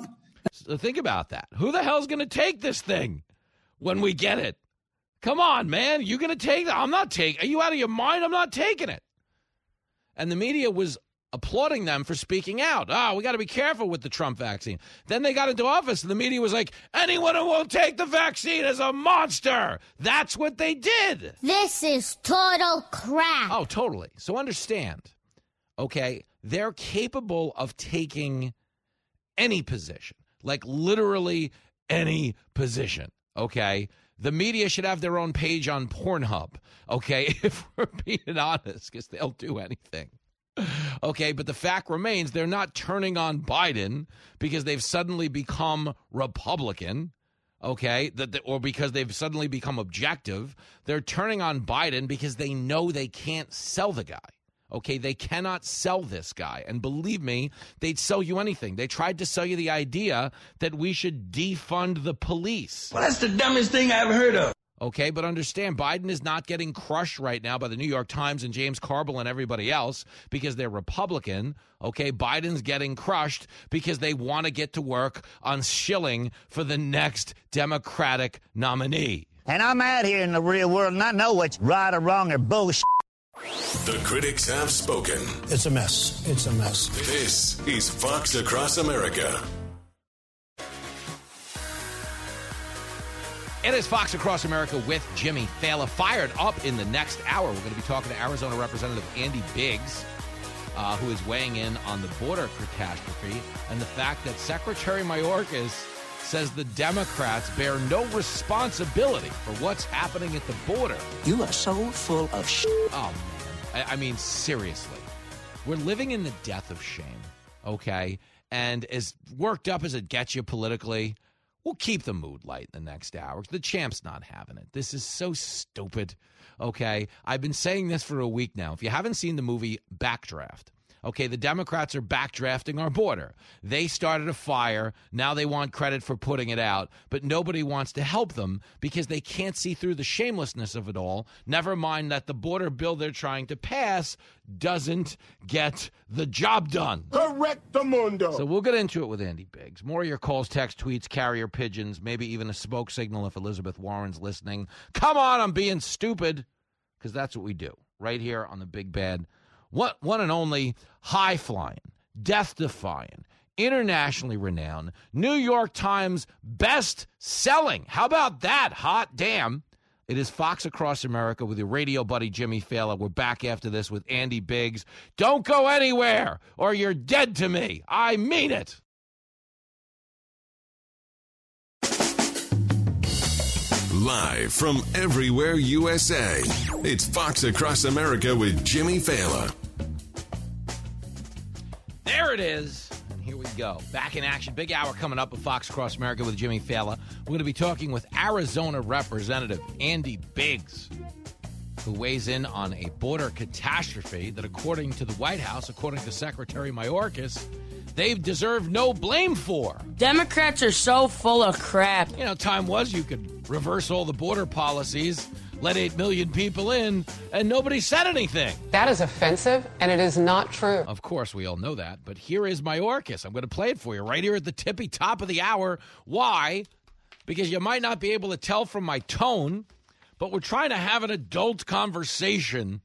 [SPEAKER 1] So think about that. Who the hell's going to take this thing when we get it? Come on, man. You going to take that? I'm not taking. Are you out of your mind? I'm not taking it. And the media was applauding them for speaking out. Ah, oh, we got to be careful with the Trump vaccine. Then they got into office and the media was like, anyone who won't take the vaccine is a monster. That's what they did.
[SPEAKER 53] This is total crap.
[SPEAKER 1] Oh, totally. So understand, okay, they're capable of taking any position, like literally any position, okay? The media should have their own page on Pornhub, okay, if we're being honest, because they'll do anything. Okay, but the fact remains they're not turning on Biden because they've suddenly become Republican. Okay, that the, or because they've suddenly become objective. They're turning on Biden because they know they can't sell the guy. Okay, they cannot sell this guy. And believe me, they'd sell you anything. They tried to sell you the idea that we should defund the police.
[SPEAKER 37] Well, that's the dumbest thing I ever heard of.
[SPEAKER 1] Okay, but understand Biden is not getting crushed right now by the New York Times and James Carville and everybody else because they're Republican. Okay, Biden's getting crushed because they want to get to work on shilling for the next Democratic nominee.
[SPEAKER 54] And I'm out here in the real world and I know what's right or wrong or bullshit.
[SPEAKER 31] The critics have spoken.
[SPEAKER 46] It's a mess. It's a mess.
[SPEAKER 31] This is Fox Across America.
[SPEAKER 1] It is Fox Across America with Jimmy Failla. Fired up in the next hour. We're going to be talking to Arizona Representative Andy Biggs, uh, who is weighing in on the border catastrophe and the fact that Secretary Mayorkas says the Democrats bear no responsibility for what's happening at the border.
[SPEAKER 54] You are so full of shit.
[SPEAKER 1] Oh, man. I, I mean, seriously. We're living in the death of shame, okay? And as worked up as it gets you politically, We'll keep the mood light in the next hour. The champ's not having it. This is so stupid. Okay. I've been saying this for a week now. If you haven't seen the movie Backdraft, Okay, the Democrats are backdrafting our border. They started a fire. Now they want credit for putting it out, but nobody wants to help them because they can't see through the shamelessness of it all. Never mind that the border bill they're trying to pass doesn't get the job done.
[SPEAKER 47] Correct the mundo.
[SPEAKER 1] So we'll get into it with Andy Biggs. More of your calls, text, tweets, carrier pigeons, maybe even a smoke signal if Elizabeth Warren's listening. Come on, I'm being stupid because that's what we do right here on the Big Bad what one and only high flying, death defying, internationally renowned, New York Times best selling. How about that? Hot damn. It is Fox Across America with your radio buddy Jimmy Failla. We're back after this with Andy Biggs. Don't go anywhere or you're dead to me. I mean it.
[SPEAKER 31] Live from everywhere USA, it's Fox Across America with Jimmy Failla.
[SPEAKER 1] There it is. And here we go. Back in action. Big hour coming up with Fox Across America with Jimmy Failla. We're going to be talking with Arizona Representative Andy Biggs, who weighs in on a border catastrophe that, according to the White House, according to Secretary Mayorkas, they've deserved no blame for.
[SPEAKER 22] Democrats are so full of crap.
[SPEAKER 1] You know, time was you could reverse all the border policies, let 8 million people in, and nobody said anything.
[SPEAKER 55] That is offensive, and it is not true.
[SPEAKER 1] Of course, we all know that. But here is Mayorkas. I'm going to play it for you right here at the tippy top of the hour. Why? Because you might not be able to tell from my tone, but we're trying to have an adult conversation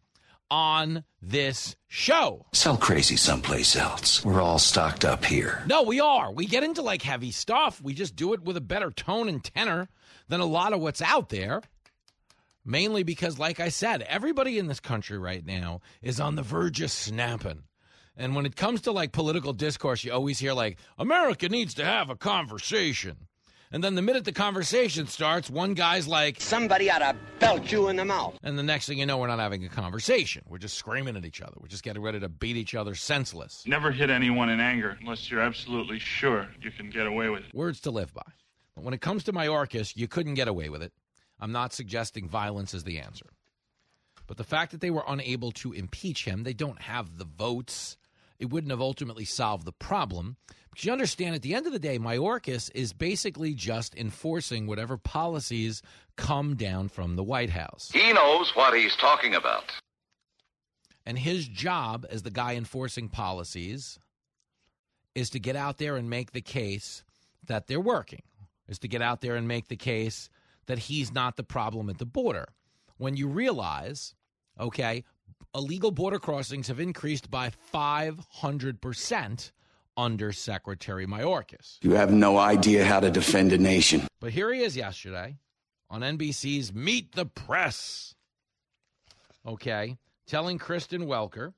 [SPEAKER 1] on this show.
[SPEAKER 56] Sell crazy someplace else. We're all stocked up here.
[SPEAKER 1] No, we are. We get into like heavy stuff. We just do it with a better tone and tenor than a lot of what's out there. Mainly because, like I said, everybody in this country right now is on the verge of snapping. And when it comes to like political discourse, you always hear like, America needs to have a conversation. And then the minute the conversation starts, one guy's like,
[SPEAKER 57] Somebody ought to belt you in the mouth.
[SPEAKER 1] And the next thing you know, we're not having a conversation. We're just screaming at each other. We're just getting ready to beat each other senseless.
[SPEAKER 58] Never hit anyone in anger unless you're absolutely sure you can get away with it.
[SPEAKER 1] Words to live by. But when it comes to Mayorkas, you couldn't get away with it. I'm not suggesting violence is the answer. But the fact that they were unable to impeach him, they don't have the votes. It wouldn't have ultimately solved the problem. Because you understand, at the end of the day, Mayorkas is basically just enforcing whatever policies come down from the White House.
[SPEAKER 45] He knows what he's talking about.
[SPEAKER 1] And his job as the guy enforcing policies is to get out there and make the case that they're working, is to get out there and make the case that he's not the problem at the border. When you realize, okay, illegal border crossings have increased by 500% under Secretary Mayorkas.
[SPEAKER 56] You have no idea how to defend a nation.
[SPEAKER 1] But here he is yesterday on NBC's Meet the Press. Okay, telling Kristen Welker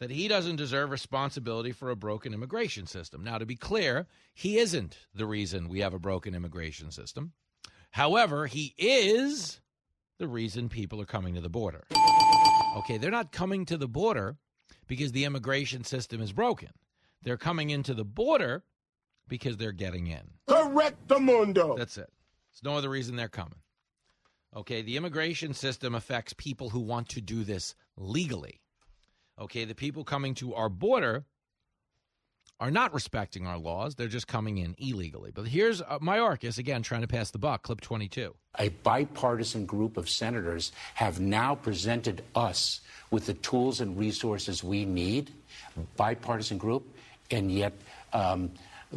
[SPEAKER 1] that he doesn't deserve responsibility for a broken immigration system. Now, to be clear, he isn't the reason we have a broken immigration system. However, he is the reason people are coming to the border. Okay, they're not coming to the border because the immigration system is broken. They're coming into the border because they're getting in.
[SPEAKER 36] Correcto mundo.
[SPEAKER 1] That's it. There's no other reason they're coming. Okay, the immigration system affects people who want to do this legally. Okay, the people coming to our border are not respecting our laws. They're just coming in illegally. But here's uh, Mayorkas, again, trying to pass the buck, clip 22.
[SPEAKER 59] A bipartisan group of senators have now presented us with the tools and resources we need, bipartisan group, and yet um,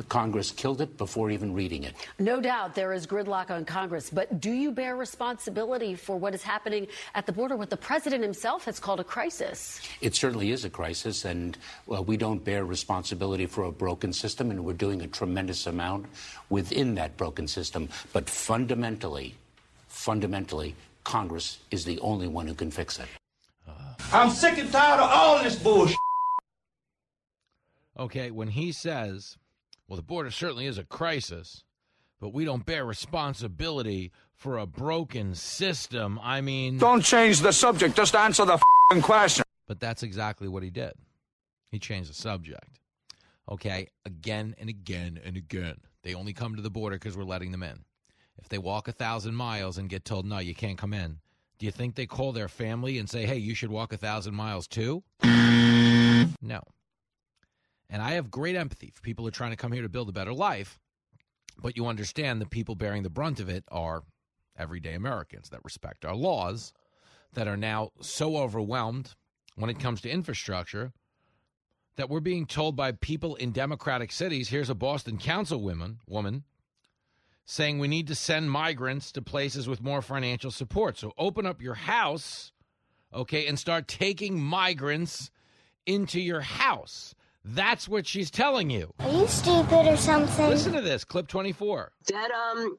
[SPEAKER 59] Congress killed it before even reading it.
[SPEAKER 60] No doubt there is gridlock on Congress, but do you bear responsibility for what is happening at the border, what the president himself has called a crisis?
[SPEAKER 59] It certainly is a crisis, and well, we don't bear responsibility for a broken system, and we're doing a tremendous amount within that broken system. But fundamentally, fundamentally, Congress is the only one who can fix it.
[SPEAKER 37] Uh, I'm sick and tired of all this bullshit.
[SPEAKER 1] Okay, when he says, well, the border certainly is a crisis, but we don't bear responsibility for a broken system, I mean.
[SPEAKER 36] Don't change the subject, just answer the question.
[SPEAKER 1] But that's exactly what he did. He changed the subject. Okay, again and again and again. They only come to the border because we're letting them in. If they walk a thousand miles and get told, no, you can't come in, do you think they call their family and say, hey, you should walk a thousand miles too? Mm. No. And I have great empathy for people who are trying to come here to build a better life. But you understand the people bearing the brunt of it are everyday Americans that respect our laws, that are now so overwhelmed when it comes to infrastructure that we're being told by people in democratic cities here's a Boston council woman, woman saying we need to send migrants to places with more financial support. So open up your house, okay, and start taking migrants into your house. That's what she's telling you.
[SPEAKER 53] Are you stupid or something?
[SPEAKER 1] Listen to this, clip 24.
[SPEAKER 61] Dedham,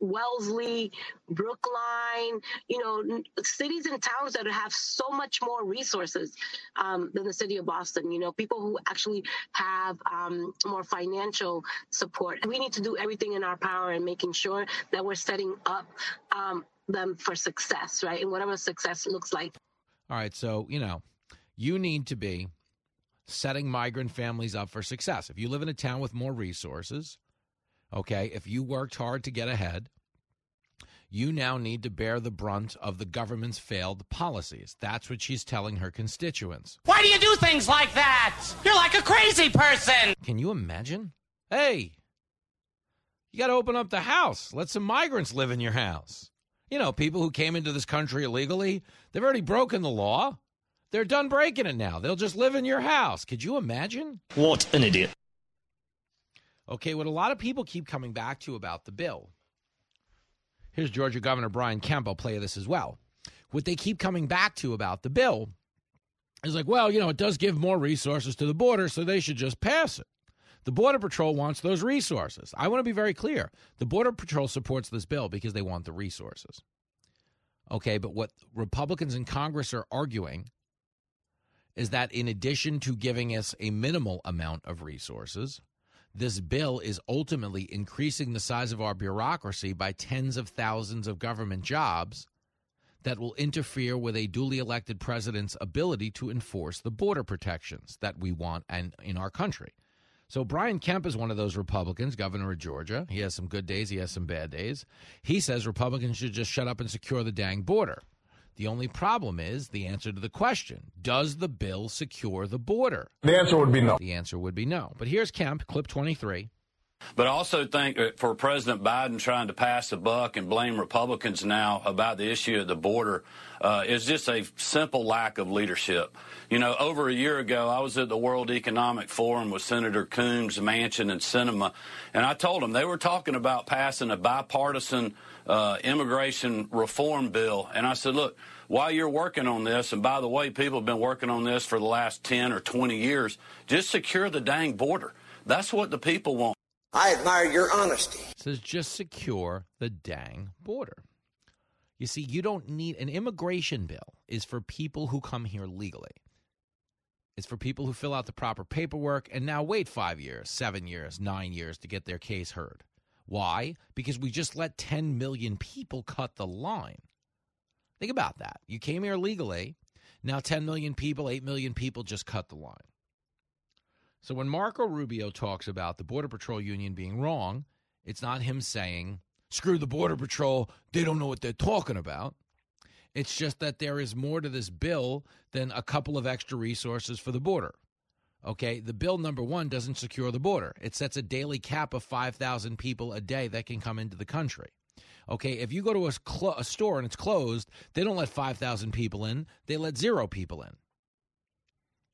[SPEAKER 61] Wellesley, Brookline, you know, cities and towns that have so much more resources um, than the city of Boston. You know, people who actually have um, more financial support. We need to do everything in our power and making sure that we're setting up um, them for success, right? And whatever success looks like.
[SPEAKER 1] All right, so, you know, you need to be setting migrant families up for success. If you live in a town with more resources, okay, if you worked hard to get ahead, you now need to bear the brunt of the government's failed policies. That's what she's telling her constituents.
[SPEAKER 22] Why do you do things like that? You're like a crazy person.
[SPEAKER 1] Can you imagine? Hey, you got to open up the house. Let some migrants live in your house. You know, people who came into this country illegally, they've already broken the law. They're done breaking it now. They'll just live in your house. Could you imagine?
[SPEAKER 62] What an idiot.
[SPEAKER 1] Okay, what a lot of people keep coming back to about the bill Here's Georgia Governor Brian Kemp. I'll play this as well. What they keep coming back to about the bill is like, well, you know, it does give more resources to the border, so they should just pass it. The Border Patrol wants those resources. I want to be very clear. The Border Patrol supports this bill because they want the resources. Okay, but what Republicans in Congress are arguing is that in addition to giving us a minimal amount of resources, this bill is ultimately increasing the size of our bureaucracy by tens of thousands of government jobs that will interfere with a duly elected president's ability to enforce the border protections that we want and in our country. So Brian Kemp is one of those Republicans, governor of Georgia. He has some good days, he has some bad days. He says Republicans should just shut up and secure the dang border. The only problem is the answer to the question Does the bill secure the border?
[SPEAKER 63] The answer would be no.
[SPEAKER 1] The answer would be no. But here's Kemp, clip 23.
[SPEAKER 64] But I also think for President Biden trying to pass the buck and blame Republicans now about the issue of the border uh, is just a simple lack of leadership. You know, over a year ago, I was at the World Economic Forum with Senator Coons, Manchin, and Sinema, and I told them they were talking about passing a bipartisan uh, immigration reform bill. And I said, look, while you're working on this, and by the way, people have been working on this for the last 10 or 20 years, just secure the dang border. That's what the people want.
[SPEAKER 57] I admire your honesty.
[SPEAKER 1] It says just secure the dang border. You see, you don't need an immigration bill is for people who come here legally. It's for people who fill out the proper paperwork and now wait five years, seven years, nine years to get their case heard. Why? Because we just let 10 million people cut the line. Think about that. You came here legally. Now 10 million people, 8 million people just cut the line. So when Marco Rubio talks about the Border Patrol Union being wrong, it's not him saying, screw the Border Patrol, they don't know what they're talking about. It's just that there is more to this bill than a couple of extra resources for the border. Okay, the bill number one doesn't secure the border. It sets a daily cap of 5,000 people a day that can come into the country. Okay, if you go to a, cl- a store and it's closed, they don't let 5,000 people in, they let zero people in.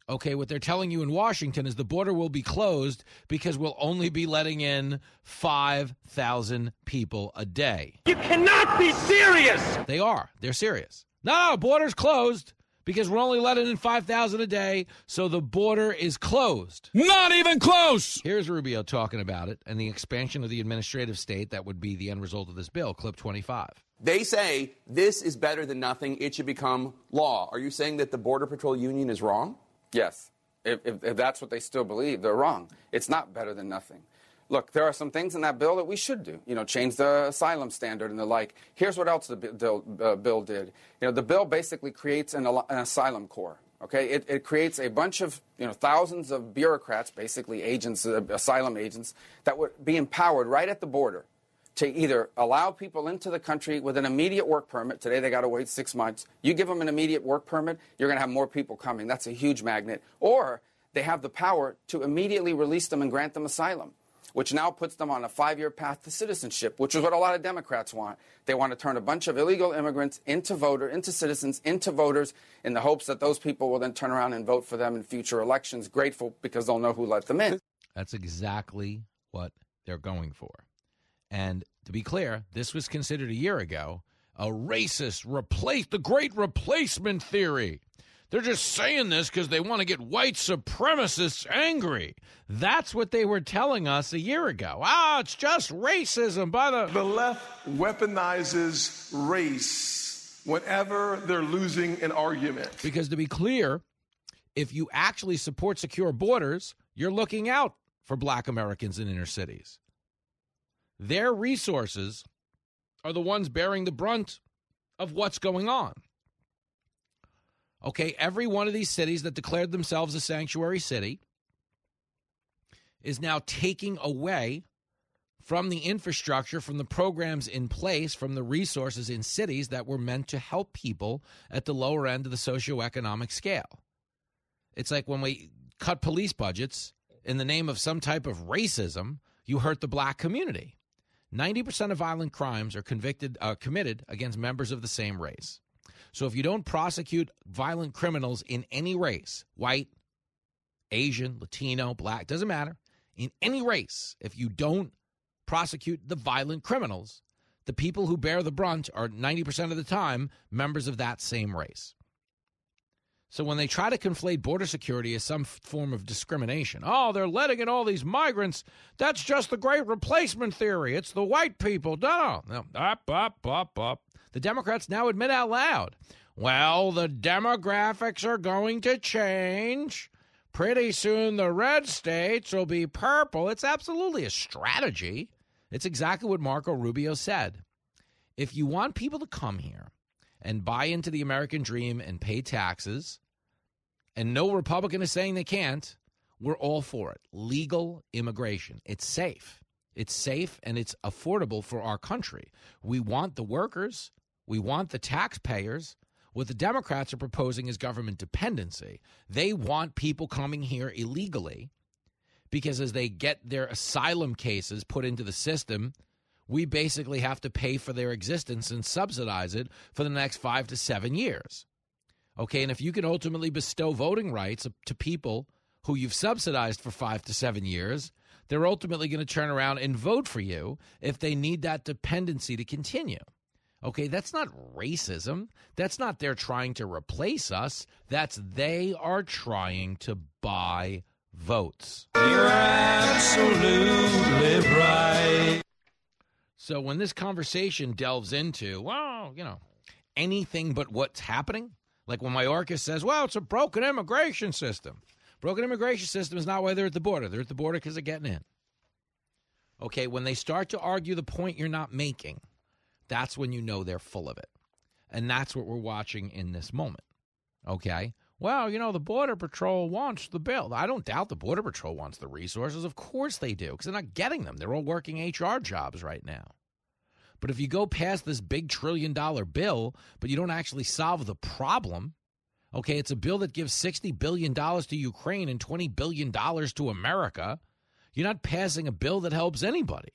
[SPEAKER 1] Okay, what they're telling you in Washington is the border will be closed because we'll only be letting in 5,000 people a day.
[SPEAKER 37] You cannot be serious!
[SPEAKER 1] They are. They're serious. No, border's closed because we're only letting in 5,000 a day, so the border is closed.
[SPEAKER 65] Not even close!
[SPEAKER 1] Here's Rubio talking about it and the expansion of the administrative state that would be the end result of this bill, clip 25.
[SPEAKER 66] They say this is better than nothing, it should become law. Are you saying that the Border Patrol Union is wrong?
[SPEAKER 67] Yes. If, if, if that's what they still believe, they're wrong. It's not better than nothing look, there are some things in that bill that we should do. You know, change the asylum standard and the like. Here's what else the bill, uh, bill did. You know, the bill basically creates an, an asylum corps. Okay, it, it, creates a bunch of you know thousands of bureaucrats, basically agents, uh, asylum agents, that would be empowered right at the border to either allow people into the country with an immediate work permit. Today they got to wait six months. You give them an immediate work permit, you're going to have more people coming. That's a huge magnet. Or they have the power to immediately release them and grant them asylum which now puts them on a five year path to citizenship, which is what a lot of Democrats want. They want to turn a bunch of illegal immigrants into voter, into citizens, into voters, in the hopes that those people will then turn around and vote for them in future elections, grateful because they'll know who let them in.
[SPEAKER 1] That's exactly what they're going for. And to be clear, this was considered a year ago a racist replace the great replacement theory. They're just saying this because they want to get white supremacists angry. That's what they were telling us a year ago. Ah, it's just racism by the.
[SPEAKER 63] The left weaponizes race whenever they're losing an argument.
[SPEAKER 1] Because to be clear, if you actually support secure borders, you're looking out for black Americans in inner cities. Their resources are the ones bearing the brunt of what's going on. Okay, every one of these cities that declared themselves a sanctuary city is now taking away from the infrastructure, from the programs in place, from the resources in cities that were meant to help people at the lower end of the socioeconomic scale. It's like when we cut police budgets in the name of some type of racism, you hurt the black community. 90% of violent crimes are convicted uh, committed against members of the same race. So if you don't prosecute violent criminals in any race, white, Asian, Latino, black, doesn't matter, in any race, if you don't prosecute the violent criminals, the people who bear the brunt are 90% of the time members of that same race. So when they try to conflate border security as some form of discrimination, oh, they're letting in all these migrants. That's just the great replacement theory. It's the white people. No, no, up, up, up, up. The Democrats now admit out loud, well, the demographics are going to change. Pretty soon the red states will be purple. It's absolutely a strategy. It's exactly what Marco Rubio said. If you want people to come here and buy into the American dream and pay taxes, and no Republican is saying they can't, we're all for it. Legal immigration. It's safe. It's safe and it's affordable for our country. We want the workers, we want the taxpayers. What the Democrats are proposing is government dependency. They want people coming here illegally because as they get their asylum cases put into the system, we basically have to pay for their existence and subsidize it for the next five to seven years. Okay, and if you can ultimately bestow voting rights to people who you've subsidized for five to seven years, they're ultimately going to turn around and vote for you if they need that dependency to continue. Okay, that's not racism. That's not they're trying to replace us. That's they are trying to buy votes.
[SPEAKER 68] You're absolutely right.
[SPEAKER 1] So when this conversation delves into, well, you know, anything but what's happening, like when Mayorkas says, well, it's a broken immigration system. Broken immigration system is not why they're at the border. They're at the border because they're getting in. Okay, when they start to argue the point you're not making, that's when you know they're full of it. And that's what we're watching in this moment. Okay? Well, you know, the Border Patrol wants the bill. I don't doubt the Border Patrol wants the resources. Of course they do, because they're not getting them. They're all working HR jobs right now. But if you go past this big trillion dollar bill, but you don't actually solve the problem, okay, it's a bill that gives $60 billion to Ukraine and $20 billion to America. You're not passing a bill that helps anybody.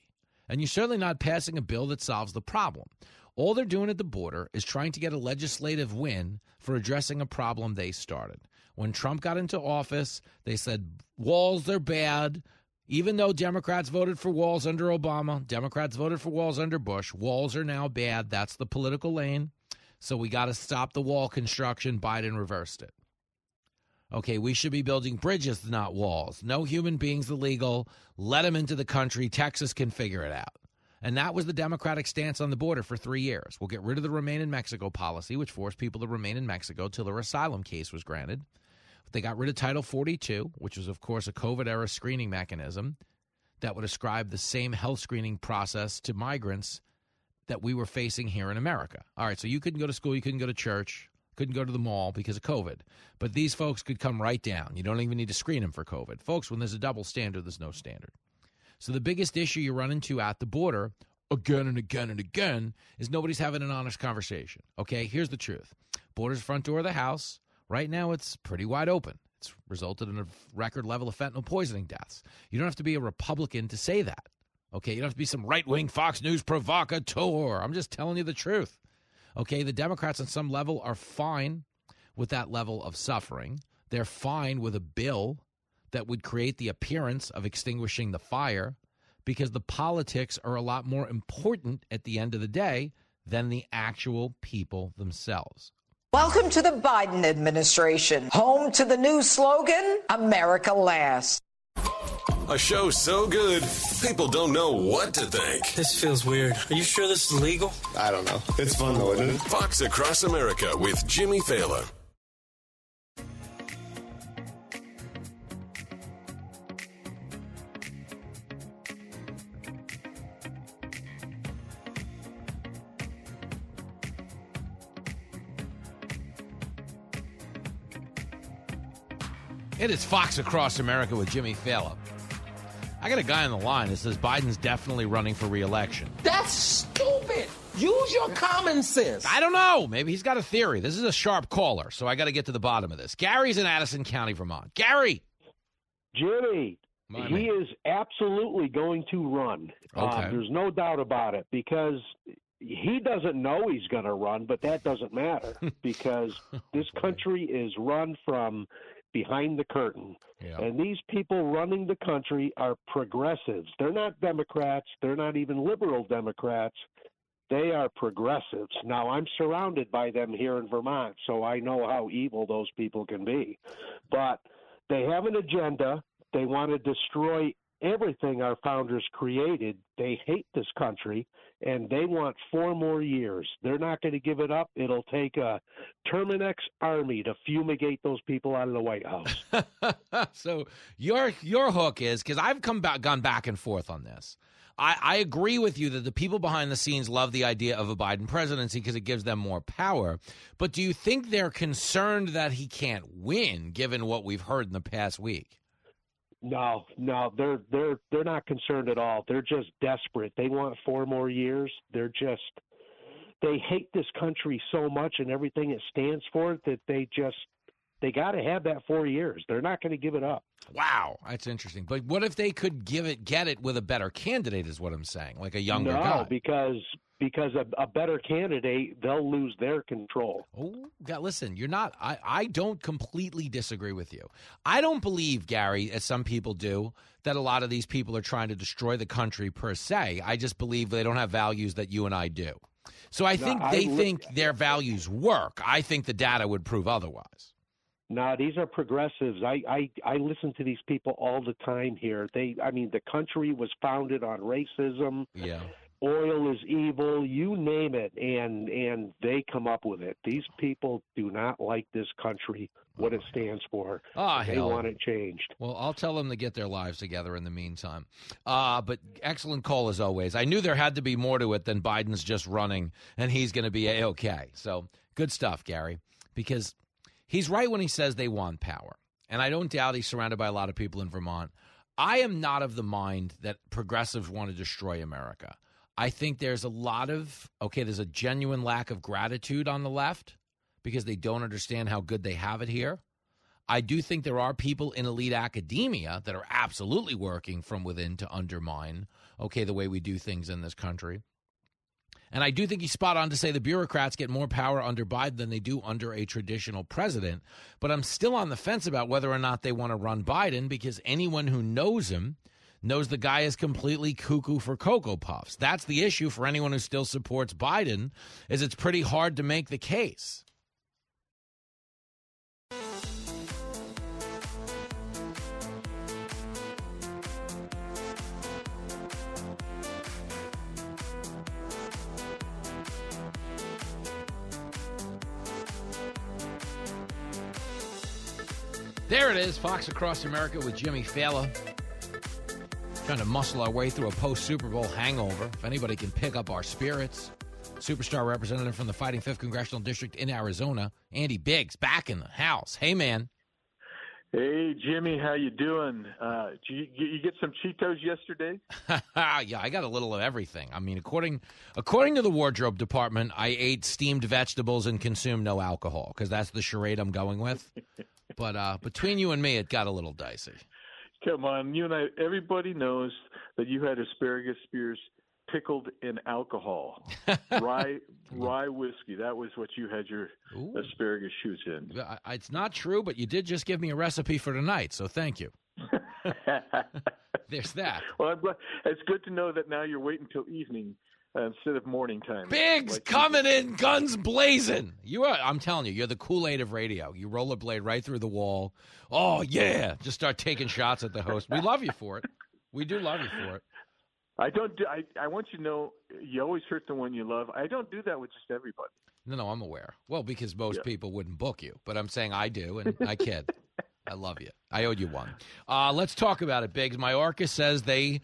[SPEAKER 1] And you're certainly not passing a bill that solves the problem. All they're doing at the border is trying to get a legislative win for addressing a problem they started. When Trump got into office, they said walls are bad. Even though Democrats voted for walls under Obama, Democrats voted for walls under Bush, walls are now bad. That's the political lane. So we got to stop the wall construction. Biden reversed it. Okay, we should be building bridges, not walls. No human beings illegal. Let them into the country. Texas can figure it out. And that was the Democratic stance on the border for three years. We'll get rid of the remain in Mexico policy, which forced people to remain in Mexico till their asylum case was granted. They got rid of Title 42, which was, of course, a COVID era screening mechanism that would ascribe the same health screening process to migrants that we were facing here in America. All right, so you couldn't go to school, you couldn't go to church, couldn't go to the mall because of COVID. But these folks could come right down. You don't even need to screen them for COVID. Folks, when there's a double standard, there's no standard. So the biggest issue you run into at the border again and again and again is nobody's having an honest conversation. Okay, here's the truth. Border's front door of the house. Right now it's pretty wide open. It's resulted in a record level of fentanyl poisoning deaths. You don't have to be a Republican to say that. Okay, you don't have to be some right-wing Fox News provocateur. I'm just telling you the truth. Okay, the Democrats on some level are fine with that level of suffering. They're fine with a bill that would create the appearance of extinguishing the fire because the politics are a lot more important at the end of the day than the actual people themselves.
[SPEAKER 62] Welcome to the Biden administration, home to the new slogan America Last.
[SPEAKER 31] A show so good, people don't know what to think.
[SPEAKER 69] This feels weird. Are you sure this is legal?
[SPEAKER 65] I don't know. It's fun though, isn't it?
[SPEAKER 31] Fox Across America with Jimmy Failla.
[SPEAKER 1] It is Fox Across America with Jimmy Failla. I got a guy on the line that says Biden's definitely running for reelection.
[SPEAKER 37] That's stupid. Use your common sense.
[SPEAKER 1] I don't know. Maybe he's got a theory. This is a sharp caller, so I got to get to the bottom of this. Gary's in Addison County, Vermont. Gary.
[SPEAKER 68] Jimmy,
[SPEAKER 1] My
[SPEAKER 68] he
[SPEAKER 1] man.
[SPEAKER 68] is absolutely going to run. Uh,
[SPEAKER 1] Okay.
[SPEAKER 68] there's no doubt about it because he doesn't know he's going to run, but that doesn't matter because this country is run from behind the curtain. And these people running the country are progressives. They're not Democrats. They're not even liberal Democrats. They are progressives. Now, I'm surrounded by them here in Vermont, so I know how evil those people can be. But they have an agenda. They want to destroy everything our founders created. They hate this country, and they want four more years. They're not going to give it up. It'll take a Terminix army to fumigate those people out of the White House.
[SPEAKER 1] so your your hook is because I've come back gone back and forth on this. I, I agree with you that the people behind the scenes love the idea of a Biden presidency because it gives them more power. But do you think they're concerned that he can't win, given what we've heard in the past week?
[SPEAKER 68] No, no, they're they're they're not concerned at all. They're just desperate. They want four more years. They're just they hate this country so much and everything it stands for that they just they got to have that four years. They're not going to give it up.
[SPEAKER 1] Wow, that's interesting. But what if they could give it, get it with a better candidate? Is what I'm saying, like a younger
[SPEAKER 68] no,
[SPEAKER 1] guy.
[SPEAKER 68] because because a, a better candidate, they'll lose their control.
[SPEAKER 1] Oh, God, listen, you're not. I, I don't completely disagree with you. I don't believe, Gary, as some people do, that a lot of these people are trying to destroy the country per se. I just believe they don't have values that you and I do. So I
[SPEAKER 68] No,
[SPEAKER 1] think
[SPEAKER 68] I
[SPEAKER 1] they
[SPEAKER 68] li-
[SPEAKER 1] think their values work. I think the data would prove otherwise.
[SPEAKER 68] No, these are progressives. I, I I listen to these people all the time here. They, I mean, the country was founded on racism.
[SPEAKER 1] Yeah.
[SPEAKER 68] Oil is evil. You name it, and and they come up with it. These people do not like this country, what it stands for.
[SPEAKER 1] Ah,
[SPEAKER 68] they
[SPEAKER 1] hell.
[SPEAKER 68] want it changed.
[SPEAKER 1] Well, I'll tell them to get their lives together in the meantime. Uh, but excellent call as always. I knew there had to be more to it than Biden's just running and he's going to be a okay. So good stuff, Gary, because he's right when he says they want power. And I don't doubt he's surrounded by a lot of people in Vermont. I am not of the mind that progressives want to destroy America. I think there's a lot of, okay, there's a genuine lack of gratitude on the left because they don't understand how good they have it here. I do think there are people in elite academia that are absolutely working from within to undermine, okay, the way we do things in this country. And I do think he's spot on to say the bureaucrats get more power under Biden than they do under a traditional president. But I'm still on the fence about whether or not they want to run Biden because anyone who knows him knows the guy is completely cuckoo for Cocoa Puffs. That's the issue for anyone who still supports Biden is it's pretty hard to make the case. There it is, Fox Across America with Jimmy Failla. Trying to muscle our way through a post Super Bowl hangover. If anybody can pick up our spirits, superstar representative from the Fighting Fifth Congressional District in Arizona, Andy Biggs, back in the house. Hey, man.
[SPEAKER 70] Hey Jimmy, how you doing? Uh, did you, you get some Cheetos yesterday?
[SPEAKER 1] yeah, I got a little of everything. I mean, according according to the wardrobe department, I ate steamed vegetables and consumed no alcohol because that's the charade I'm going with. but uh, between you and me, it got a little dicey.
[SPEAKER 70] Come on, you and I. Everybody knows that you had asparagus spears pickled in alcohol, rye rye whiskey. That was what you had your asparagus shoots in.
[SPEAKER 1] I- It's not true, but you did just give me a recipe for tonight, so thank you. There's that.
[SPEAKER 70] Well, I'm glad. It's good to know that now you're waiting till evening instead of morning time.
[SPEAKER 1] Biggs
[SPEAKER 70] Like
[SPEAKER 1] coming in, guns blazing. You are. I'm telling you, you're the Kool Aid of radio. You rollerblade right through the wall. Oh yeah, just start taking shots at the host. We love you for it. We do love you for it.
[SPEAKER 70] I don't. Do, I I want you to know you always hurt the one you love. I don't do that with just everybody.
[SPEAKER 1] No, no, I'm aware. Well, because most
[SPEAKER 70] Yeah.
[SPEAKER 1] people wouldn't book you, but I'm saying I do, and I kid. I love you. I owed you one. Uh, let's talk about it, Biggs. Mayorkas says they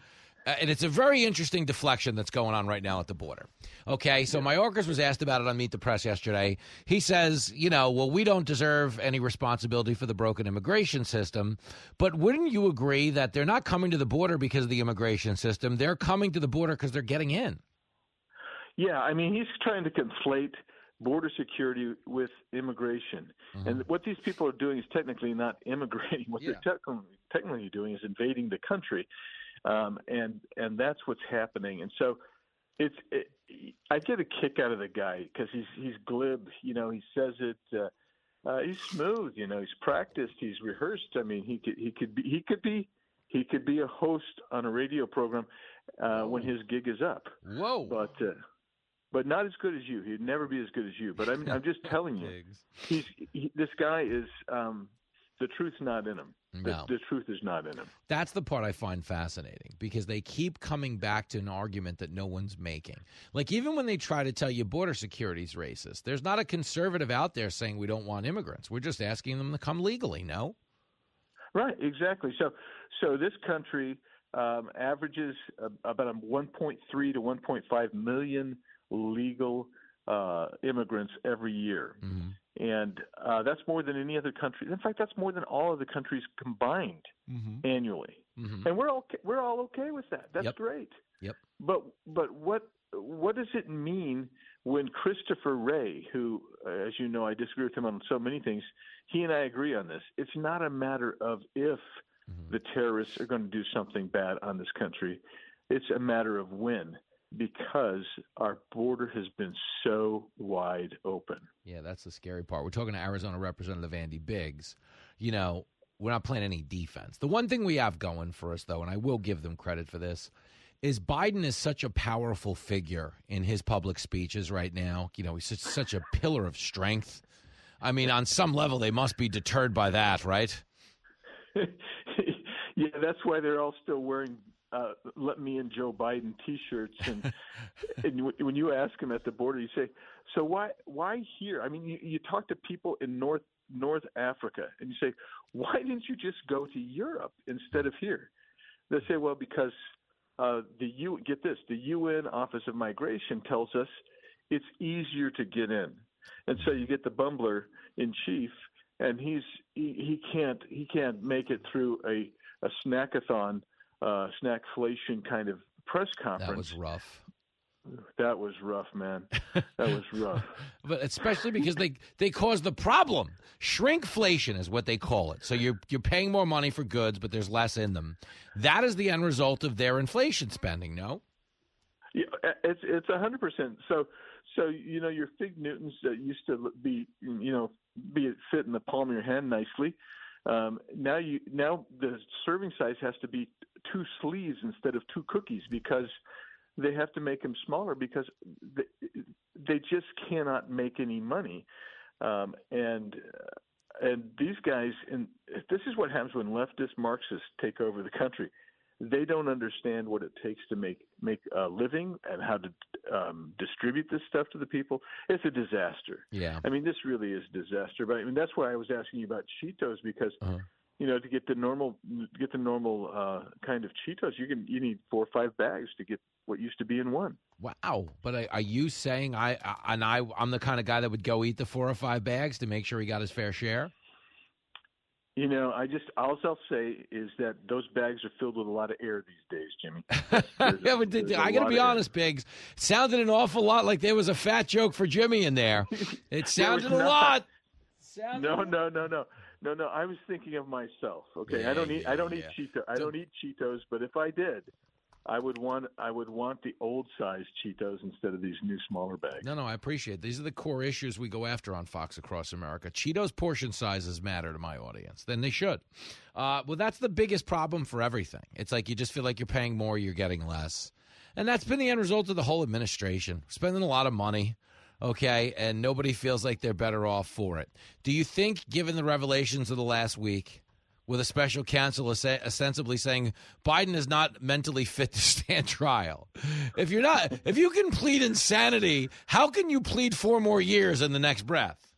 [SPEAKER 1] Uh, and it's a very interesting deflection that's going on right now at the border. Okay, so Mayorkas was asked about it on Meet the Press yesterday. He says, you know, well, we don't deserve any responsibility for the broken immigration system, but wouldn't you agree that they're not coming to the border because of the immigration system? They're coming to the border because they're getting in.
[SPEAKER 70] Yeah, I mean, he's trying to conflate border security with immigration. Mm-hmm. And what these people are doing is technically not immigrating. What yeah. they're technically, technically doing is invading the country um, and and that's what's happening. And so it's it, I get a kick out of the guy because he's he's glib. You know, he says it. Uh, uh, he's smooth. You know, he's practiced. He's rehearsed. I mean, he could he could be he could be he could be a host on a radio program uh, when his gig is up.
[SPEAKER 1] Whoa!
[SPEAKER 70] But uh, but not as good as you. He'd never be as good as you. But I'm I'm just telling you, he's he, this guy is um, the truth's not in them. No. The, the, truth is not in them.
[SPEAKER 1] That's the part I find fascinating because they keep coming back to an argument that no one's making. Like even when they try to tell you border security is racist, there's not a conservative out there saying we don't want immigrants. We're just asking them to come legally. No.
[SPEAKER 70] Right. Exactly. So, so this country um, averages about 1.3 to 1.5 million legal uh, immigrants every year. Mm-hmm and uh, that's more than any other country. In fact, that's more than all of the countries combined mm-hmm. annually. Mm-hmm. And we're okay, we're all okay with that. That's
[SPEAKER 1] yep.
[SPEAKER 70] great.
[SPEAKER 1] Yep.
[SPEAKER 70] But but what what does it mean when Christopher Wray, who, as you know, I disagree with him on so many things, he and I agree on this. It's not a matter of if mm-hmm. the terrorists are going to do something bad on this country. It's a matter of when because our border has been so wide open.
[SPEAKER 1] Yeah, that's the scary part. We're talking to Arizona Representative Andy Biggs. You know, we're not playing any defense. The one thing we have going for us, though, and I will give them credit for this, is Biden is such a powerful figure in his public speeches right now. You know, he's such, such a pillar of strength. I mean, on some level, they must be deterred by that, right?
[SPEAKER 70] yeah, that's why they're all still wearing uh, "Let me in Joe Biden" T-shirts, and, and when you ask him at the border, you say, "So why why here?" I mean, you, you talk to people in North North Africa, and you say, "Why didn't you just go to Europe instead of here?" They say, "Well, because uh, the U get this, the UN Office of Migration tells us it's easier to get in, and so you get the bumbler in chief, and he's he, he can't he can't make it through a a snackathon." Uh, snackflation kind of press conference.
[SPEAKER 1] That was rough.
[SPEAKER 70] That was rough, man. That was rough.
[SPEAKER 1] but especially because they they cause the problem. Shrinkflation is what they call it. So you're you're paying more money for goods, but there's less in them. That is the end result of their inflation spending. No.
[SPEAKER 70] Yeah, it's it's a hundred percent. So so you know your fig Newtons that used to be you know be fit in the palm of your hand nicely. Um, now you now the serving size has to be two sleeves instead of two cookies because they have to make them smaller because they, they just cannot make any money. Um, and and these guys, and this is what happens when leftist Marxists take over the country. They don't understand what it takes to make make a living and how to um, distribute this stuff to the people. It's a disaster.
[SPEAKER 1] Yeah,
[SPEAKER 70] I mean, this really is a disaster. But I mean, that's why I was asking you about Cheetos because uh-huh you know, to get the normal get the normal uh, kind of Cheetos, you can you need four or five bags to get what used to be in one.
[SPEAKER 1] Wow! But are you saying I and I I'm the kind of guy that would go eat the four or five bags to make sure he got his fair share?
[SPEAKER 70] You know, I just all I'll say is that those bags are filled with a lot of air these days, Jimmy.
[SPEAKER 1] yeah, but did, I got to be honest, Biggs. Sounded an awful lot like there was a fat joke for Jimmy in there. It sounded a lot.
[SPEAKER 70] Sounded no, no, no, no. No, no, I was thinking of myself. Okay, yeah, I don't eat yeah, I don't yeah. eat Cheetos. I don't eat Cheetos, but if I did, I would want I would want the old size Cheetos instead of these new smaller bags.
[SPEAKER 1] No, no, I appreciate it. These are the core issues we go after on Fox Across America. Cheetos portion sizes matter to my audience. Then they should. Uh, well, that's the biggest problem for everything. It's like you just feel like you're paying more, you're getting less, and that's been the end result of the whole administration spending a lot of money okay, and nobody feels like they're better off for it. Do you think, given the revelations of the last week, with a special counsel ostensibly saying Biden is not mentally fit to stand trial. If you're not, if you can plead insanity, how can you plead four more years in the next breath?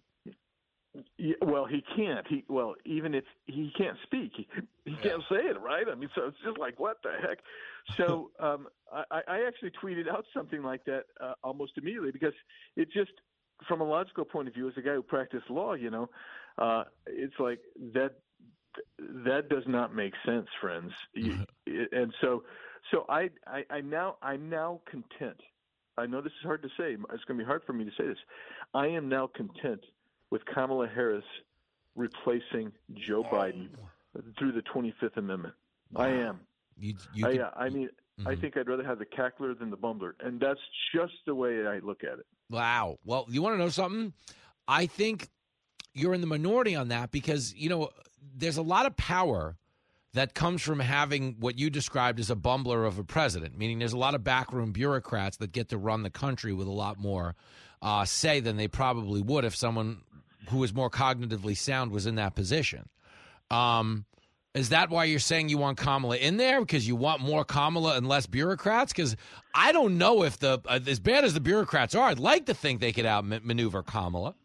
[SPEAKER 70] Yeah, well, he can't. He well, even if he can't speak, he, he can't say it, right? I mean, so it's just like what the heck. So um, I, I actually tweeted out something like that uh, almost immediately because it just, from a logical point of view, as a guy who practiced law, you know, uh, it's like that. That does not make sense, friends. And so, so I, I, I now, I'm now content. I know this is hard to say. It's going to be hard for me to say this. I am now content with Kamala Harris replacing Joe Biden through the 25th Amendment. I am.
[SPEAKER 1] You, you
[SPEAKER 70] I,
[SPEAKER 1] could-
[SPEAKER 70] uh, I mean, I
[SPEAKER 1] Mhm.
[SPEAKER 70] think I'd rather have the cackler than the bumbler, and that's just the way I look at it.
[SPEAKER 1] Wow. Well, you want to know something? I think you're in the minority on that because, you know, there's a lot of power that comes from having what you described as a bumbler of a president, meaning there's a lot of backroom bureaucrats that get to run the country with a lot more uh, say than they probably would if someone who was more cognitively sound was in that position. Um, is that why you're saying you want Kamala in there because you want more Kamala and less bureaucrats? Because I don't know if the uh, as bad as the bureaucrats are, I'd like to think they could outmaneuver Kamala.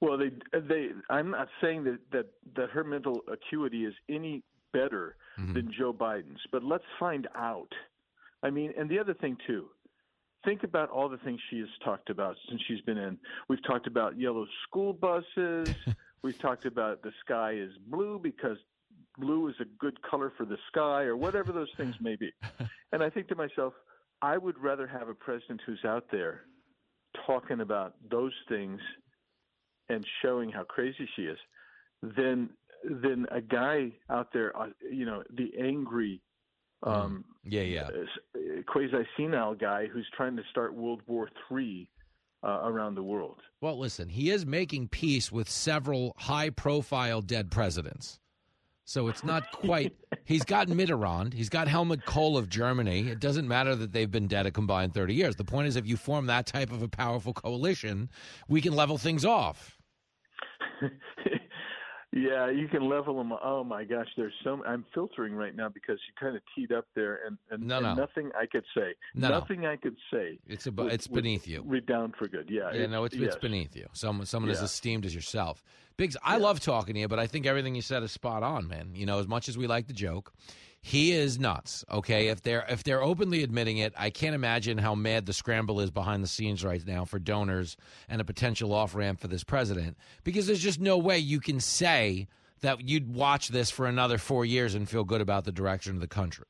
[SPEAKER 70] Well, they they I'm not saying that that that her mental acuity is any better
[SPEAKER 1] Mm-hmm.
[SPEAKER 70] than Joe Biden's, but let's find out. I mean, and the other thing too. Think about all the things she has talked about since she's been in. We've talked about yellow school buses. We've talked about the sky is blue because blue is a good color for the sky or whatever those things may be. And I think to myself, I would rather have a president who's out there talking about those things and showing how crazy she is than than a guy out there, uh, you know, the angry, um,
[SPEAKER 1] Yeah, yeah.
[SPEAKER 70] quasi senile guy who's trying to start World War Three uh, around the world.
[SPEAKER 1] Well, listen, he is making peace with several high profile dead presidents. So it's not quite. He's got Mitterrand. He's got Helmut Kohl of Germany. It doesn't matter that they've been dead a combined 30 years. The point is, if you form that type of a powerful coalition, we can level things off.
[SPEAKER 70] Yeah, you can level them. Oh my gosh, there's so. I'm filtering right now because you kind of teed up there, and, and,
[SPEAKER 1] No,
[SPEAKER 70] and nothing I could say.
[SPEAKER 1] No, no.
[SPEAKER 70] nothing I could say.
[SPEAKER 1] It's a,
[SPEAKER 70] would-
[SPEAKER 1] it's beneath you.
[SPEAKER 70] Redound for good. Yeah.
[SPEAKER 1] Yeah, no, it's, it's beneath you. Someone, someone as esteemed as yourself. Biggs, I love talking to you, but I think everything you said is spot on, man. You know, as much as we like the joke, he is nuts. Okay, if they're if they're openly admitting it, I can't imagine how mad the scramble is behind the scenes right now for donors and a potential off ramp for this president. Because there's just no way you can say that you'd watch this for another four years and feel good about the direction of the country.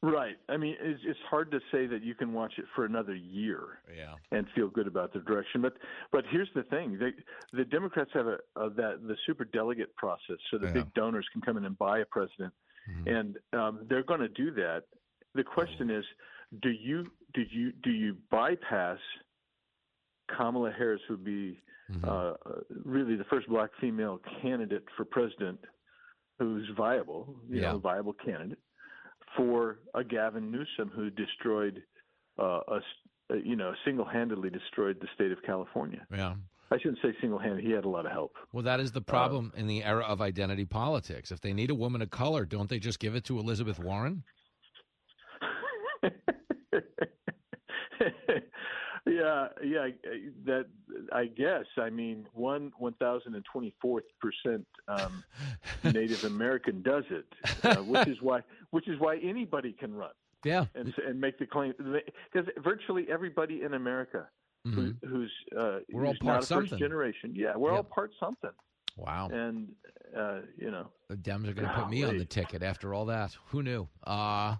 [SPEAKER 70] Right. I mean, it's, it's hard to say that you can watch it for another year
[SPEAKER 1] Yeah.
[SPEAKER 70] and feel good about the direction. But but here's the thing: they, the Democrats have a, a that the super delegate process, so the
[SPEAKER 1] Yeah.
[SPEAKER 70] big donors can come in and buy a president, and um, they're going to do that. The question is, do you do you do you bypass Kamala Harris, who would be uh, uh, really the first black female candidate for president who's viable, you
[SPEAKER 1] Yeah.
[SPEAKER 70] know, viable candidate for a Gavin Newsom who destroyed, uh, a, uh, you know, single-handedly destroyed the state of California.
[SPEAKER 1] Yeah.
[SPEAKER 70] I shouldn't say single-handed; he had a lot of help.
[SPEAKER 1] Well, that is the problem in the era of identity politics. If they need a woman of color, don't they just give it to Elizabeth Warren?
[SPEAKER 70] yeah, yeah, I- that I guess. I mean, one one thousand and twenty fourth percent um, Native American does it, uh, which is why which is why anybody can run.
[SPEAKER 1] Yeah,
[SPEAKER 70] and and make the claim because virtually everybody in America who, who's uh,
[SPEAKER 1] Mm-hmm. We're all part
[SPEAKER 70] not
[SPEAKER 1] something.
[SPEAKER 70] first generation, yeah, we're all part something.
[SPEAKER 1] Wow.
[SPEAKER 70] And uh, you know,
[SPEAKER 1] The Dems are going to put me on the ticket after all that. Who knew? Uh,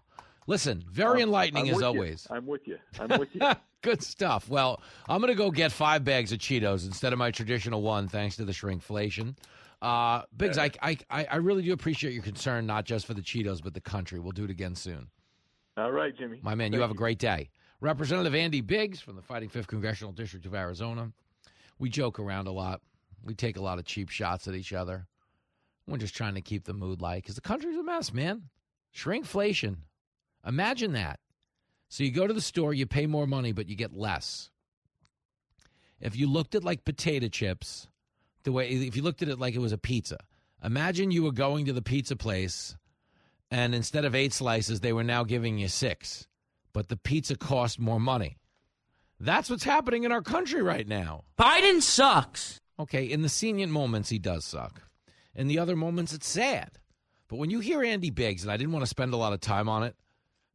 [SPEAKER 1] listen, very
[SPEAKER 70] I'm-
[SPEAKER 1] enlightening
[SPEAKER 70] I'm
[SPEAKER 1] as
[SPEAKER 70] with you.
[SPEAKER 1] always.
[SPEAKER 70] I'm with you. I'm with you.
[SPEAKER 1] Good stuff. Well, I'm going to go get five bags of Cheetos instead of my traditional one, thanks to the shrinkflation. Uh, Biggs, I, I, I I really do appreciate your concern, not just for the Cheetos, but the country. We'll do it again soon.
[SPEAKER 70] All right, Jimmy.
[SPEAKER 1] My man, you have a great day. Representative Andy Biggs from the Fighting Fifth Congressional District of Arizona. We joke around a lot. We take a lot of cheap shots at each other. We're just trying to keep the mood light because the country's a mess, man. Shrinkflation. Imagine that. So you go to the store, you pay more money, but you get less. If you looked at like potato chips, the way if you looked at it like it was a pizza, imagine you were going to the pizza place and instead of eight slices, they were now giving you six. But the pizza cost more money. That's what's happening in our country right now.
[SPEAKER 22] Biden sucks.
[SPEAKER 1] Okay, in the senior moments, he does suck. In the other moments, it's sad. But when you hear Andy Biggs, and I didn't want to spend a lot of time on it,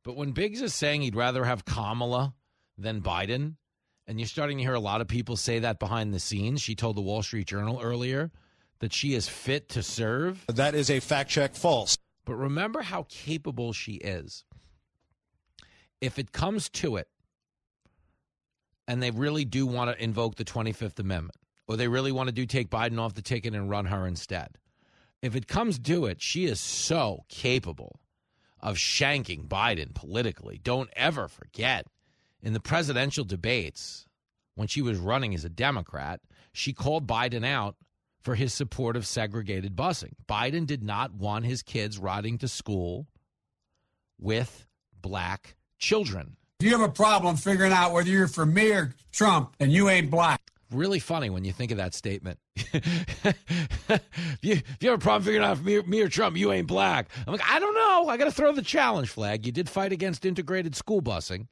[SPEAKER 1] but when Biggs is saying he'd rather have Kamala than Biden, and you're starting to hear a lot of people say that behind the scenes, she told the Wall Street Journal earlier that she is fit to serve.
[SPEAKER 71] That is a fact check false.
[SPEAKER 1] But remember how capable she is. If it comes to it, and they really do want to invoke the 25th Amendment, or they really want to do take Biden off the ticket and run her instead, if it comes to it, she is so capable of shanking Biden politically. Don't ever forget in the presidential debates when she was running as a Democrat, she called Biden out for his support of segregated busing. Biden did not want his kids riding to school with black children.
[SPEAKER 72] You have a problem figuring out whether you're for me or Trump and you ain't black
[SPEAKER 1] really funny when you think of that statement. if, you, if you have a problem figuring out if me, me or Trump, you ain't black. I'm like, I don't know. I got to throw the challenge flag. You did fight against integrated school busing.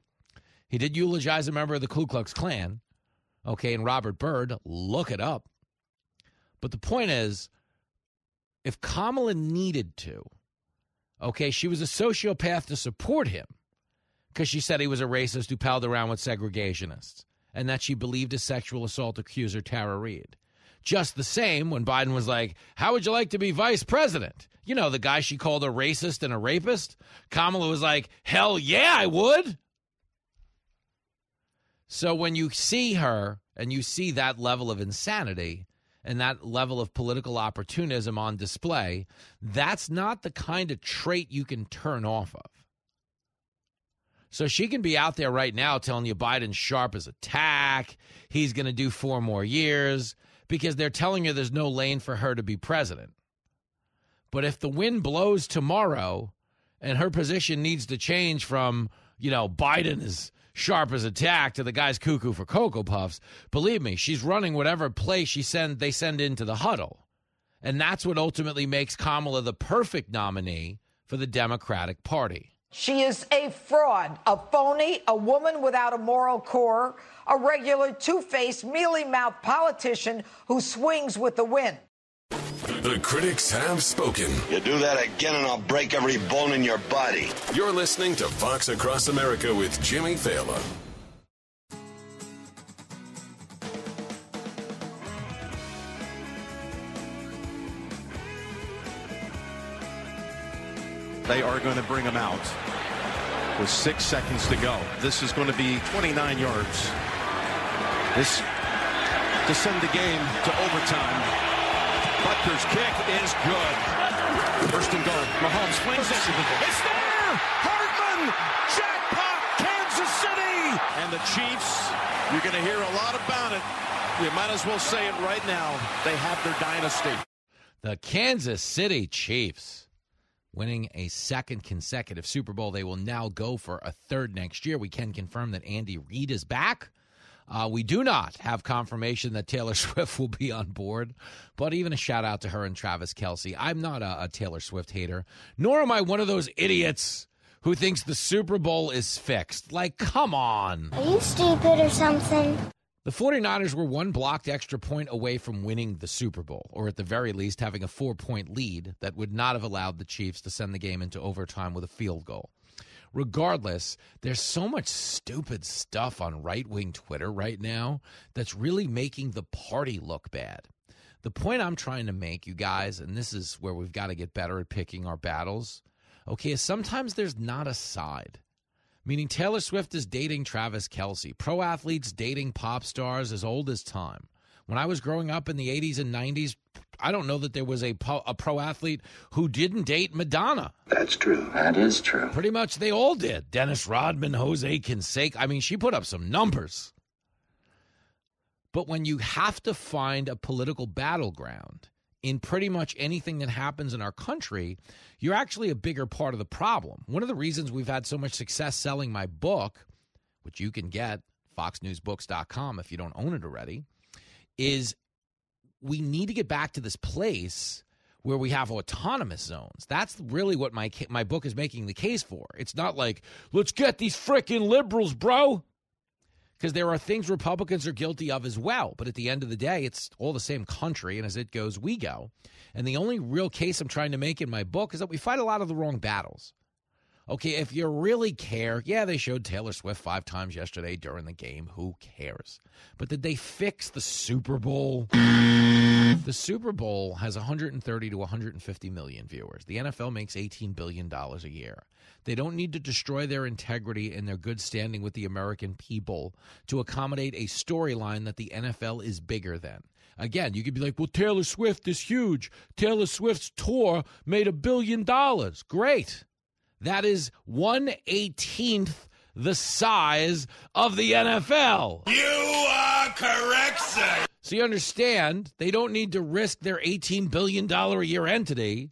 [SPEAKER 1] He did eulogize a member of the Ku Klux Klan. Okay, and Robert Byrd, look it up. But the point is, if Kamala needed to, okay, she was a sociopath to support him because she said he was a racist who palled around with segregationists and that she believed his sexual assault accuser, Tara Reade. Just the same when Biden was like, How would you like to be vice president? You know, the guy she called a racist and a rapist. Kamala was like, Hell yeah, I would. So when you see her and you see that level of insanity and that level of political opportunism on display, that's not the kind of trait you can turn off of. So she can be out there right now telling you Biden's sharp as a tack. He's going to do four more years because they're telling you there's no lane for her to be president. But if the wind blows tomorrow and her position needs to change from, you know, Biden is sharp as a tack to the guy's cuckoo for Cocoa Puffs, believe me, she's running whatever play she send they send into the huddle. And that's what ultimately makes Kamala the perfect nominee for the Democratic Party.
[SPEAKER 62] She is a fraud, a phony, a woman without a moral core, a regular two faced, mealy mouthed politician who swings with the wind.
[SPEAKER 31] The critics have spoken.
[SPEAKER 36] You do that again, and I'll break every bone in your body.
[SPEAKER 31] You're listening to Fox Across America with Jimmy Failla.
[SPEAKER 71] They are going to bring him out with six seconds to go. This is going to be 29 yards. This to send the game to overtime. Butker's kick is good. First and goal. Mahomes flings it. It's there! Hardman! Jackpot! Kansas City! And the Chiefs, you're going to hear a lot about it. You might as well say it right now. They have their dynasty.
[SPEAKER 1] The Kansas City Chiefs winning a second consecutive Super Bowl. They will now go for a third next year. We can confirm that Andy Reid is back. Uh, we do not have confirmation that Taylor Swift will be on board, but even a shout out to her and Travis Kelce. I'm not a, a Taylor Swift hater, nor am I one of those idiots who thinks the Super Bowl is fixed. Like, come on.
[SPEAKER 53] Are you stupid or something?
[SPEAKER 1] The 49ers were one blocked extra point away from winning the Super Bowl, or at the very least having a four point lead that would not have allowed the Chiefs to send the game into overtime with a field goal. Regardless, there's so much stupid stuff on right wing Twitter right now that's really making the party look bad. The point I'm trying to make, you guys, and this is where we've got to get better at picking our battles, okay, is sometimes there's not a side meaning Taylor Swift is dating Travis Kelce, Pro athletes dating pop stars as old as time. When I was growing up in the 80s and 90s, I don't know that there was a, po- a pro athlete who didn't date Madonna.
[SPEAKER 56] That's true. That is true.
[SPEAKER 1] Pretty much they all did. Dennis Rodman, Jose Canseco. I mean, she put up some numbers. But when you have to find a political battleground in pretty much anything that happens in our country, you're actually a bigger part of the problem. One of the reasons we've had so much success selling my book, which you can get foxnewsbooks.com if you don't own it already, is we need to get back to this place where we have autonomous zones. That's really what my my book is making the case for. It's not like let's get these freaking liberals, bro. Because there are things Republicans are guilty of as well. But at the end of the day, it's all the same country, and as it goes, we go. And the only real case I'm trying to make in my book is that we fight a lot of the wrong battles. Okay, if you really care, yeah, they showed Taylor Swift five times yesterday during the game. Who cares? But did they fix the Super Bowl? the Super Bowl has 130 to 150 million viewers. The NFL makes 18 billion dollars a year. They don't need to destroy their integrity and their good standing with the American people to accommodate a storyline that the NFL is bigger than. Again, you could be like, well, Taylor Swift is huge. Taylor Swift's tour made a billion dollars. Great. That is 118th the size of the NFL.
[SPEAKER 36] You are correct, sir.
[SPEAKER 1] So you understand, they don't need to risk their $18 billion a year entity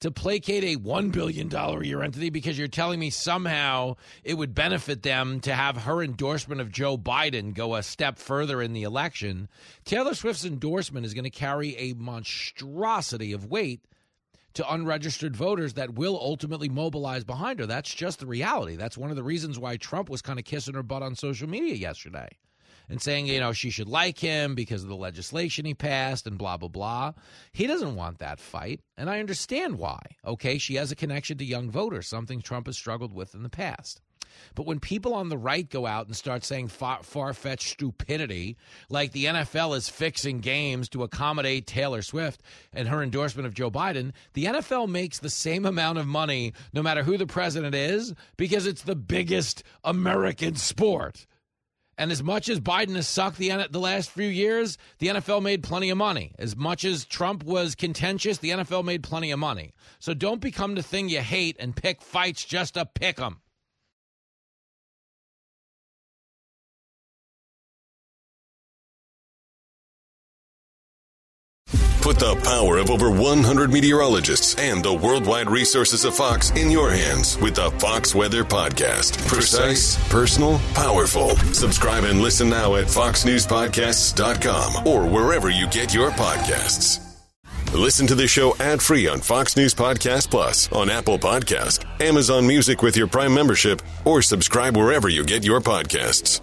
[SPEAKER 1] to placate a $1 billion a year entity because you're telling me somehow it would benefit them to have her endorsement of Joe Biden go a step further in the election. Taylor Swift's endorsement is going to carry a monstrosity of weight to unregistered voters that will ultimately mobilize behind her. That's just the reality. That's one of the reasons why Trump was kind of kissing her butt on social media yesterday and saying, you know, she should like him because of the legislation he passed and blah, blah, blah. He doesn't want that fight. And I understand why. Okay. She has a connection to young voters, something Trump has struggled with in the past. But when people on the right go out and start saying far fetched stupidity, like the NFL is fixing games to accommodate Taylor Swift and her endorsement of Joe Biden, the NFL makes the same amount of money no matter who the president is because it's the biggest American sport. And as much as Biden has sucked the, the last few years, the NFL made plenty of money. As much as Trump was contentious, the NFL made plenty of money. So don't become the thing you hate and pick fights just to pick them.
[SPEAKER 31] Put the power of over 100 meteorologists and the worldwide resources of Fox in your hands with the Fox Weather Podcast. Precise, personal, powerful. Subscribe and listen now at foxnewspodcasts.com or wherever you get your podcasts. Listen to the show ad-free on Fox News Podcast Plus, on Apple Podcast, Amazon Music with your Prime membership, or subscribe wherever you get your podcasts.